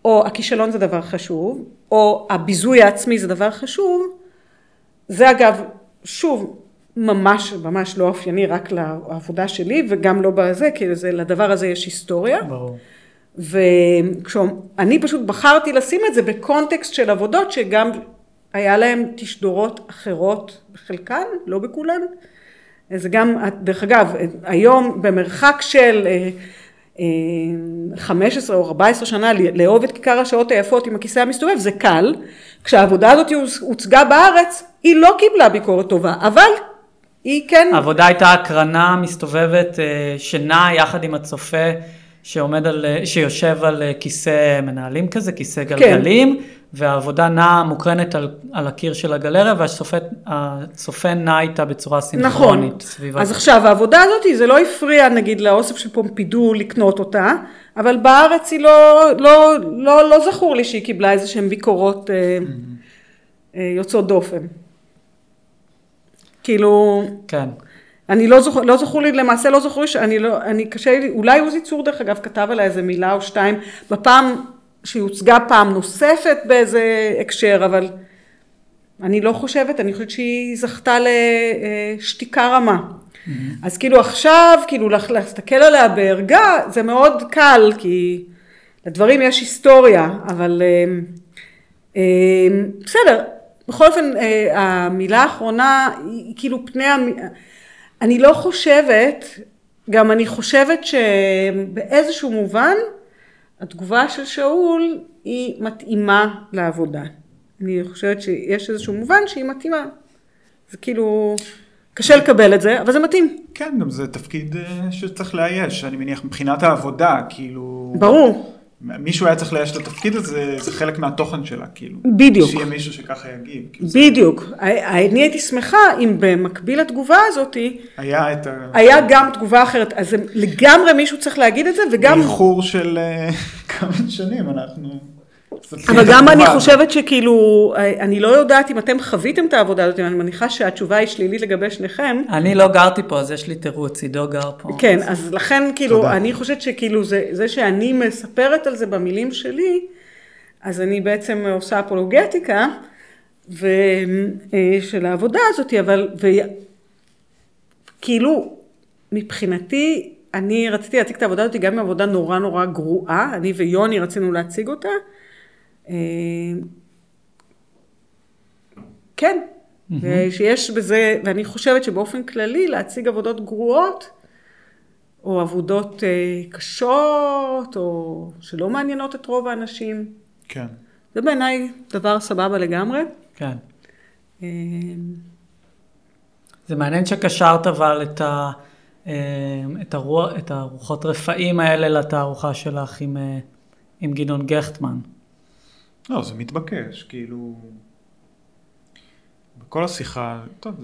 או הכישלון זה דבר חשוב, או הביזוי העצמי זה דבר חשוב, זה אגב, שוב, ממש ממש לא אופייני רק לעבודה שלי וגם לא בזה, כי זה, לדבר הזה יש היסטוריה. ברור. וכשאני פשוט בחרתי לשים את זה בקונטקסט של עבודות שגם היה להם תשדורות אחרות בחלקן, לא בכולן. זה גם, דרך אגב, היום במרחק של, 15 או 14 שנה לאהוב את כיכר השעות היפות עם הכיסא המסתובב, זה קל. כשהעבודה הזאת הוצגה בארץ, היא לא קיבלה ביקורת טובה, אבל היא כן... העבודה הייתה הקרנה מסתובבת אה, שנעה יחד עם הצופה שעומד על, אה, שיושב על אה, כיסא מנהלים כזה, כיסא כן. גלגלים, כן. והעבודה נעה מוקרנת על, על הקיר של הגלריה, והצופה נע איתה בצורה סינכרונית. נכון. סביבה. אז עכשיו, העבודה הזאת, זה לא הפריע נגיד לאוסף של פומפידו לקנות אותה, אבל בארץ היא לא, לא, לא, לא זכור לי שהיא קיבלה איזה שהן ביקורות mm-hmm. יוצאות דופן. כאילו... כן. אני לא זוכר, לא זכור לי, למעשה לא זכור לי שאני לא, אני קשה לי, אולי עוזי צור דרך אגב כתב עליה איזה מילה או שתיים, בפעם שהיא הוצגה פעם נוספת באיזה הקשר, אבל אני לא חושבת, אני חושבת שהיא זכתה לשתיקה רמה. Mm-hmm. אז כאילו עכשיו, כאילו להסתכל עליה בערגה, זה מאוד קל, כי לדברים יש היסטוריה, אבל אה, אה, בסדר, בכל אופן, אה, המילה האחרונה היא כאילו פני, אני לא חושבת, גם אני חושבת שבאיזשהו מובן התגובה של שאול היא מתאימה לעבודה. אני חושבת שיש איזשהו מובן שהיא מתאימה. זה כאילו, קשה לקבל את זה, אבל זה מתאים. כן, גם זה תפקיד אה, שצריך לאייש, אני מניח, מבחינת העבודה, כאילו... ברור. מישהו היה צריך לאייש את התפקיד הזה, זה חלק מהתוכן שלה, כאילו. בדיוק. שיהיה מישהו שככה יגיב. כאילו בדיוק. זה... אני הייתי שמחה אם במקביל לתגובה הזאת, היה את ה... היה גם תגובה אחרת. אז לגמרי מישהו צריך להגיד את זה, וגם... באיחור של אה, כמה שנים אנחנו... אבל גם אני חושבת שכאילו, אני לא יודעת אם אתם חוויתם את העבודה הזאת, אני מניחה שהתשובה היא שלילית לגבי שניכם. אני לא גרתי פה, אז יש לי תירוץ, עידו גר פה. כן, אז לכן כאילו, אני חושבת שכאילו זה, זה שאני מספרת על זה במילים שלי, אז אני בעצם עושה אפולוגטיקה ו, אה, של העבודה הזאת, אבל, וכאילו, מבחינתי, אני רציתי להציג את העבודה הזאת גם עם עבודה נורא נורא גרועה, אני ויוני רצינו להציג אותה. אה, כן, שיש בזה, ואני חושבת שבאופן כללי להציג עבודות גרועות, או עבודות אה, קשות, או שלא מעניינות את רוב האנשים. כן. זה בעיניי דבר סבבה לגמרי. כן. אה, זה מעניין שקשרת אבל את, ה, את, הרוח, את הרוחות רפאים האלה לתערוכה שלך עם, עם גדעון גכטמן. לא, זה מתבקש, כאילו... בכל השיחה, טוב,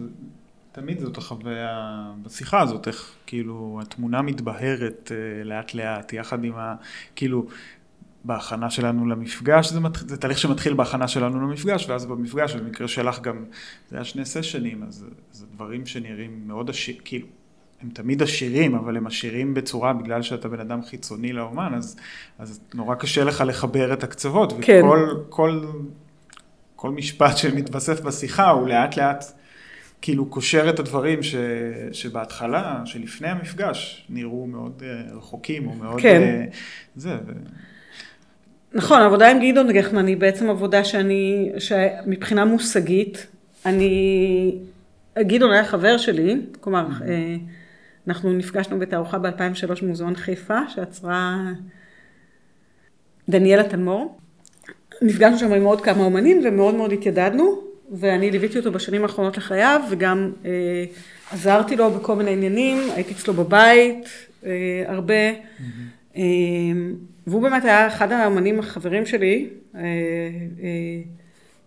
תמיד זאת החוויה, בשיחה הזאת, איך כאילו התמונה מתבהרת אה, לאט לאט, יחד עם ה... כאילו, בהכנה שלנו למפגש, זה, מת... זה תהליך שמתחיל בהכנה שלנו למפגש, ואז במפגש, במקרה שלך גם, זה היה שני סשנים, אז זה דברים שנראים מאוד עשיר, כאילו, הם תמיד עשירים, אבל הם עשירים בצורה, בגלל שאתה בן אדם חיצוני לאומן, אז, אז נורא קשה לך לחבר את הקצוות, כן. וכל כל, כל משפט שמתווסף בשיחה הוא לאט לאט כאילו קושר את הדברים ש, שבהתחלה, שלפני המפגש, נראו מאוד uh, רחוקים, או מאוד... כן. Uh, זה, ו... נכון, העבודה עם גדעון גחמן היא בעצם עבודה שאני, שמבחינה מושגית, אני, גדעון היה חבר שלי, כלומר, mm-hmm. אנחנו נפגשנו בתערוכה ב-2003 במוזיאון חיפה, שעצרה דניאלה תלמור. נפגשנו שם עם עוד כמה אומנים ומאוד מאוד התיידדנו, ואני ליוויתי אותו בשנים האחרונות לחייו, וגם אה, עזרתי לו בכל מיני עניינים, הייתי אצלו בבית אה, הרבה, mm-hmm. אה, והוא באמת היה אחד האומנים החברים שלי, אה, אה,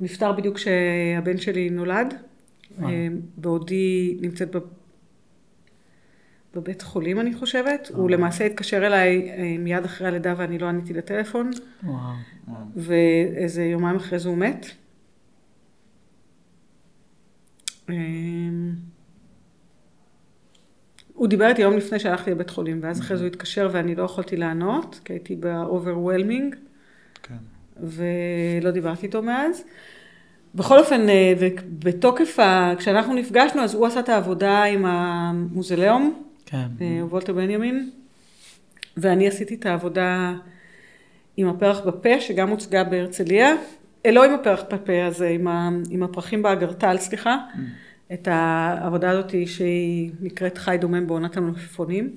נפטר בדיוק כשהבן שלי נולד, אה. אה, בעודי נמצאת בבית חולים אני חושבת, הוא למעשה התקשר אליי אה, מיד אחרי הלידה ואני לא עניתי לטלפון, ואיזה יומיים אחרי זה הוא מת. אמ, הוא דיבר איתי יום לפני שהלכתי לבית חולים, ואז אחרי זה הוא התקשר ואני לא יכולתי לענות, כי הייתי ב-overwhelming, כן. ולא דיברתי איתו מאז. בכל אופן, אה, בתוקף, ה... כשאנחנו נפגשנו, אז הוא עשה את העבודה עם המוזיאום, כן. אה, וולטר בנימין, ואני עשיתי את העבודה עם הפרח בפה, שגם הוצגה בהרצליה, אה, לא עם הפרח בפה הזה, עם, ה, עם הפרחים באגרטל, סליחה, mm. את העבודה הזאת שהיא נקראת חי דומם בעונת המלפפונים.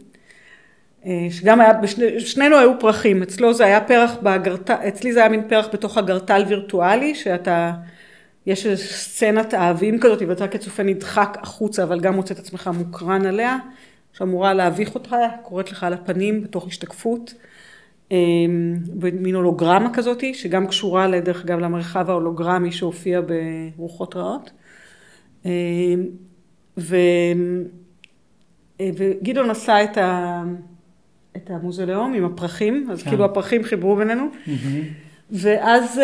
אה, שגם היה, בשני, שנינו היו פרחים, אצלו זה היה פרח בגרטל, אצלי זה היה מין פרח בתוך הגרטל וירטואלי, שאתה, יש סצנת אהבים כזאת, ואתה כצופה נדחק החוצה, אבל גם מוצא את עצמך מוקרן עליה, שאמורה להביך אותך, קוראת לך על הפנים בתוך השתקפות. במין הולוגרמה כזאת, שגם קשורה לדרך אגב למרחב ההולוגרמי שהופיע ברוחות רעות. ו... וגדעון עשה את, ה... את המוזיאום עם הפרחים, אז כן. כאילו הפרחים חיברו בינינו. Mm-hmm. ואז,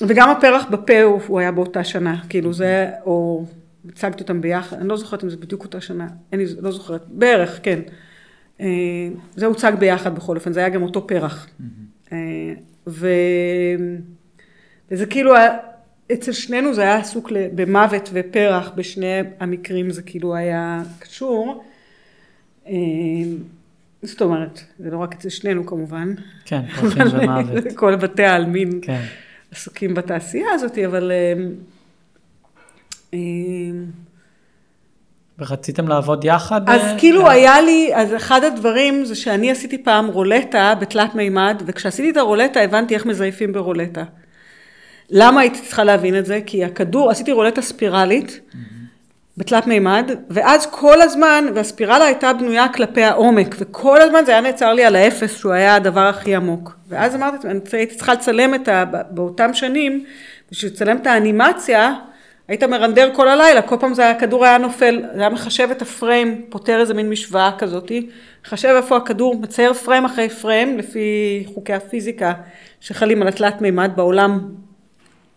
וגם הפרח בפה הוא, הוא היה באותה שנה, כאילו זה, או הצגתי אותם ביחד, אני לא זוכרת אם זה בדיוק אותה שנה, אני לא זוכרת, בערך, כן. אה, זה הוצג ביחד בכל אופן, זה היה גם אותו פרח. אה, ו... וזה כאילו, אצל שנינו זה היה עסוק במוות ופרח, בשני המקרים זה כאילו היה קשור. אה, זאת אומרת, זה לא רק אצל שנינו כמובן. כן, פרחים ומוות. כל בתי העלמין כן. עסוקים בתעשייה הזאת, אבל... ורציתם לעבוד יחד? אז כאילו uh, היה לי, אז אחד הדברים זה שאני עשיתי פעם רולטה בתלת מימד, וכשעשיתי את הרולטה הבנתי איך מזייפים ברולטה. למה הייתי צריכה להבין את זה? כי הכדור, עשיתי רולטה ספירלית mm-hmm. בתלת מימד, ואז כל הזמן, והספירלה הייתה בנויה כלפי העומק, וכל הזמן זה היה נעצר לי על האפס, שהוא היה הדבר הכי עמוק. ואז אמרתי, הייתי צריכה לצלם את ה... באותם שנים, בשביל לצלם את האנימציה, היית מרנדר כל הלילה, כל פעם זה היה, הכדור היה נופל, זה היה מחשב את הפריים, פותר איזה מין משוואה כזאתי, מחשב איפה הכדור, מצייר פריים אחרי פריים, לפי חוקי הפיזיקה שחלים על התלת מימד בעולם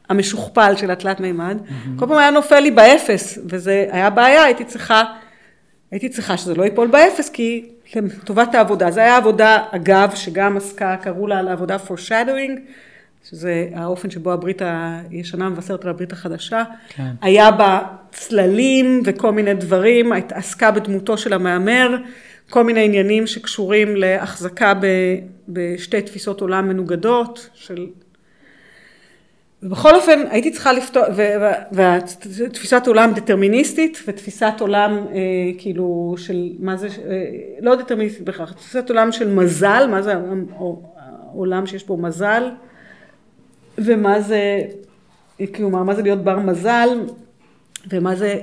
המשוכפל של התלת מימד, mm-hmm. כל פעם היה נופל לי באפס, וזה היה בעיה, הייתי צריכה, הייתי צריכה שזה לא ייפול באפס, כי לטובת העבודה, זו הייתה עבודה אגב, שגם עסקה, קראו לה לעבודה foreshadowing, שזה האופן שבו הברית הישנה מבשרת על הברית החדשה. כן. היה בה צללים וכל מיני דברים, עסקה בדמותו של המהמר, כל מיני עניינים שקשורים להחזקה ב, בשתי תפיסות עולם מנוגדות של... ובכל אופן הייתי צריכה לפתור, ותפיסת עולם דטרמיניסטית ותפיסת עולם אה, כאילו של מה זה, אה, לא דטרמיניסטית בכך, תפיסת עולם של מזל, מה זה עולם שיש בו מזל, ומה זה, כלומר, מה זה להיות בר מזל, ומה זה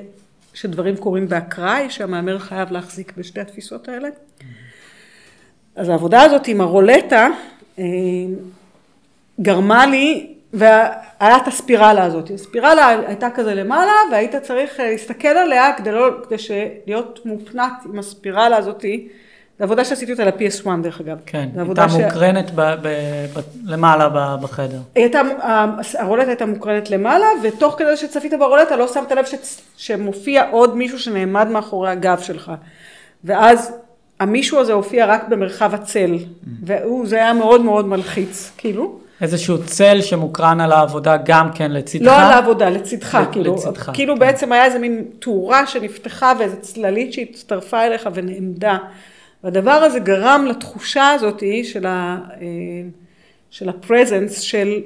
שדברים קורים באקראי, שהמהמר חייב להחזיק בשתי התפיסות האלה. אז העבודה הזאת עם הרולטה אה, גרמה לי, והיה את הספירלה הזאת. הספירלה הייתה כזה למעלה, והיית צריך להסתכל עליה כדי, לא, כדי להיות מופנת עם הספירלה הזאתי. זו עבודה שעשיתי אותה ל-PS1 דרך אגב. כן, הייתה ש... מוקרנת ב, ב, ב, למעלה בחדר. הייתה, הרולטה הייתה מוקרנת למעלה, ותוך כדי שצפית ברולטה לא שמת לב ש, שמופיע עוד מישהו שנעמד מאחורי הגב שלך. ואז המישהו הזה הופיע רק במרחב הצל, וזה היה מאוד מאוד מלחיץ, כאילו. איזשהו צל שמוקרן על העבודה גם כן לצדך? לא על העבודה, לצדך, כאילו. לצדך. כאילו כן. בעצם היה איזה מין תאורה שנפתחה ואיזה צללית שהצטרפה אליך ונעמדה. והדבר הזה גרם לתחושה הזאת של, ה, אה, של הפרזנס של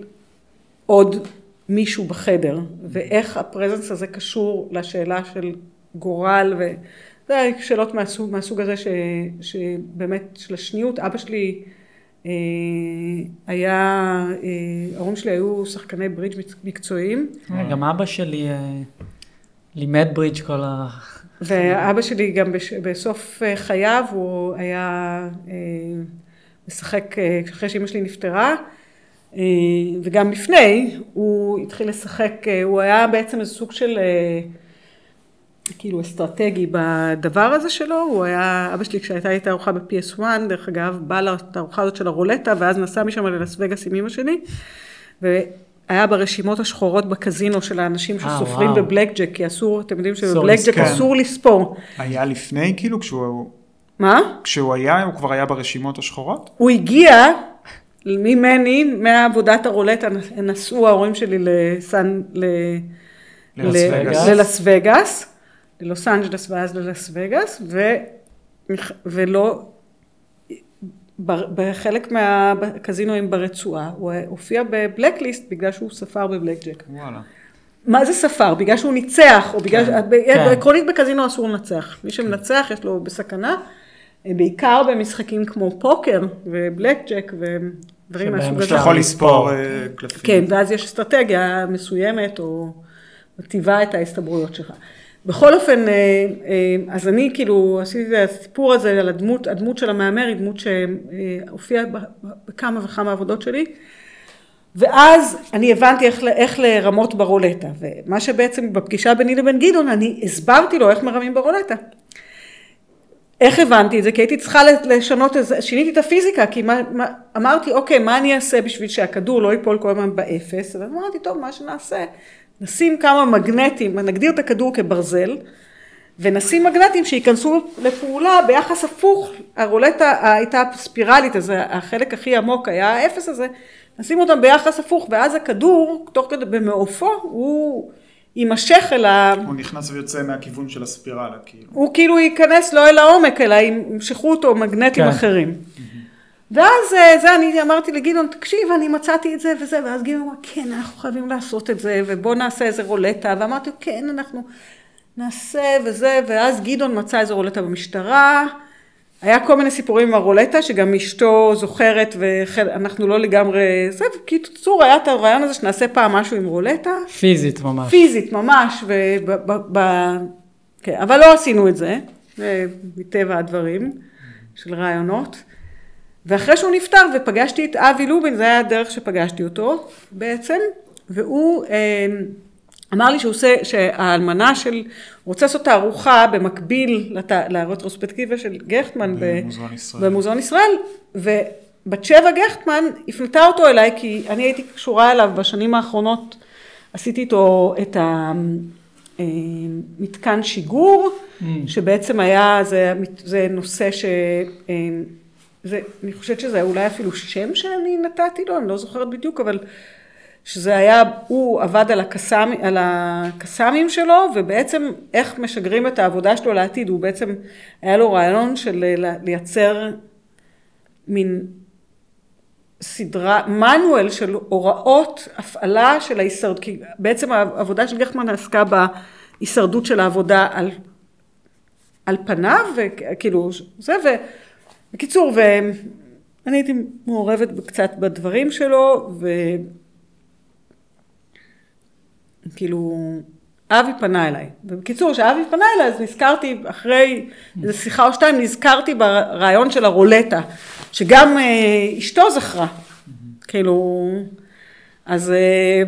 עוד מישהו בחדר, ואיך הפרזנס הזה קשור לשאלה של גורל, וזה שאלות מהסוג, מהסוג הזה ש, שבאמת של השניות. אבא שלי אה, היה, אה, ההורים שלי היו שחקני ברידג' מקצועיים. גם אבא שלי לימד ברידג' כל ה... ואבא שלי גם בסוף אה, חייו הוא היה אה, משחק, אה, אחרי שאימא שלי נפטרה, וגם לפני, הוא התחיל לשחק, הוא היה בעצם איזה סוג של כאילו אסטרטגי בדבר הזה שלו, הוא היה, אבא שלי כשהייתה לי תערוכה ב-PS1, דרך אגב, בא לתערוכה הזאת של הרולטה, ואז נסע משם ללס וגאס עם אמא שלי, היה ברשימות השחורות בקזינו של האנשים אה, שסופרים בבלק ג'ק, כי אסור, אתם יודעים שבבלק ג'ק אסור לספור. היה לפני כאילו כשהוא... מה? כשהוא היה, הוא כבר היה ברשימות השחורות? הוא הגיע ממני, מעבודת הרולטה, נסעו ההורים שלי לסן... ל... ללס וגאס, ללוס אנג'לס ואז ללס וגאס. ולא בחלק מהקזינואים ברצועה, הוא הופיע בבלקליסט בגלל שהוא ספר בבלק ג'ק. וואלה. מה זה ספר? בגלל שהוא ניצח, או בגלל, כן, כן. עקרונית בקזינו אסור לנצח. מי שמנצח יש לו בסכנה, בעיקר במשחקים כמו פוקר ובלק ג'ק ודברים מהסוג הזה. שאתה יכול לספור אה, קלפים. כן, ואז יש אסטרטגיה מסוימת, או מטיבה את ההסתברויות שלך. בכל אופן, אה, אה, אז אני כאילו עשיתי את הסיפור הזה על הדמות, הדמות של המהמר היא דמות שהופיעה בכמה וכמה עבודות שלי. ואז אני הבנתי איך, איך לרמות ברולטה, ומה שבעצם בפגישה ביני לבין גדעון, אני הסברתי לו איך מרמים ברולטה. איך הבנתי את זה? כי הייתי צריכה לשנות את זה, שיניתי את הפיזיקה, כי מה, מה, אמרתי, אוקיי, מה אני אעשה בשביל שהכדור לא ייפול כל הזמן באפס? ואמרתי, טוב, מה שנעשה, נשים כמה מגנטים, נגדיר את הכדור כברזל, ונשים מגנטים שייכנסו לפעולה ביחס הפוך, הרולטה הייתה ספירלית, אז החלק הכי עמוק היה האפס הזה, נשים אותם ביחס הפוך, ואז הכדור, תוך כדי במעופו, הוא יימשך אל ה... הוא נכנס ויוצא מהכיוון של הספירלה, כאילו. הוא כאילו ייכנס לא אל העומק, אלא ימשכו אותו מגנטים כן. אחרים. ואז אה, זה אני אמרתי לגדעון, תקשיב, אני מצאתי את זה וזה, ואז גדעון אמר, כן, אנחנו חייבים לעשות את זה, ובוא נעשה איזה רולטה, ואמרתי, כן, אנחנו נעשה וזה, ואז גדעון מצא איזה רולטה במשטרה, היה כל מיני סיפורים עם הרולטה, שגם אשתו זוכרת, ואנחנו לא לגמרי, זה, בקיצור, היה את הרעיון הזה שנעשה פעם משהו עם רולטה. פיזית ממש. פיזית ממש, ו... ב, ב, כן, אבל לא עשינו את זה, מטבע הדברים, של רעיונות. ואחרי שהוא נפטר ופגשתי את אבי לובין, זה היה הדרך שפגשתי אותו בעצם, והוא אה, אמר לי שהוא עושה, שהאלמנה של, הוא רוצה לעשות תערוכה במקביל לת, לרטרוספקטיבה של גכטמן במוזיאון ישראל, במוזיאון ישראל ובת שבע גכטמן הפנתה אותו אליי כי אני הייתי קשורה אליו בשנים האחרונות, עשיתי איתו את המתקן אה, שיגור, mm. שבעצם היה, זה, זה נושא ש... אה, זה, אני חושבת שזה אולי אפילו שם שאני נתתי לו, אני לא זוכרת בדיוק, אבל שזה היה, הוא עבד על, הקסאמ, על הקסאמים שלו, ובעצם איך משגרים את העבודה שלו לעתיד, הוא בעצם, היה לו רעיון של לייצר מין סדרה, מנואל של הוראות הפעלה של ההישרדות, כי בעצם העבודה של גחמן עסקה בהישרדות של העבודה על, על פניו, וכאילו זה, ו... בקיצור, ואני הייתי מעורבת קצת בדברים שלו, וכאילו, אבי פנה אליי. ובקיצור, כשאבי פנה אליי, אז נזכרתי, אחרי איזו שיחה או שתיים, נזכרתי ברעיון של הרולטה, שגם אה, אשתו זכרה. כאילו, אז... אה,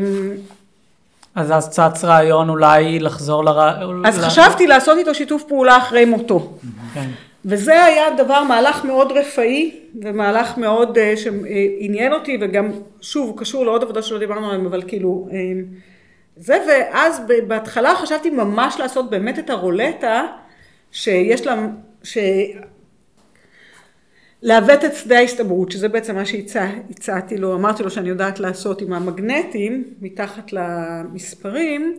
אז אז צץ רעיון אולי לחזור לרעיון. אז חשבתי לעשות איתו שיתוף פעולה אחרי מותו. כן. וזה היה דבר, מהלך מאוד רפאי, ומהלך מאוד uh, שעניין אותי, וגם, שוב, קשור לעוד עבודה שלא דיברנו עליהם, אבל כאילו, uh, זה, ואז בהתחלה חשבתי ממש לעשות באמת את הרולטה, שיש לה, ש... לעוות את שדה ההסתברות, שזה בעצם מה שהצעתי לו, אמרתי לו שאני יודעת לעשות עם המגנטים, מתחת למספרים,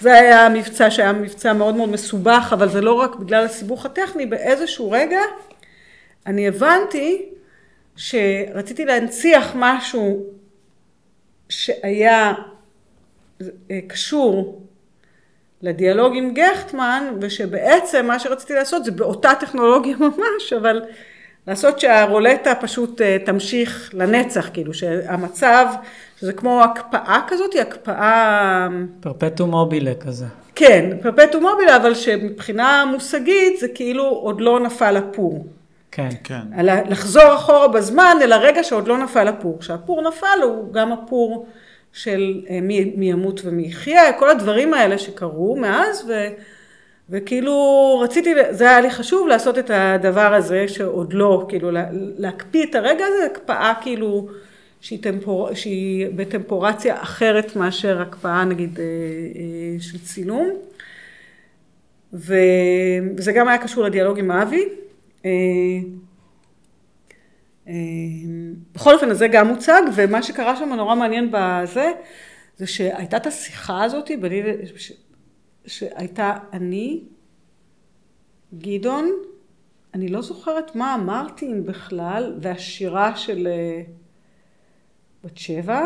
זה היה מבצע שהיה מבצע מאוד מאוד מסובך, אבל זה לא רק בגלל הסיבוך הטכני, באיזשהו רגע אני הבנתי שרציתי להנציח משהו שהיה אה, קשור לדיאלוג עם גכטמן, ושבעצם מה שרציתי לעשות זה באותה טכנולוגיה ממש, אבל לעשות שהרולטה פשוט אה, תמשיך לנצח, כאילו שהמצב שזה כמו הקפאה כזאת, הקפאה... פרפטו מובילה כזה. כן, פרפטו מובילה, אבל שמבחינה מושגית זה כאילו עוד לא נפל הפור. כן. כן. לחזור אחורה בזמן אל הרגע שעוד לא נפל הפור. כשהפור נפל הוא גם הפור של אה, מי, מי ימות ומי יחיה, כל הדברים האלה שקרו מאז, ו, וכאילו רציתי, זה היה לי חשוב לעשות את הדבר הזה שעוד לא, כאילו להקפיא את הרגע הזה, הקפאה כאילו שהיא, טמפור, שהיא בטמפורציה אחרת מאשר הקפאה נגיד אה, אה, של צילום. וזה גם היה קשור לדיאלוג עם אבי. אה, בכל אופן, זה גם מוצג, ומה שקרה שם נורא מעניין בזה, זה שהייתה את השיחה הזאת, בני, שהייתה אני, גדעון, אני לא זוכרת מה אמרתי אם בכלל, והשירה של בת שבע,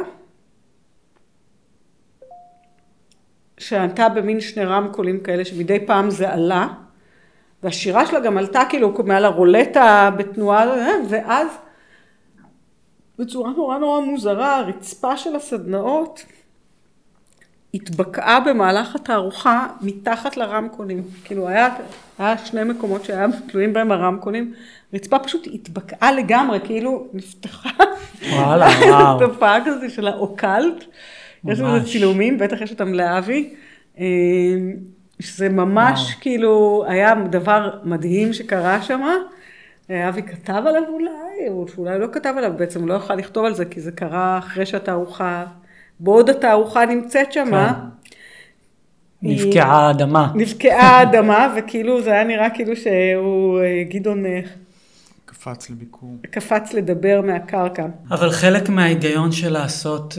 שענתה במין שני רמקולים כאלה שמדי פעם זה עלה, והשירה שלה גם עלתה כאילו מעל הרולטה בתנועה, ואז בצורה נורא נורא מוזרה, הרצפה של הסדנאות התבקעה במהלך התערוכה מתחת לרמקולים. כאילו היה, היה שני מקומות שהיה תלויים בהם הרמקולים, הרצפה פשוט התבקעה לגמרי, כאילו נפתחה. וואלה, וואו. תופעה כזאת של האוקלט. יש לזה צילומים, בטח יש אותם לאבי. אה, שזה ממש וואו. כאילו היה דבר מדהים שקרה שם. אבי כתב עליו אולי, או שאולי לא כתב עליו, בעצם הוא לא יכול לכתוב על זה, כי זה קרה אחרי שהתערוכה, בעוד התערוכה נמצאת שם. כן. נבקעה האדמה. נבקעה האדמה, וכאילו זה היה נראה כאילו שהוא, אה, גדעון... אה, קפץ לביקור. קפץ לדבר מהקרקע. אבל חלק מההיגיון של לעשות,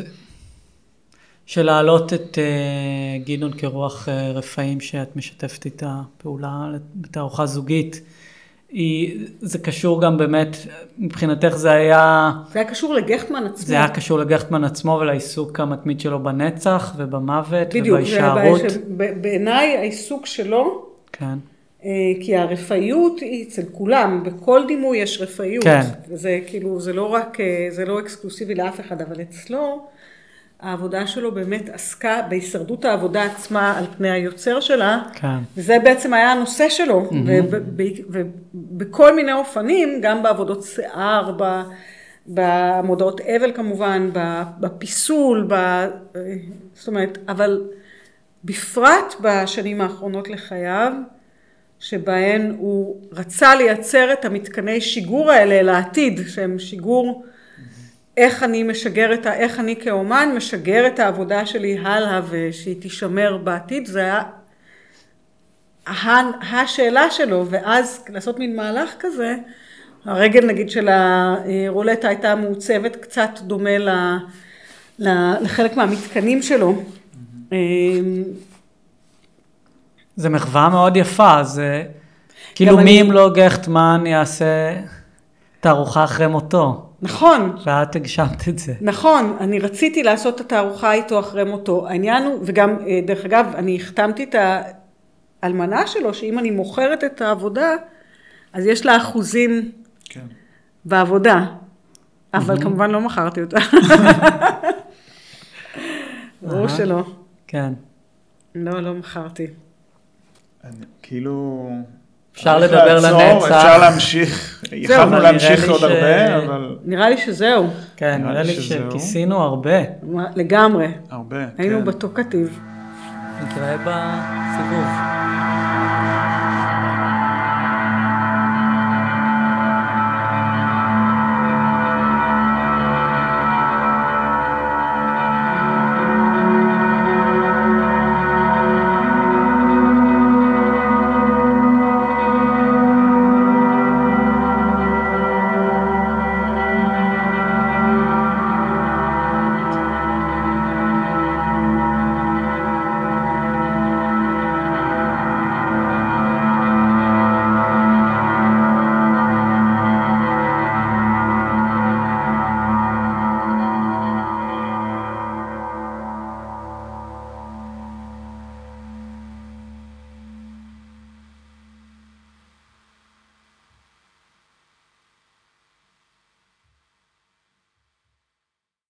של להעלות את uh, גדעון כרוח uh, רפאים שאת משתפת איתה פעולה בתערוכה זוגית, היא, זה קשור גם באמת, מבחינתך זה היה... זה היה קשור לגכטמן עצמו. זה היה קשור לגכטמן עצמו ולעיסוק המתמיד שלו בנצח ובמוות בדיוק, ובהישארות. בדיוק, בעיניי העיסוק שלו, כן. אה, כי הרפאיות היא אצל כולם, בכל דימוי יש רפאיות. כן. זה כאילו, זה לא רק, אה, זה לא אקסקלוסיבי לאף אחד, אבל אצלו, העבודה שלו באמת עסקה בהישרדות העבודה עצמה על פני היוצר שלה, כן. וזה בעצם היה הנושא שלו, mm-hmm. ובכל מיני אופנים, גם בעבודות שיער, במודעות אבל כמובן, בפיסול, ב... זאת אומרת, אבל בפרט בשנים האחרונות לחייו, שבהן הוא רצה לייצר את המתקני שיגור האלה לעתיד, שהם שיגור איך אני משגר את ה... איך אני כאומן משגר את העבודה שלי הלאה ושהיא תישמר בעתיד, זה היה השאלה שלו, ואז לעשות מין מהלך כזה, הרגל נגיד של הרולטה הייתה מעוצבת קצת דומה ל, ל, לחלק מהמתקנים שלו. זה מחווה מאוד יפה, זה כאילו מי אם לא גכטמן יעשה תערוכה אחרי מותו. נכון. ואת הגשמת את זה. נכון, אני רציתי לעשות את התערוכה איתו אחרי מותו. העניין הוא, וגם, אה, דרך אגב, אני החתמתי את האלמנה שלו, שאם אני מוכרת את העבודה, אז יש לה אחוזים כן. בעבודה. אבל כמובן לא מכרתי אותה. ברור שלא. כן. לא, לא מכרתי. כאילו... אפשר לדבר לנצח. אפשר להמשיך, יכלנו להמשיך עוד הרבה, אבל... נראה לי שזהו. כן, נראה לי שכיסינו הרבה. לגמרי. הרבה, כן. היינו בתוקטיב. נתראה בסיבוב.